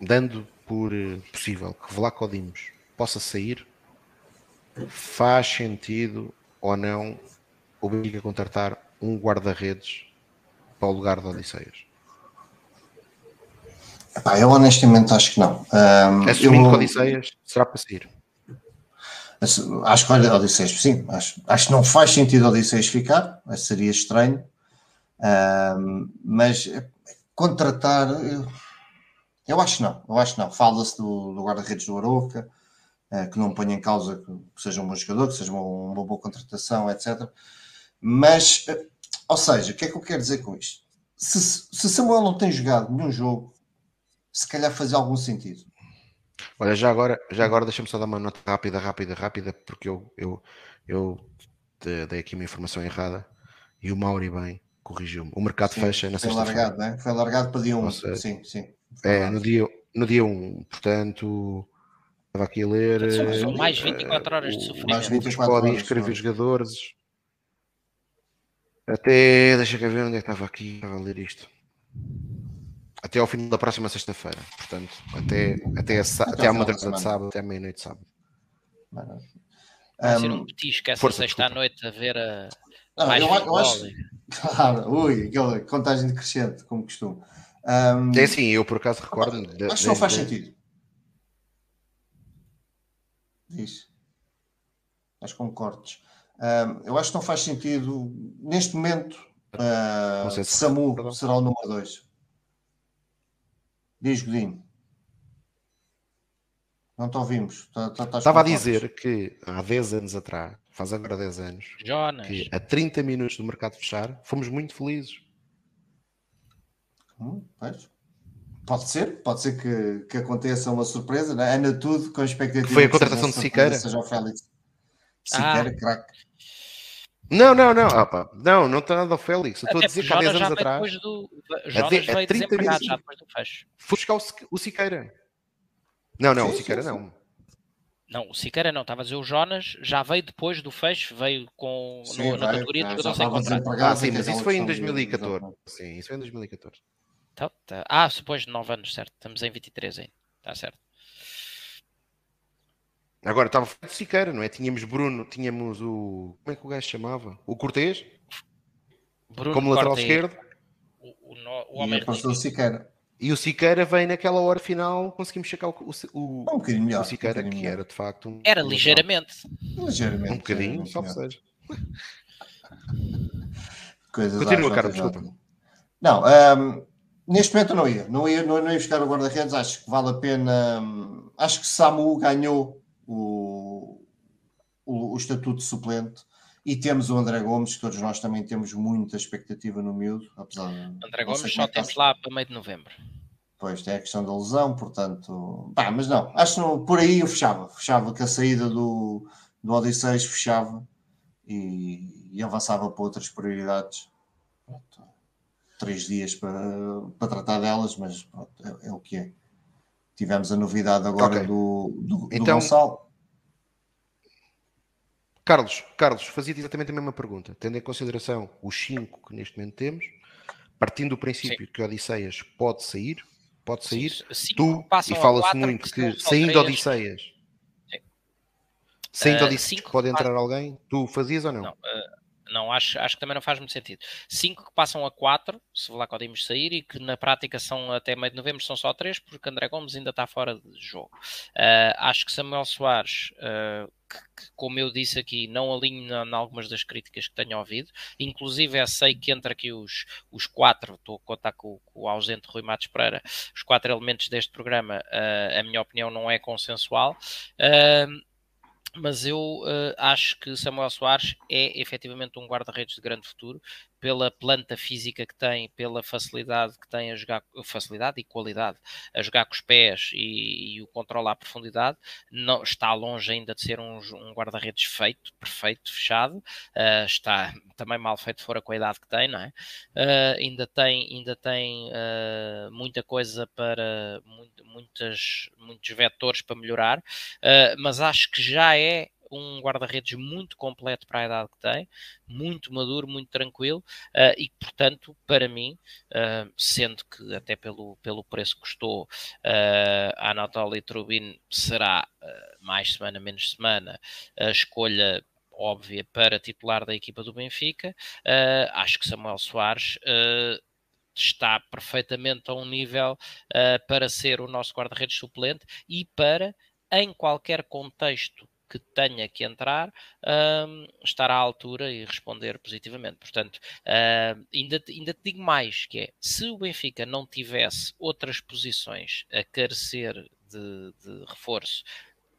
dando por possível que Vlaco Dimos possa sair, faz sentido ou não o Benfica contratar um guarda-redes para o lugar de Odisseias? Epá, eu honestamente acho que não. Um, Assumindo eu... que Odisseias será para sair. Acho que Odisseias, sim, acho, acho que não faz sentido Odisseias ficar, seria estranho, um, mas contratar, eu, eu, acho que não, eu acho que não. Fala-se do, do guarda-redes do Aroca, que não põe em causa que seja um bom jogador, que seja uma, uma boa contratação, etc. Mas, uh, ou seja, o que é que eu quero dizer com isto? Se, se Samuel não tem jogado nenhum jogo, se calhar fazia algum sentido. Olha, já agora, já agora deixa-me só dar uma nota rápida, rápida, rápida, porque eu, eu, eu dei aqui uma informação errada e o Mauri bem corrigiu-me. O mercado sim, fecha na sexta-feira. Foi largado, né? Foi largado para dia 1. Um. sim, sim. É, no dia, no dia 1. Um, portanto, estava aqui a ler. São mais 24 horas de sofrimento. Mais 24 podem inscrever jogadores. Até, deixa eu ver onde é que estava aqui, estava a ler isto até ao fim da próxima sexta-feira. Portanto, até, até, a, até, até à madrugada de sábado, até à meia-noite de sábado. Vai ser um petisco essa sexta à noite a ver a. Não, eu, eu acho. Claro, ui, aquela contagem decrescente, como costume. Um, é assim, eu por acaso recordo. Acho que não faz sentido. Diz. Acho que concordes. Um, eu acho que não faz sentido. Neste momento, uh, Samu será o número 2. Diz, Godinho. Não te ouvimos. Tá, tá, tá Estava a dizer que há 10 anos atrás, faz agora 10 anos, Jonas. que a 30 minutos do mercado fechar, fomos muito felizes. Hum, pode ser, pode ser que, que aconteça uma surpresa, né? Ana tudo com expectativa. Foi a contratação de Siqueira. Seja o Félix. Siqueira, ah. craque. Não, não, não, opa, não, não está nada ao Félix. Eu estou a dizer que há 10 anos atrás. Do... Jonas a, veio 30 minutos, já depois do fecho. Fui buscar o, o Siqueira. Não, não, sim, o Siqueira sim, não. Não, o Siqueira não, estava a dizer o Jonas, já veio depois do fecho, veio com sim, no, na categoria de jogador sem contrato. Ah, sim, mas isso foi em 2014. Sim, isso foi em 2014. Então, tá. Ah, depois de 9 anos, certo. Estamos em 23 ainda. Está certo. Agora estava feito Siqueira, não é? Tínhamos Bruno, tínhamos o. Como é que o gajo chamava? O Cortês? Bruno como lateral esquerdo. O, o, o homem e Siqueira. E o Siqueira vem naquela hora final, conseguimos checar o, o, um bocadinho melhor, o Siqueira, um que era de facto um. Era ligeiramente. Ligeiramente. Um bocadinho, só que seja. [LAUGHS] Coisas Continua, cara, desculpa. Não, um, neste momento não ia. Não ia, não, não ia buscar o guarda-redes. Acho que vale a pena. Um, acho que Samu ganhou o, o, o, estatuto de suplente. E temos o André Gomes, que todos nós também temos muita expectativa no miúdo, apesar de. André Gomes só é temos lá para meio de novembro. Pois, tem a questão da lesão, portanto. Pá, mas não, acho que por aí eu fechava. Fechava que a saída do, do Odisseis fechava e, e avançava para outras prioridades. Pronto, três dias para, para tratar delas, mas pronto, é, é o que é. Tivemos a novidade agora okay. do, do, então, do Gonçalo. Carlos, Carlos, fazia exatamente a mesma pergunta, tendo em consideração os cinco que neste momento temos, partindo do princípio Sim. que Odisseias pode sair, pode sair, Sim, tu, e fala-se muito que saindo Odisseias, saindo uh, Odisseias pode entrar alguém, tu fazias ou não? Não, uh, não, acho, acho que também não faz muito sentido. 5 que passam a 4, se lá podemos sair, e que na prática são até meio de novembro são só 3, porque André Gomes ainda está fora de jogo. Uh, acho que Samuel Soares uh, que, como eu disse aqui, não alinho em algumas das críticas que tenho ouvido. Inclusive, é, sei que entre aqui os, os quatro, estou a contar com, com o ausente Rui Matos Pereira, os quatro elementos deste programa, uh, a minha opinião não é consensual. Uh, mas eu uh, acho que Samuel Soares é efetivamente um guarda-redes de grande futuro pela planta física que tem, pela facilidade que tem a jogar, facilidade e qualidade a jogar com os pés e, e o controle à profundidade, não, está longe ainda de ser um, um guarda-redes feito, perfeito, fechado, uh, está também mal feito fora com a idade que tem, não é? Uh, ainda tem, ainda tem uh, muita coisa para, muito, muitas, muitos vetores para melhorar, mas acho que já é um guarda-redes muito completo para a idade que tem, muito maduro, muito tranquilo uh, e, portanto, para mim, uh, sendo que até pelo, pelo preço que custou, uh, a Anatoly Trubin será mais semana, menos semana, a escolha óbvia para titular da equipa do Benfica. acho que Samuel Soares está perfeitamente a um nível uh, para ser o nosso guarda-redes suplente e para, em qualquer contexto que tenha que entrar um, estar à altura e responder positivamente. Portanto, uh, ainda, ainda te digo mais, que é, se o Benfica não tivesse outras posições a carecer de, de reforço,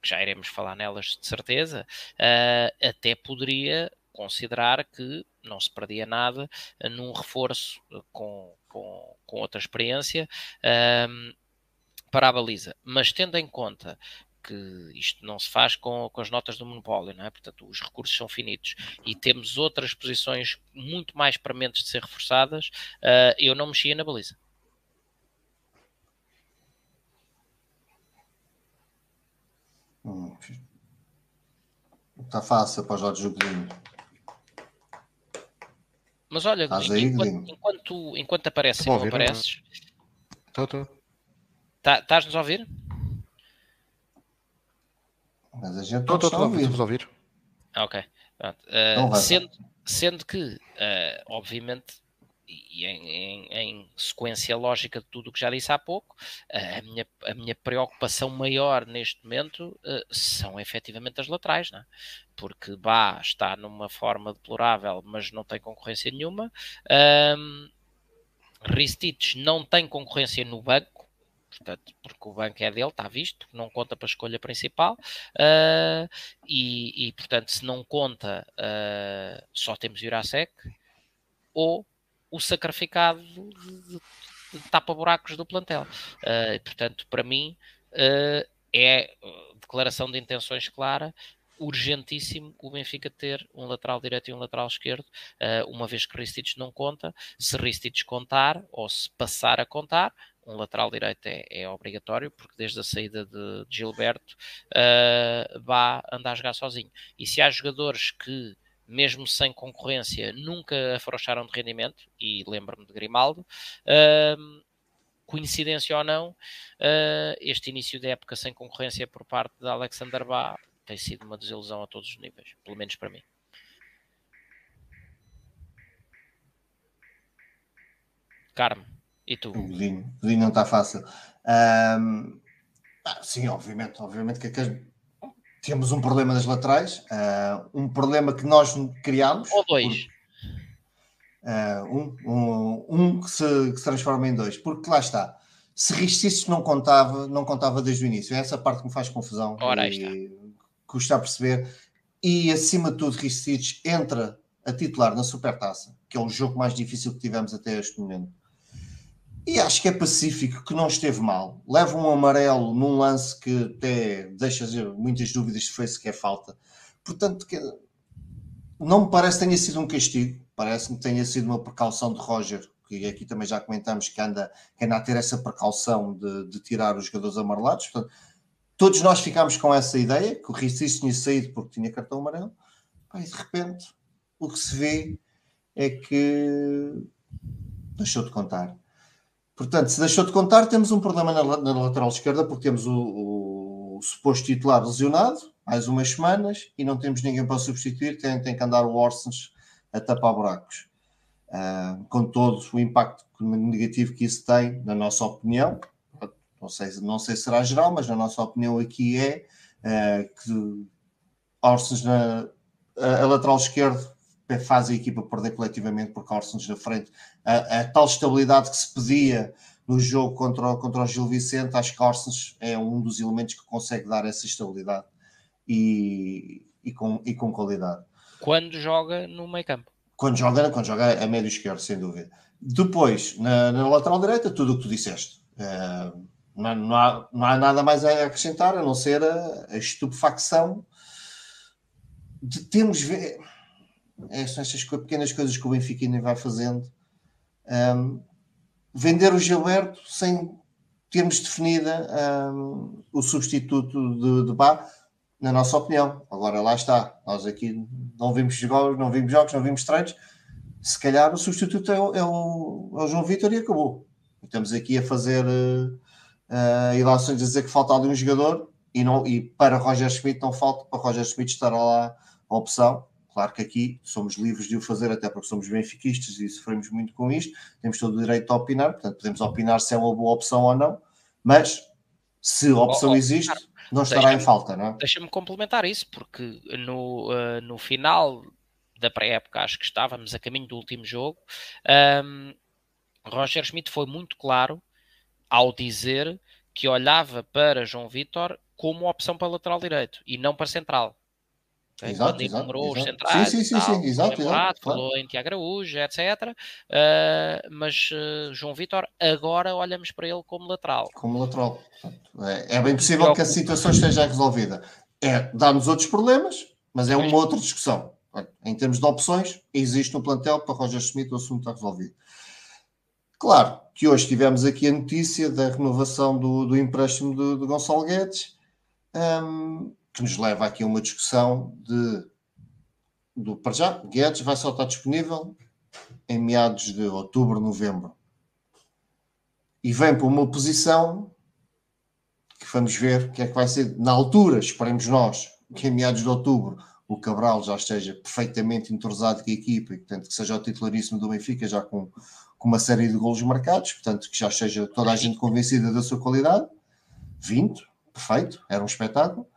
que já iremos falar nelas de certeza, uh, até poderia considerar que não se perdia nada num reforço com, com, com outra experiência um, para a baliza. Mas tendo em conta que isto não se faz com, com as notas do monopólio, não é? Portanto, os recursos são finitos e temos outras posições muito mais prementes de ser reforçadas, uh, eu não mexia na baliza. Hum, está fácil para o Jorge Godinho. Mas olha, enquanto, enquanto, enquanto apareces e não apareces. Estou, estou. Tá, Estás-nos a ouvir? Mas a gente não está a ouvir. ouvir. Ok. Uh, sendo, sendo que, uh, obviamente, e em, em, em, sequência lógica de tudo o que já disse há pouco, uh, a, minha, a minha preocupação maior neste momento são efetivamente as laterais, não é? porque Bá está numa forma deplorável, mas não tem concorrência nenhuma. Um, Ristich não tem concorrência no banco, portanto, porque o banco é dele, está visto, não conta para a escolha principal, uh, e, e, portanto, se não conta, uh, só temos Jurasek, ou o sacrificado de, de, de tapa-buracos do plantel. Uh, portanto, para mim, é declaração de intenções clara, urgentíssimo o Benfica ter um lateral direito e um lateral esquerdo, uma vez que Ristich não conta. Se Ristich contar, ou se passar a contar, um lateral direito é, é, obrigatório, porque desde a saída de, de Gilberto uh, vá andar a jogar sozinho. E se há jogadores que, mesmo sem concorrência, nunca afrouxaram de rendimento, e lembro-me de Grimaldo, uh, coincidência ou não, uh, este início de época sem concorrência por parte de Alexander Bá tem sido uma desilusão a todos os níveis, pelo menos para mim. Carme. E tu? O Godinho, o Godinho não está fácil. Um, ah, sim, obviamente, obviamente que, que temos um problema nas laterais, uh, um problema que nós criámos. Ou dois. Por, uh, um, um, um que, se, que se transforma em dois, porque lá está. Se Ristices não contava, não contava desde o início. É essa parte que me faz confusão. Ora, e custa a perceber. E acima de tudo, Ristices entra a titular na Supertaça, que é o jogo mais difícil que tivemos até este momento e acho que é pacífico, que não esteve mal. Leva um amarelo num lance que até deixa muitas dúvidas se foi sequer falta. Portanto, não me parece que tenha sido um castigo. Parece-me que tenha sido uma precaução de Roger, que aqui também já comentamos que anda, que anda a ter essa precaução de, de tirar os jogadores amarelados. Portanto, todos nós ficámos com essa ideia, que o Ricic tinha saído porque tinha cartão amarelo. E de repente, o que se vê é que deixou de contar. Portanto, se deixou de contar, temos um problema na, na lateral esquerda, porque temos o, o, o, suposto titular lesionado, mais umas semanas, e não temos ninguém para substituir, tem, tem que andar o Orsens a tapar buracos. Uh, com todo o impacto negativo que isso tem, na nossa opinião, não sei, não sei se será geral, mas na nossa opinião aqui é uh, que Orsens na a, a lateral esquerdo faz a equipa perder coletivamente porque Orsens na frente. A, a, tal estabilidade que se pedia no jogo contra, o, contra o Gil Vicente, acho que Orsens é um dos elementos que consegue dar essa estabilidade e, e, com, e com qualidade. Quando joga no meio campo. Quando joga, quando joga a médio esquerdo, sem dúvida. Depois, na, na lateral direita, tudo o que tu disseste. Uh, não, não, há, não, há, nada mais a acrescentar a não ser a, a estupefacção de termos. É, são estas pequenas coisas que o Benfica ainda vai fazendo. Um, vender o Gilberto sem termos definida um, o substituto de, de Bá, na nossa opinião. Agora lá está. Nós aqui não vimos jogos, não vimos jogos, não vimos treinos. Se calhar o substituto é o, é o, é o João Vitor e acabou. Estamos aqui a fazer uh, uh, ilações a dizer que falta ali um jogador e, não, e para Roger Schmidt não falta, para Roger Schmidt estar lá a opção. Claro que aqui somos livres de o fazer, até porque somos benfiquistas e sofremos muito com isto, temos todo o direito a opinar, portanto podemos opinar se é uma boa opção ou não, mas se a opção oh, oh, existe, não estará em falta, não é? Deixa-me complementar isso, porque no, uh, no final da pré-época, acho que estávamos a caminho do último jogo, um, Roger Schmidt foi muito claro ao dizer que olhava para João Vitor como opção para lateral direito e não para central. Exato, quando enumerou os centrais, sim, sim, sim, sim, exato, exato, falou claro. em Tiago Araújo, etc. Uh, mas uh, João Vitor, agora olhamos para ele como lateral. Como lateral. É, é bem possível que a situação esteja resolvida. É, dá-nos outros problemas, mas é uma outra discussão. Em termos de opções, existe no plantel para Roger Schmidt, o assunto está resolvido. Claro que hoje tivemos aqui a notícia da renovação do, do empréstimo de, de Gonçalo Guedes, um, que nos leva aqui a uma discussão de do para já, Guedes vai só estar disponível em meados de outubro, novembro. E vem para uma posição que vamos ver que é que vai ser na altura, esperemos nós, que em meados de outubro o Cabral já esteja perfeitamente entrosado com a equipa e, portanto, que seja o titularíssimo do Benfica, já com, com uma série de golos marcados, portanto, que já esteja toda a gente convencida da sua qualidade. 20, perfeito, era um espetáculo.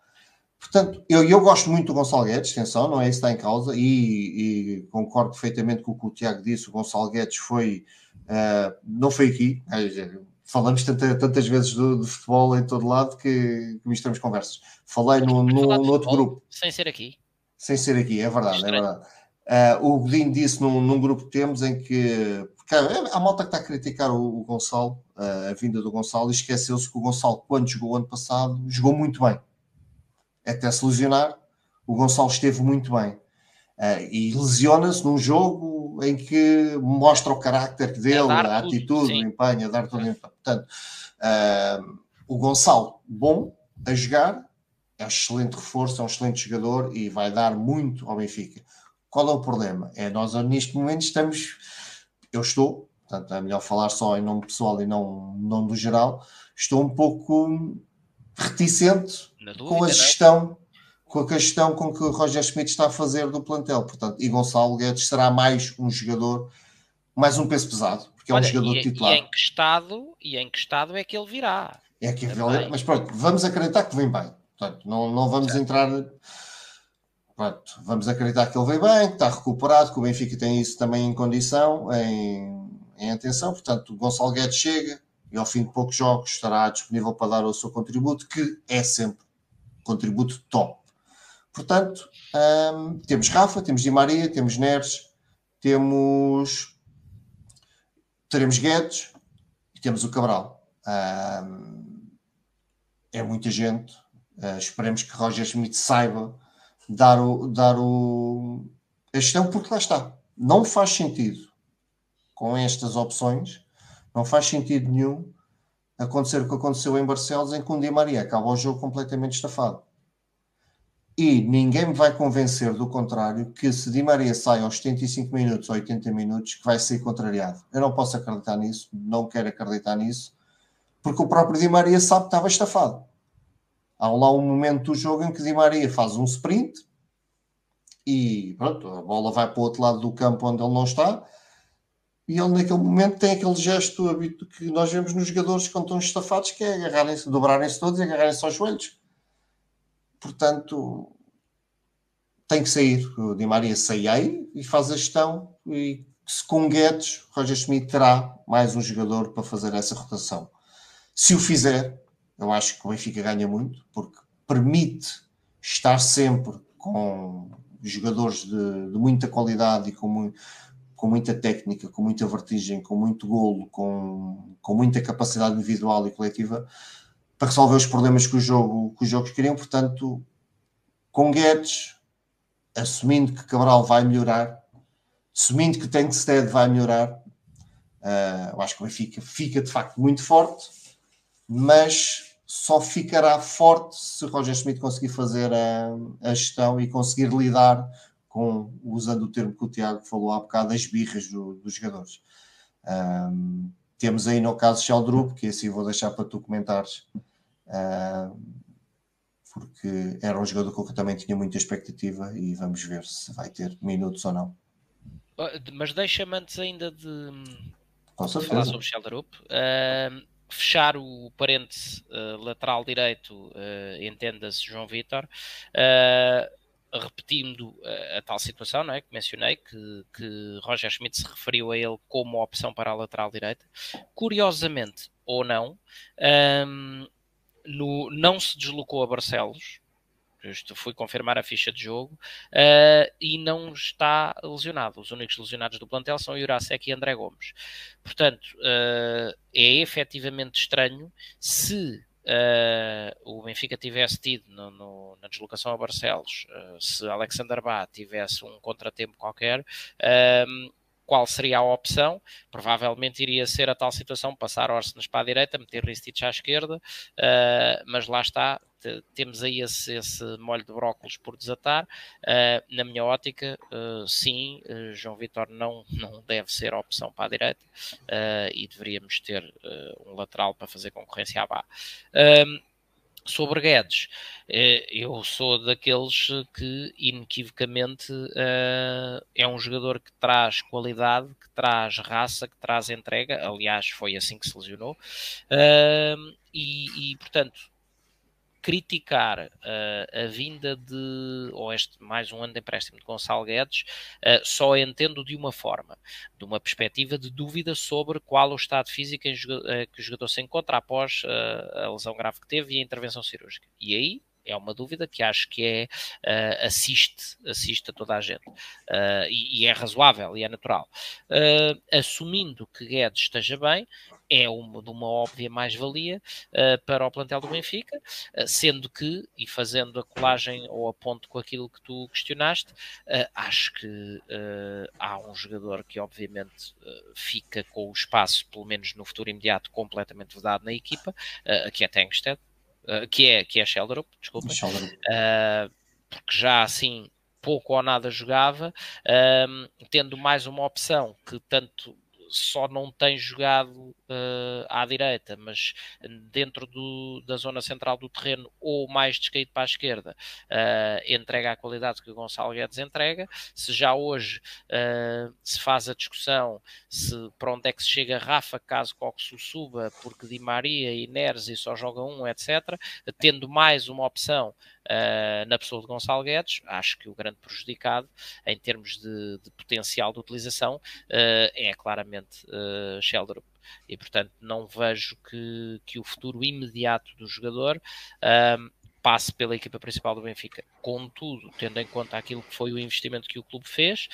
Portanto, eu, eu gosto muito do Gonçalo Guedes, atenção, não é isso que está em causa, e, e concordo perfeitamente com o que o Tiago disse, o Gonçalo Guedes foi, uh, não foi aqui, falamos tanta, tantas vezes do, do, futebol em todo lado que, que misturamos conversas. Falei no, no, no outro grupo. Sem ser aqui. Sem ser aqui, é verdade, é verdade. Uh, o Godinho disse num, num, grupo que temos em que porque a malta que está a criticar o, o Gonçalo, uh, a vinda do Gonçalo, e esqueceu-se que o Gonçalo, quando jogou ano passado, jogou muito bem até se lesionar, o Gonçalo esteve muito bem. Uh, e lesiona-se num jogo em que mostra o carácter dele, a atitude, o empenho, a dar tudo. Portanto, uh, o Gonçalo, bom a jogar, é um excelente reforço, é um excelente jogador e vai dar muito ao Benfica. Qual é o problema? É nós neste momento estamos, eu estou, portanto é melhor falar só em nome pessoal e não, não do geral, estou um pouco reticente dúvida, com a é? gestão, com a gestão com que o Roger Schmidt está a fazer do plantel. Portanto, e Gonçalo Guedes será mais um jogador, mais um peso pesado, porque Olha, é um jogador e, titular. E em que estado, e em que estado é que ele virá? É que ele, mas pronto, vamos acreditar que vem bem. Portanto, não, não vamos entrar. Pronto, vamos acreditar que ele vem bem, que está recuperado, que o Benfica tem isso também em condição, em, em atenção. Portanto, o Gonçalo Guedes chega, e ao fim de poucos jogos estará disponível para dar o seu contributo, que é sempre contributo top. Portanto, hum, temos Rafa, temos Di Maria, temos Neres, temos teremos Guedes e temos o Cabral. Hum, é muita gente. Uh, esperemos que Roger Schmidt saiba dar, o, dar o, a gestão, porque lá está. Não faz sentido com estas opções não faz sentido nenhum acontecer o que aconteceu em Barcelos, em que um Di Maria acaba o jogo completamente estafado. E ninguém me vai convencer do contrário que se Di Maria sai aos 75 minutos ou 80 minutos, que vai ser contrariado. Eu não posso acreditar nisso, não quero acreditar nisso, porque o próprio Di Maria sabe que estava estafado. Há lá um momento do jogo em que Di Maria faz um sprint e pronto, a bola vai para o outro lado do campo onde ele não está e ele naquele momento tem aquele gesto que nós vemos nos jogadores quando estão estafados, que é agarrarem-se, dobrarem-se todos e agarrarem-se aos joelhos. Portanto, tem que sair. O Di Maria sai aí e faz a gestão. E se com Guedes, Roger Schmidt terá mais um jogador para fazer essa rotação. Se o fizer, eu acho que o Benfica ganha muito, porque permite estar sempre com jogadores de, de muita qualidade e com, com, muita técnica, com muita vertigem, com muito golo, com, com muita capacidade individual e coletiva para resolver os problemas que, o jogo, que os jogos queriam. Portanto, com Guedes, assumindo que Cabral vai melhorar, assumindo que Tankstead vai melhorar, uh, eu acho que o Benfica fica de facto muito forte, mas só ficará forte se Roger Schmidt conseguir fazer a, a gestão e conseguir lidar com, usando o termo que o Tiago falou há bocado, as birras do, dos jogadores. Um, temos aí no caso Sheldrup, que assim vou deixar para tu comentares, uh, porque era um jogador com que eu também tinha muita expectativa e vamos ver se vai ter minutos ou não. Mas deixa-me antes ainda de, de falar sobre Sheldrup. Uh, fechar o parêntese uh, lateral direito, uh, entenda-se João Vitor, uh, repetindo a, tal situação não é, que mencionei, que, que Roger Schmidt se referiu a ele como opção para a lateral direita. Curiosamente, ou não, um, no, não se deslocou a Barcelos, Justo, fui confirmar a ficha de jogo uh, e não está lesionado. Os únicos lesionados do plantel são Jurasek e André Gomes. Portanto, uh, é efetivamente estranho se uh, o Benfica tivesse tido no, no, na deslocação a Barcelos, se Alexander Bá tivesse um contratempo qualquer qual seria a opção? Provavelmente iria ser a tal situação, passar Orsenas para a direita, meter Ristich à esquerda, uh, mas lá está, temos aí esse, esse, molho de brócolis por desatar. Uh, na minha ótica, uh, sim, uh, João Vitor não, não deve ser a opção para a direita e deveríamos ter um lateral para fazer concorrência à Bá. Sobre Guedes, eh, eu sou daqueles que inequivocamente eh, é um jogador que traz qualidade, que traz raça, que traz entrega. Aliás, foi assim que se lesionou. E, e portanto, criticar uh, a vinda de, ou este mais um ano de empréstimo de Gonçalo Guedes, uh, só entendo de uma forma, de uma perspectiva de dúvida sobre qual o estado físico em, uh, que o jogador se encontra após a lesão grave que teve e a intervenção cirúrgica. E aí é uma dúvida que acho que é uh, assiste, assiste a toda a gente uh, e, e, é razoável e é natural. Uh, assumindo que Guedes esteja bem, é uma, de uma óbvia mais-valia para o plantel do Benfica, sendo que, e fazendo a colagem ou a ponto com aquilo que tu questionaste, acho que há um jogador que obviamente fica com o espaço, pelo menos no futuro imediato, completamente vedado na equipa, que é Tengsted uh, que é, que é Sheldrup, desculpa, uh, porque já assim pouco ou nada jogava, uh, tendo mais uma opção que tanto só não tem jogado uh, à direita, mas dentro do, da zona central do terreno ou mais descaído para a esquerda, uh, entrega a qualidade que o Gonçalo Guedes entrega. Se já hoje uh, se faz a discussão se para onde é que se chega Rafa caso Coxo suba, porque Di Maria e Neres só joga um, etc., tendo mais uma opção uh, na pessoa de Gonçalo Guedes, acho que o grande prejudicado em termos de, de potencial de utilização uh, é claramente uh, Sheldrup. E portanto não vejo que, que o futuro imediato do jogador passe pela equipa principal do Benfica. Contudo, tendo em conta aquilo que foi o investimento que o clube fez,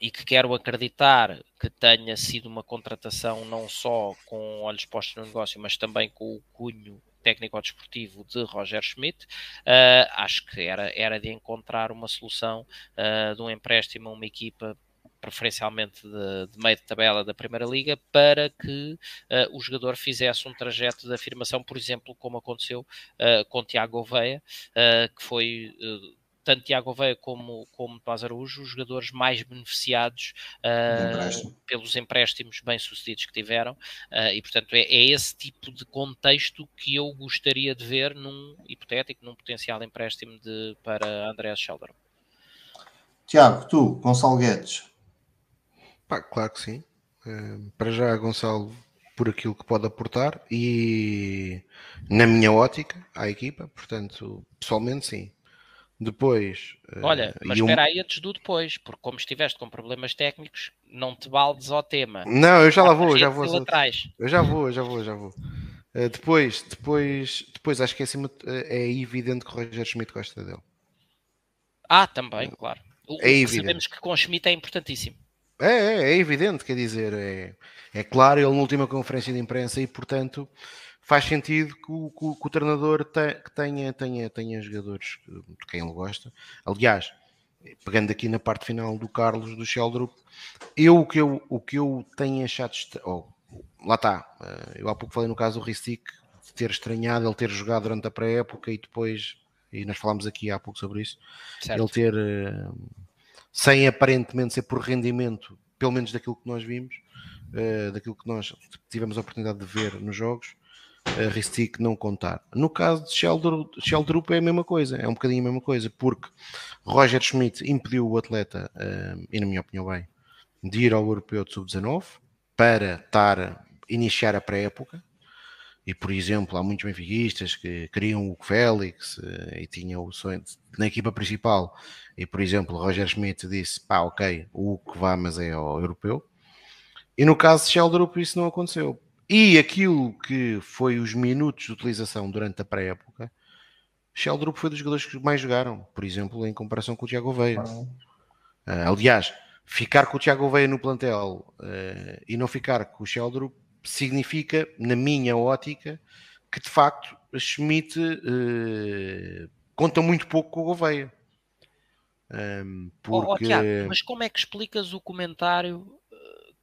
e que quero acreditar que tenha sido uma contratação não só com olhos postos no negócio, mas também com o cunho técnico-desportivo de Roger Schmidt, uh, acho que era, era de encontrar uma solução uh, de um empréstimo a uma equipa preferencialmente de, de, meio de tabela da Primeira Liga, para que uh, o jogador fizesse um trajeto de afirmação, por exemplo, como aconteceu uh, com Tiago Oveia, uh, que foi tanto Tiago Veia como, como Tomás Araújo, os jogadores mais beneficiados uh, pelos empréstimos bem-sucedidos que tiveram, uh, e portanto é, é, esse tipo de contexto que eu gostaria de ver num hipotético, num potencial empréstimo de, para Andrés Schelder. Tiago, tu, Gonçalo Guedes. Pá, claro que sim. Uh, para já, Gonçalo, por aquilo que pode aportar e na minha ótica à equipa, portanto, pessoalmente sim Depois. Olha, mas espera um... aí antes do depois, porque como estiveste com problemas técnicos, não te baldes ao tema. Não, eu já lá vou, já vou. Atrás. Eu já vou, já vou, já vou. Uh, depois, depois, depois acho que é, acima, é evidente que o Roger Schmidt gosta dele. Ah, também, claro. O, é evidente. Sabemos que com o Schmidt é importantíssimo. É, é, é evidente, quer dizer, é, é claro, ele na última conferência de imprensa e, portanto, faz sentido que o, que o, que o treinador te, que tenha, tenha, tenha jogadores de quem ele gosta. Aliás, pegando aqui na parte final do Carlos, do Sheldrup, eu o que eu, o que eu tenho achado, oh, lá está, eh, eu há pouco falei no caso do Ristic, de ter estranhado ele ter jogado durante a pré-época e depois, e nós falámos aqui há pouco sobre isso, certo. ele ter, eh, sem aparentemente ser por rendimento, pelo menos daquilo que nós vimos, eh, daquilo que nós tivemos a oportunidade de ver nos jogos, a Ristic não contar. No caso de Sheldrup é a mesma coisa, é um bocadinho a mesma coisa, porque Roger Schmidt impediu o atleta, uh, e na minha opinião bem, de ir ao Europeu de Sub-19 para estar, iniciar a pré-época, e por exemplo, há muitos benfiquistas que queriam o Félix uh, e tinham o sonho de, na equipa principal, e por exemplo, Roger Schmidt disse, pá, ok, o que vá, mas é ao Europeu, e no caso de Sheldrup isso não aconteceu e aquilo que foi os minutos de utilização durante a pré-época, Sheldrup foi dos jogadores que mais jogaram, por exemplo, em comparação com o Tiago Veia. Uh, aliás, ficar com o Tiago Veia no plantel uh, e não ficar com o Sheldrup significa, na minha ótica, que de facto Schmidt uh, conta muito pouco com o Gouveia. Um, porque... Oh, oh, Tiago, mas como é que explicas o comentário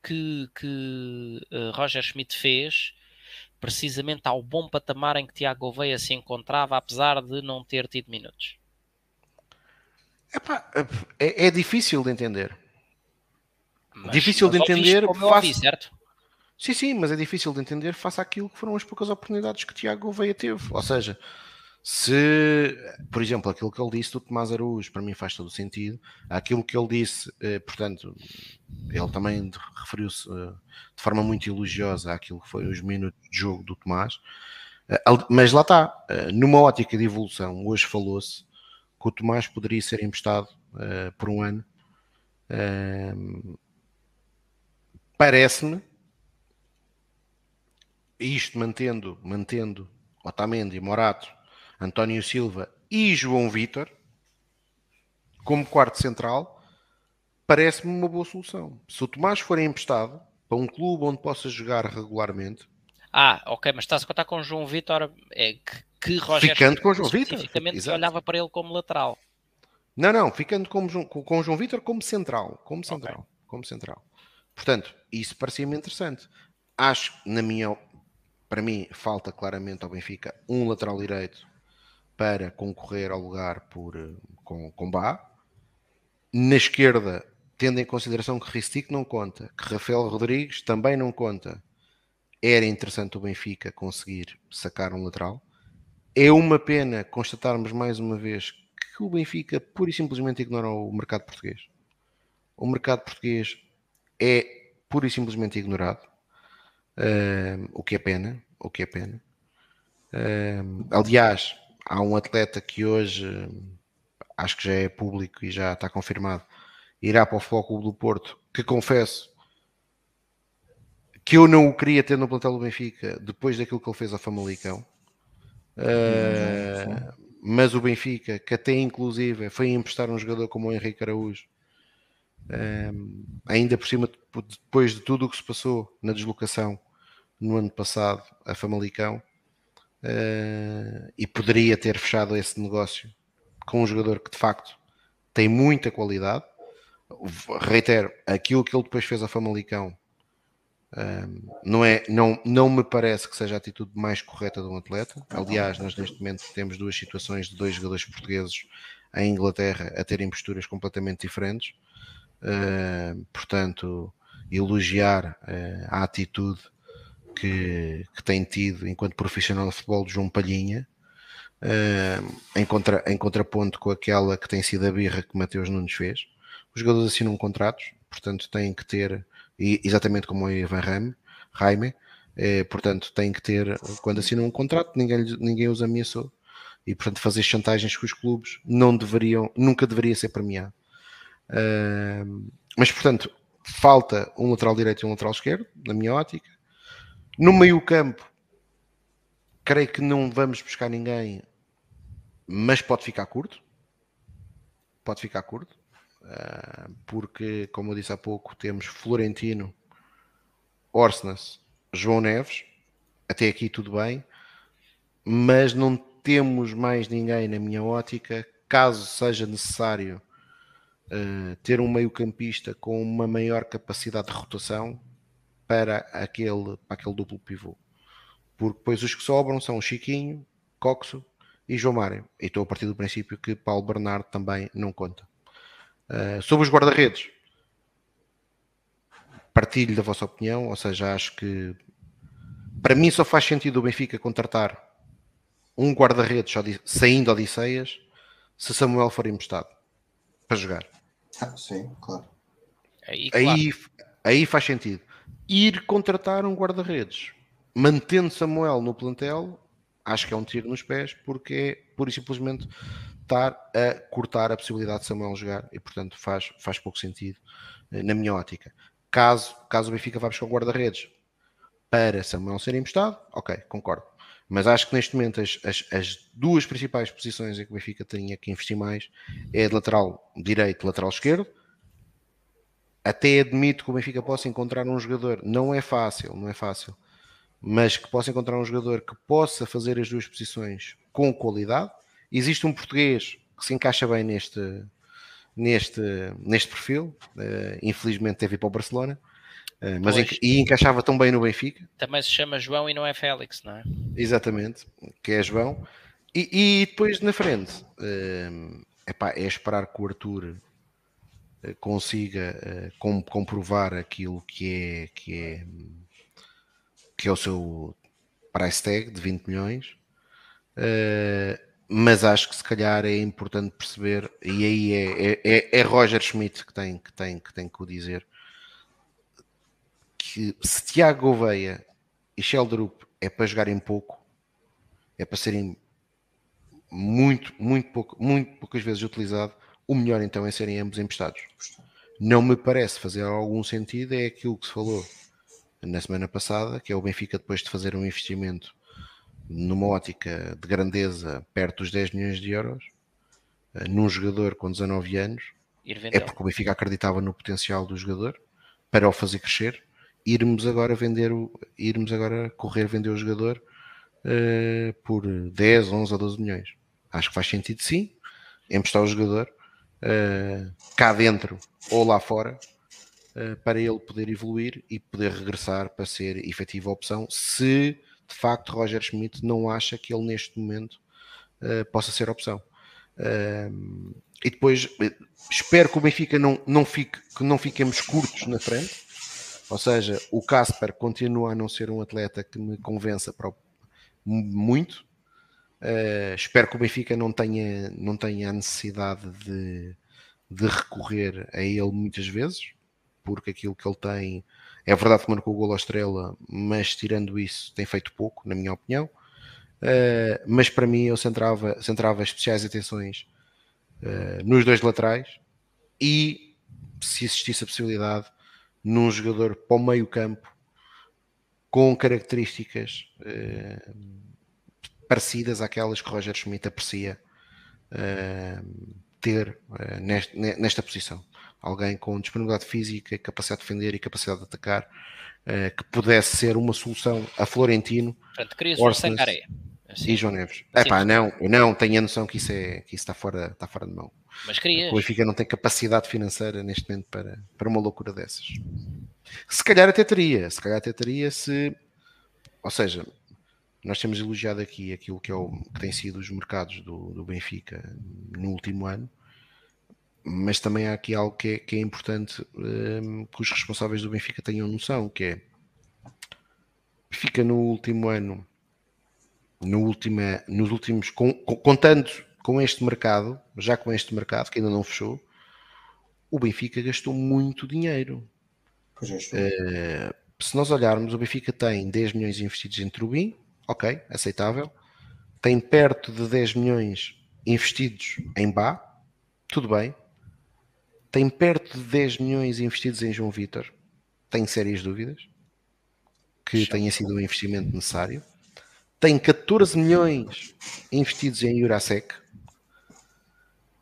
que, que uh, Roger Schmidt fez precisamente ao bom patamar em que Tiago Gouveia se encontrava, apesar de não ter tido minutos? Epá, é, é, difícil de entender. Mas, difícil de entender. Como face... ouvi, certo? Sim, sim, mas é difícil de entender face àquilo que foram as poucas oportunidades que Tiago Gouveia teve. Ou seja, se, por exemplo, aquilo que ele disse do Tomás Araújo, para mim faz todo sentido. Aquilo que ele disse, eh, portanto, ele também referiu-se eh, de forma muito elogiosa àquilo que foi os minutos de jogo do Tomás. Eh, mas lá está, numa ótica de evolução, hoje falou-se que o Tomás poderia ser emprestado por um ano. Parece-me, isto mantendo, mantendo Otamendi e Morato António Silva e João Vitor como quarto central, parece-me uma boa solução. Se o Tomás for emprestado para um clube onde possa jogar regularmente. Ah, ok, mas estás a contar com o João Vitor, é que, que Roger ficando com o João Vitor, especificamente olhava para ele como lateral. Não, não, ficando com, com, com o João Vitor como central, como central, okay. como central. Portanto, isso parecia-me interessante. Acho, na minha, para mim, falta claramente ao Benfica um lateral direito para concorrer ao lugar por, eh, com, com Bá. Na esquerda, tendo em consideração que Ristic não conta, que Rafael Rodrigues também não conta, era interessante o Benfica conseguir sacar um lateral. É uma pena constatarmos mais uma vez que o Benfica pura e simplesmente ignora o mercado português. O mercado português é pura e simplesmente ignorado, uh, o que é pena, o que é pena. Uh, aliás, há um atleta que hoje acho que já é público e já está confirmado, irá para o Futebol do Porto, que confesso que eu não o queria ter no plantel do Benfica depois daquilo que ele fez ao Famalicão. Uh, mas o Benfica, que até inclusive foi emprestar um jogador como o Henrique Araújo, uh, ainda por cima, depois de tudo o que se passou na deslocação no ano passado a Famalicão, uh, e poderia ter fechado esse negócio com um jogador que de facto tem muita qualidade. Reitero, aquilo que ele depois fez a Famalicão um, não, é, não, não me parece que seja a atitude mais correta de um atleta. Aliás, nós neste momento temos duas situações de dois jogadores portugueses em Inglaterra a terem posturas completamente diferentes. Uh, portanto, elogiar uh, a atitude que, que tem tido enquanto profissional de futebol de João Palhinha, uh, em, contra, em contraponto com aquela que tem sido a birra que Mateus Nunes fez. Os jogadores assinam contratos, portanto têm que ter, e, exatamente como o Ivan Raime, Raime eh, portanto têm que ter, quando assinam um contrato, ninguém, ninguém os ameaçou, e portanto fazer chantagens com os clubes não deveriam, nunca deveria ser premiado. Uh, mas portanto, falta um lateral direito e um lateral esquerdo, na minha ótica. No meio campo, creio que não vamos buscar ninguém, mas pode ficar curto. Pode ficar curto. Uh, porque, como eu disse há pouco, temos Florentino, Orsnas, João Neves. Até aqui tudo bem. Mas não temos mais ninguém na minha ótica. Caso seja necessário uh, ter um meio-campista com uma maior capacidade de rotação para aquele, para aquele duplo pivô. Porque depois os que sobram são Chiquinho, Coxo e João Mário. E estou a partir do princípio que Paulo Bernardo também não conta. Uh, sobre os guarda-redes, partilho da vossa opinião, ou seja, acho que para mim só faz sentido o Benfica contratar um guarda-redes saindo Odisseias se Samuel for emprestado para jogar. Ah, sim, claro. Aí, claro. aí, aí faz sentido. Ir contratar um guarda-redes mantendo Samuel no plantel, acho que é um tiro nos pés, porque é pura e simplesmente estar a cortar a possibilidade de Samuel jogar e, portanto, faz, faz pouco sentido eh, na minha ótica. Caso, caso o Benfica vá buscar o guarda-redes para Samuel ser emprestado, ok, concordo. Mas acho que neste momento as, as, as, duas principais posições em que o Benfica tinha que investir mais é de lateral direito e lateral esquerdo. Até admito que o Benfica possa encontrar um jogador, não é fácil, não é fácil, mas que possa encontrar um jogador que possa fazer as duas posições com qualidade. Existe um português que se encaixa bem neste, neste, neste perfil, uh, infelizmente teve para o Barcelona, uh, mas enca e encaixava tão bem no Benfica. Também se chama João e não é Félix, não é? Exatamente, que é João. E, e depois na frente, uh, epá, é esperar que o Arthur consiga com, comprovar aquilo que é, que é que é o seu price tag de 20 milhões. Uh, mas acho que se calhar é importante perceber, e aí é, é, é, é Roger Schmidt que tem que, tem, que tem que o dizer, que se Tiago Gouveia e Sheldrup é para jogarem pouco, é para serem muito, muito, pouco, muito poucas vezes utilizado, o melhor então é serem ambos emprestados. Não me parece fazer algum sentido, é aquilo que se falou na semana passada, que é o Benfica depois de fazer um investimento numa ótica de grandeza perto dos 10 milhões de euros, eh, num jogador com 19 anos, é porque o Benfica acreditava no potencial do jogador para o fazer crescer, irmos agora vender o, irmos agora correr vender o jogador uh, por 10, 11 ou 12 milhões. Acho que faz sentido sim, emprestar o jogador uh, cá dentro ou lá fora uh, para ele poder evoluir e poder regressar para ser efetiva opção se de facto Roger Schmidt não acha que ele neste momento uh, possa ser opção. E depois espero que o Benfica não, não fique, que não fiquemos curtos na frente. Ou seja, o Casper continua a não ser um atleta que me convença para muito. Uh, espero que o Benfica não tenha, não tenha a necessidade de, de recorrer a ele muitas vezes, porque aquilo que ele tem é verdade que marcou o gol à estrela, mas tirando isso, tem feito pouco, na minha opinião. Uh, mas para mim, eu centrava, centrava especiais atenções uh, nos dois laterais e, se existisse a possibilidade, num jogador para o meio-campo com características uh, parecidas àquelas que Roger Schmidt aprecia ter nesta, nesta posição alguém com disponibilidade física, capacidade de defender e capacidade de atacar, uh, que pudesse ser uma solução a Florentino. Portanto, querias um. Assim, e João Neves. É pá, não, não, tenho a noção que isso, é, que isso está, fora, está fora de mão. Mas querias. O Benfica não tem capacidade financeira neste momento para, para uma loucura dessas. Se calhar até teria, se calhar até teria se. Ou seja, nós temos elogiado aqui aquilo que, é o, que tem sido os mercados do, do Benfica no último ano mas também há aqui algo que é, que é importante um, que os responsáveis do Benfica tenham noção, que é fica no último ano, no último, nos últimos, com, com, contando com este mercado, já com este mercado que ainda não fechou, o Benfica gastou muito dinheiro. É, uh, se nós olharmos, o Benfica tem 10 milhões investidos em Trubin, ok, aceitável. tem perto de 10 milhões investidos em Bá, tudo bem. Tem perto de 10 milhões investidos em João Vitor, tem sérias dúvidas que tenha sido o investimento necessário. Tem 14 milhões investidos em Jurasek,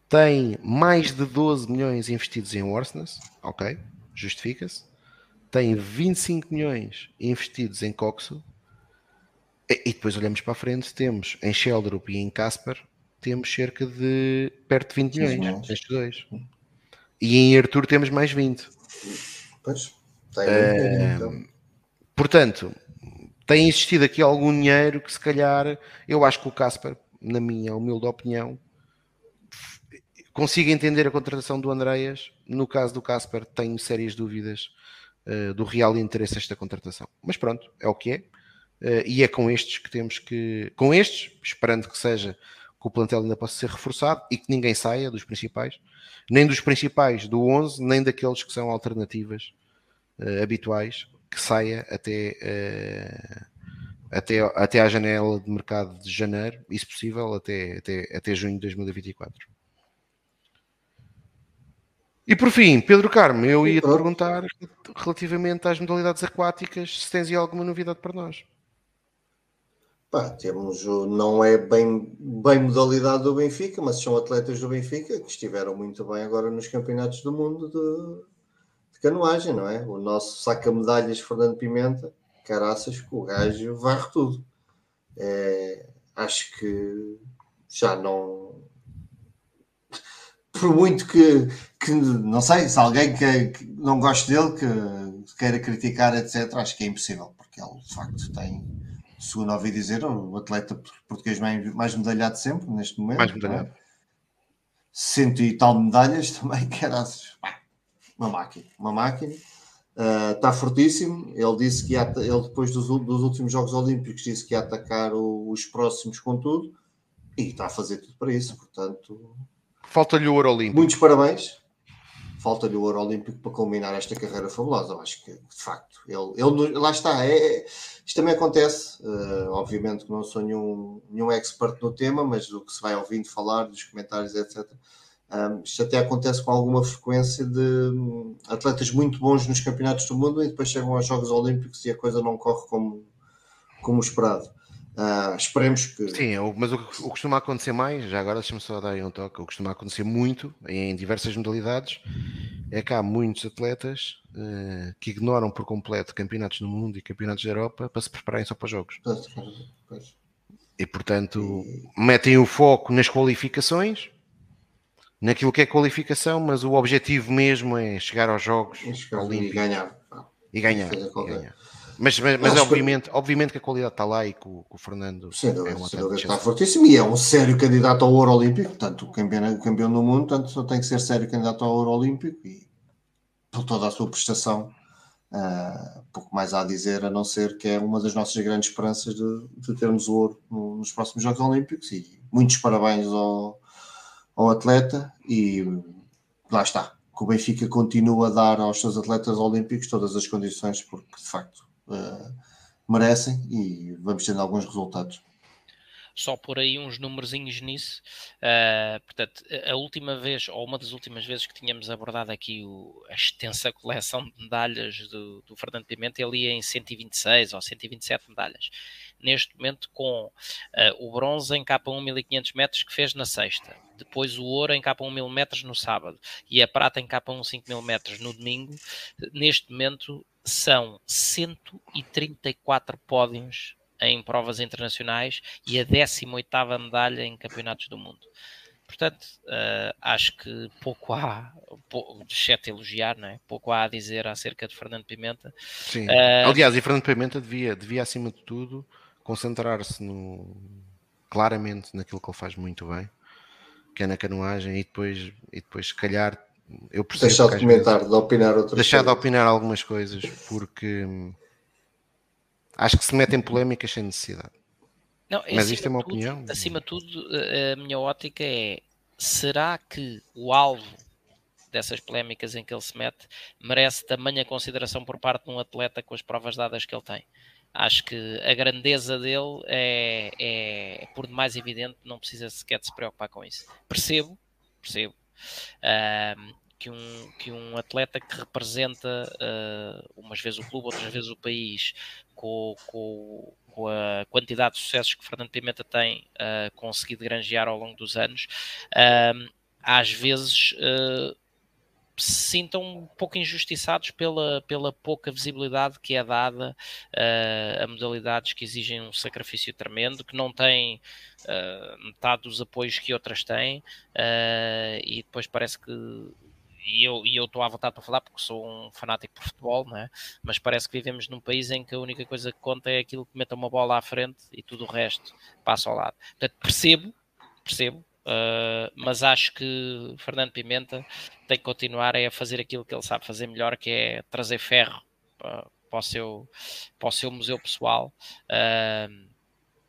tem mais de 12 milhões investidos em Worsness, ok, justifica-se. Tem 25 milhões investidos em Coxo. E, depois olhamos para a frente, temos em Sheldrup e em Casper, temos cerca de perto de 20 milhões, estes dois. E em Arthur temos mais 20. Pois, tem uh, então. Portanto, tem existido aqui algum dinheiro que se calhar, eu acho que o Casper, na minha humilde opinião, Consigo entender a contratação do Andreas. No caso do Casper, tenho sérias dúvidas uh, do real interesse desta contratação. Mas pronto, é o que é. Uh, e é com estes que temos que. Com estes, esperando que seja que o plantel ainda possa ser reforçado e que ninguém saia dos principais, nem dos principais do 11, nem daqueles que são alternativas uh, habituais, que saia até, até, até à janela de mercado de janeiro, e se possível até, até, até junho de 2024. E por fim, Pedro Carmo, eu ia te perguntar relativamente às modalidades aquáticas, se tens aí alguma novidade para nós. Pá, temos, não é bem, bem modalidade do Benfica, mas são atletas do Benfica que estiveram muito bem agora nos campeonatos do mundo de, de canoagem, não é? O nosso saca-medalhas Fernando Pimenta, caraças, que o gajo varre tudo. É, acho que já não, por muito que, que não sei, se alguém que, que, não goste dele, que queira criticar, etc., acho que é impossível, porque ele de facto tem, segundo ouvi dizer, o atleta português mais, mais medalhado sempre, neste momento. Mais medalhado. É? Cento e tal medalhas [LAUGHS] também, que era uma máquina, uma máquina. Uh, está fortíssimo. Ele disse que ia, ele depois dos, dos, últimos Jogos Olímpicos disse que ia atacar o, os próximos com tudo e está a fazer tudo para isso. Portanto, Falta-lhe o ouro olímpico. Muitos parabéns. Falta-lhe o ouro olímpico para culminar esta carreira fabulosa. Eu acho que, de facto, ele, ele lá está. É, é, isto também acontece. Uh, obviamente que não sou nenhum, nenhum expert no tema, mas do que se vai ouvindo falar, dos comentários, etc. Um, isto até acontece com alguma frequência de um, atletas muito bons nos campeonatos do mundo e depois chegam aos Jogos Olímpicos e a coisa não corre como, como esperado. Uh, esperemos que. Sim, mas o que costuma acontecer mais, já agora deixa-me só dar aí um toque, o que costuma acontecer muito em diversas modalidades é que há muitos atletas uh, que ignoram por completo campeonatos do mundo e campeonatos da Europa para se prepararem só para os jogos. E portanto metem o foco nas qualificações, naquilo que é qualificação, mas o objetivo mesmo é chegar aos Jogos e ganhar. E ganhar. E ganhar. Mas, mas, mas obviamente, que... obviamente que a qualidade está lá e que o, que o Fernando Sim, é um está fortíssimo e é um sério candidato ao ouro olímpico, portanto, campeão, campeão do mundo, portanto, só tem que ser sério candidato ao ouro olímpico e por toda a sua prestação, uh, pouco mais há a dizer, a não ser que é uma das nossas grandes esperanças de, de termos o ouro nos próximos Jogos Olímpicos e muitos parabéns ao, ao atleta e lá está. Que o Benfica continua a dar aos seus atletas olímpicos todas as condições, porque de facto uh, merecem e vamos tendo alguns resultados. Só por aí uns númerozinhos nisso. Uh, portanto, a última vez, ou uma das últimas vezes que tínhamos abordado aqui o, a extensa coleção de medalhas do, do Fernando Pimenta, ele ia em 126 ou 127 medalhas neste momento com uh, o bronze em capa 1 1500 metros que fez na sexta, depois o ouro em capa 1 mil metros no sábado e a prata em capa 1 5 mil metros no domingo, neste momento são 134 pódios em provas internacionais e a 18ª medalha em campeonatos do mundo. Portanto, uh, acho que pouco há, pouco, exceto elogiar, não é? pouco há a dizer acerca de Fernando Pimenta. Sim. Uh, Aliás, e Fernando Pimenta devia, devia acima de tudo, concentrar-se no, claramente naquilo que ele faz muito bem, que é na canoagem, e depois, e depois se calhar eu percebo deixar de comentar, vezes, de opinar outras deixar coisas. de opinar algumas coisas porque hum, acho que se metem polémicas sem necessidade. Não, Mas isto é uma tudo, opinião. Acima de tudo, a minha ótica é: será que o alvo dessas polémicas em que ele se mete merece tamanha consideração por parte de um atleta com as provas dadas que ele tem? acho que a grandeza dele é, é, é por demais evidente, não precisa sequer de se preocupar com isso. Percebo, percebo. Que um, que um atleta que representa uh, umas vezes o clube, outras vezes o país, com, com, com a quantidade de sucessos que Fernando Pimenta tem uh, conseguido granjear ao longo dos anos, às vezes se sintam um pouco injustiçados pela, pela pouca visibilidade que é dada uh, a modalidades que exigem um sacrifício tremendo, que não têm uh, metade dos apoios que outras têm, uh, e depois parece que. E eu estou à vontade para falar porque sou um fanático por futebol, não é? mas parece que vivemos num país em que a única coisa que conta é aquilo que meta uma bola à frente e tudo o resto passa ao lado. Portanto, percebo, percebo, Uh, mas acho que Fernando Pimenta tem que continuar a fazer aquilo que ele sabe fazer melhor, que é trazer ferro para, para, o, seu, para o seu museu pessoal uh,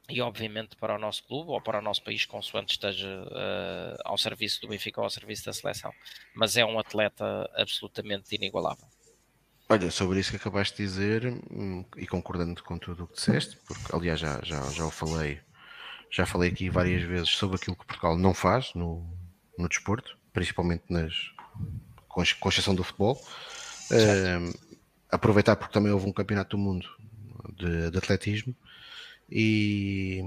e obviamente para o nosso clube ou para o nosso país, consoante esteja uh, ao serviço do Benfica ou ao serviço da seleção. Mas é um atleta absolutamente inigualável. Olha, sobre isso que acabaste de dizer, hum, e concordando com tudo o que disseste, porque aliás já, já, já o falei já falei aqui várias vezes sobre aquilo que Portugal não faz no, no desporto, principalmente nas, com, exceção do futebol. Uh, aproveitar porque também houve um campeonato do mundo de, de, atletismo e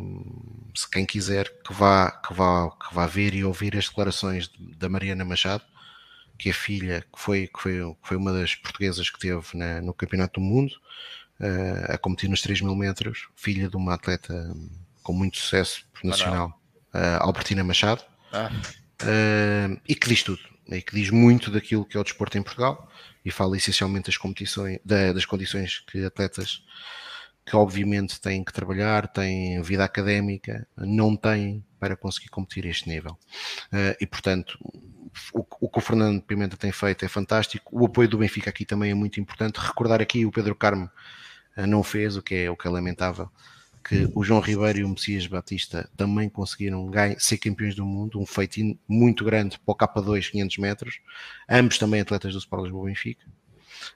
se quem quiser que vá, que, vá, que vá ver e ouvir as declarações da Mariana Machado, que é filha, que foi, que foi, que foi uma das portuguesas que teve na, no campeonato do mundo, uh, a competir nos 3 mil metros, filha de uma atleta com muito sucesso nacional, uh, Albertina Machado, ah. uh, e que diz tudo, e que diz muito daquilo que é o desporto em Portugal, e fala essencialmente das competições, da, das condições que atletas que obviamente têm que trabalhar, têm vida académica, não têm para conseguir competir a este nível. Uh, e portanto, o, o, que o Fernando Pimenta tem feito é fantástico. O apoio do Benfica aqui também é muito importante. Recordar aqui o Pedro Carmo uh, não fez, o que é, o que é lamentável que o João Ribeiro e o Messias Batista também conseguiram ser campeões do mundo, um feito muito grande para o K2 500 metros, ambos também atletas do Sport Lisboa Benfica.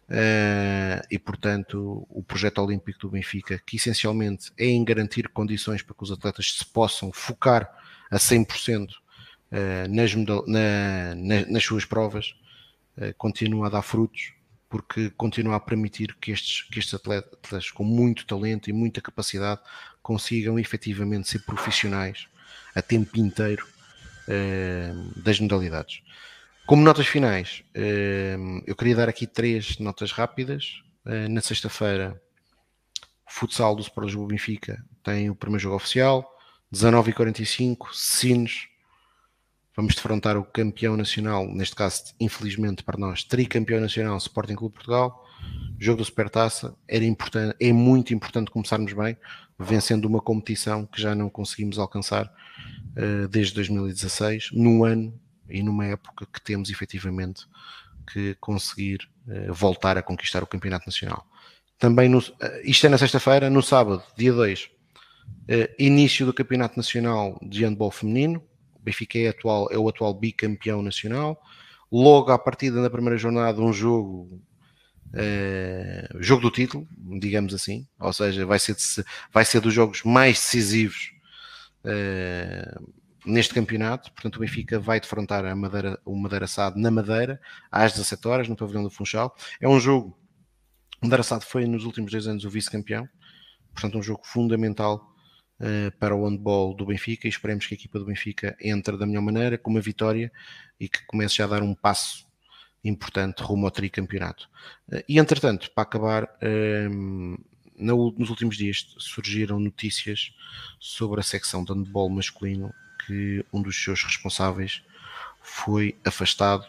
Uh, e portanto, o projeto olímpico do Benfica, que essencialmente é em garantir condições para que os atletas se possam focar a 100% uh, nas, na, na, nas suas provas, uh, continua a dar frutos porque continua a permitir que estes, que estes atletas com muito talento e muita capacidade consigam efetivamente ser profissionais a tempo inteiro uh, das modalidades. Como notas finais, uh, eu queria dar aqui três notas rápidas. Uh, na sexta-feira, futsal do Sport Lisboa Benfica tem o primeiro jogo oficial, 19h45, Sines vamos defrontar o campeão nacional, neste caso, infelizmente para nós, tricampeão nacional Sporting Clube Portugal. Jogo do Supertaça era importante, é muito importante começarmos bem, vencendo uma competição que já não conseguimos alcançar uh, desde 2016, num ano e numa época que temos efetivamente que conseguir uh, voltar a conquistar o Campeonato Nacional. Também, no, uh, isto é na sexta-feira, no sábado, dia 2, início do Campeonato Nacional de Handball Feminino, Benfica é, atual, é o atual bicampeão nacional. Logo à partida na primeira jornada, um jogo Uh, jogo do título, digamos assim, ou seja, vai ser, vai ser dos jogos mais decisivos uh, neste campeonato. Portanto, o Benfica vai defrontar a Madeira, o Madeira Sado na Madeira às 17 horas, no pavilhão do Funchal. É um jogo. O Madeira Sado foi nos últimos dois anos o vice-campeão, portanto, um jogo fundamental para o handball do Benfica e esperemos que a equipa do Benfica entre da melhor maneira, com uma vitória e que comece já a dar um passo importante rumo ao tricampeonato. Uh, e entretanto, para acabar, uh, nos últimos dias surgiram notícias sobre a secção de handball masculino que um dos seus responsáveis foi afastado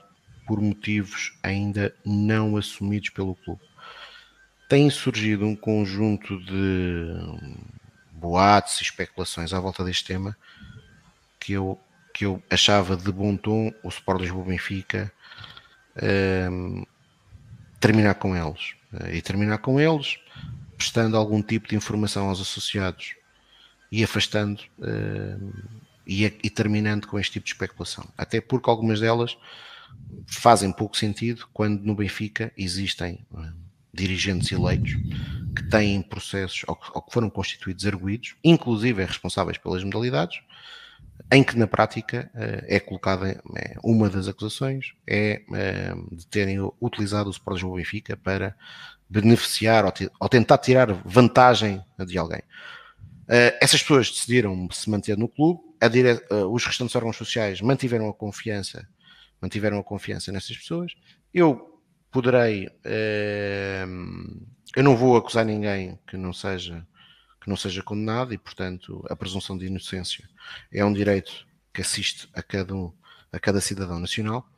por motivos ainda não assumidos pelo clube. Tem surgido um conjunto de boatos e especulações à volta deste tema que eu, que eu achava de bom tom o Sport Lisboa Benfica um, ehm, terminar com eles. E terminar com eles prestando algum tipo de informação aos associados e afastando um, ehm, e, e terminando com este tipo de especulação. Até porque algumas delas fazem pouco sentido quando no Benfica existem dirigentes eleitos que têm processos ou que, ou que foram constituídos arguídos, inclusive é responsáveis pelas modalidades, em que na prática é colocada uma das acusações é de terem utilizado o Sport Lisboa Benfica para beneficiar ou, tentar tirar vantagem de alguém. essas pessoas decidiram se manter no clube, dire... os restantes órgãos sociais mantiveram a confiança, mantiveram a confiança nessas pessoas. Eu poderei, eu não vou acusar ninguém que não seja que não seja condenado e, portanto, a presunção de inocência é um direito que assiste a cada um, a cada cidadão nacional,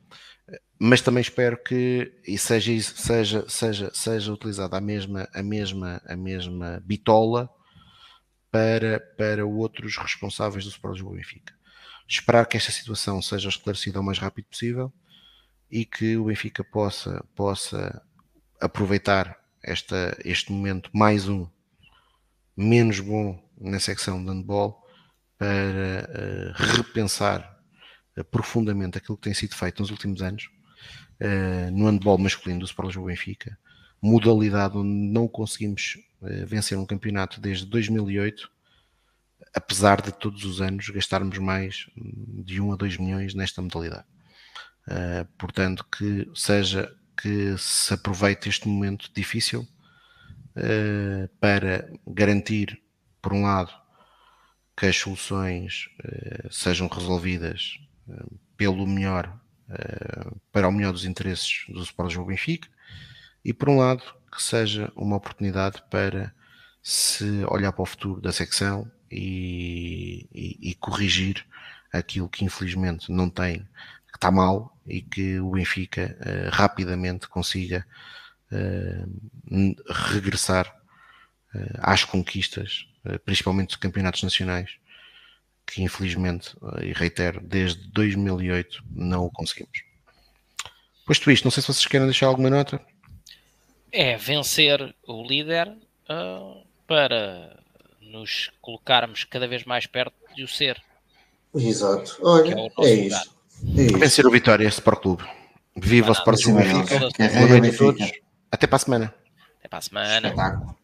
mas também espero que e seja seja seja seja utilizada a mesma a mesma a mesma bitola para para outros responsáveis do Sport Benfica. Esperar que esta situação seja esclarecida o mais rápido possível e que o Benfica possa possa aproveitar esta, este momento mais um menos bom na secção de handball para uh, repensar uh, profundamente aquilo que tem sido feito nos últimos anos uh, no handball masculino do Sport Lisboa Benfica, modalidade onde não conseguimos vencer um campeonato desde 2008, apesar de todos os anos gastarmos mais de 1 a 2 milhões nesta modalidade. Portanto, que seja que se aproveite este momento difícil uh, para garantir, por um lado, que as soluções uh, sejam resolvidas pelo melhor, para o melhor dos interesses do Sport Jogo Benfica, e por um lado, que seja uma oportunidade para se olhar para o futuro da secção e, e, e corrigir aquilo que infelizmente não tem, que está mal e que o Benfica rapidamente consiga uh, regressar uh, às conquistas, uh, principalmente de campeonatos nacionais, que infelizmente, e reitero, desde 2008 não o conseguimos. Posto isto, não sei se vocês querem deixar alguma nota. É vencer o líder para nos colocarmos cada vez mais perto de o ser. Exato. Olha, é, é, isso. É. Vencer o Vitória Sport Clube. Viva o Sport Clube. Boa noite a todos. Até para a semana. Até para a semana.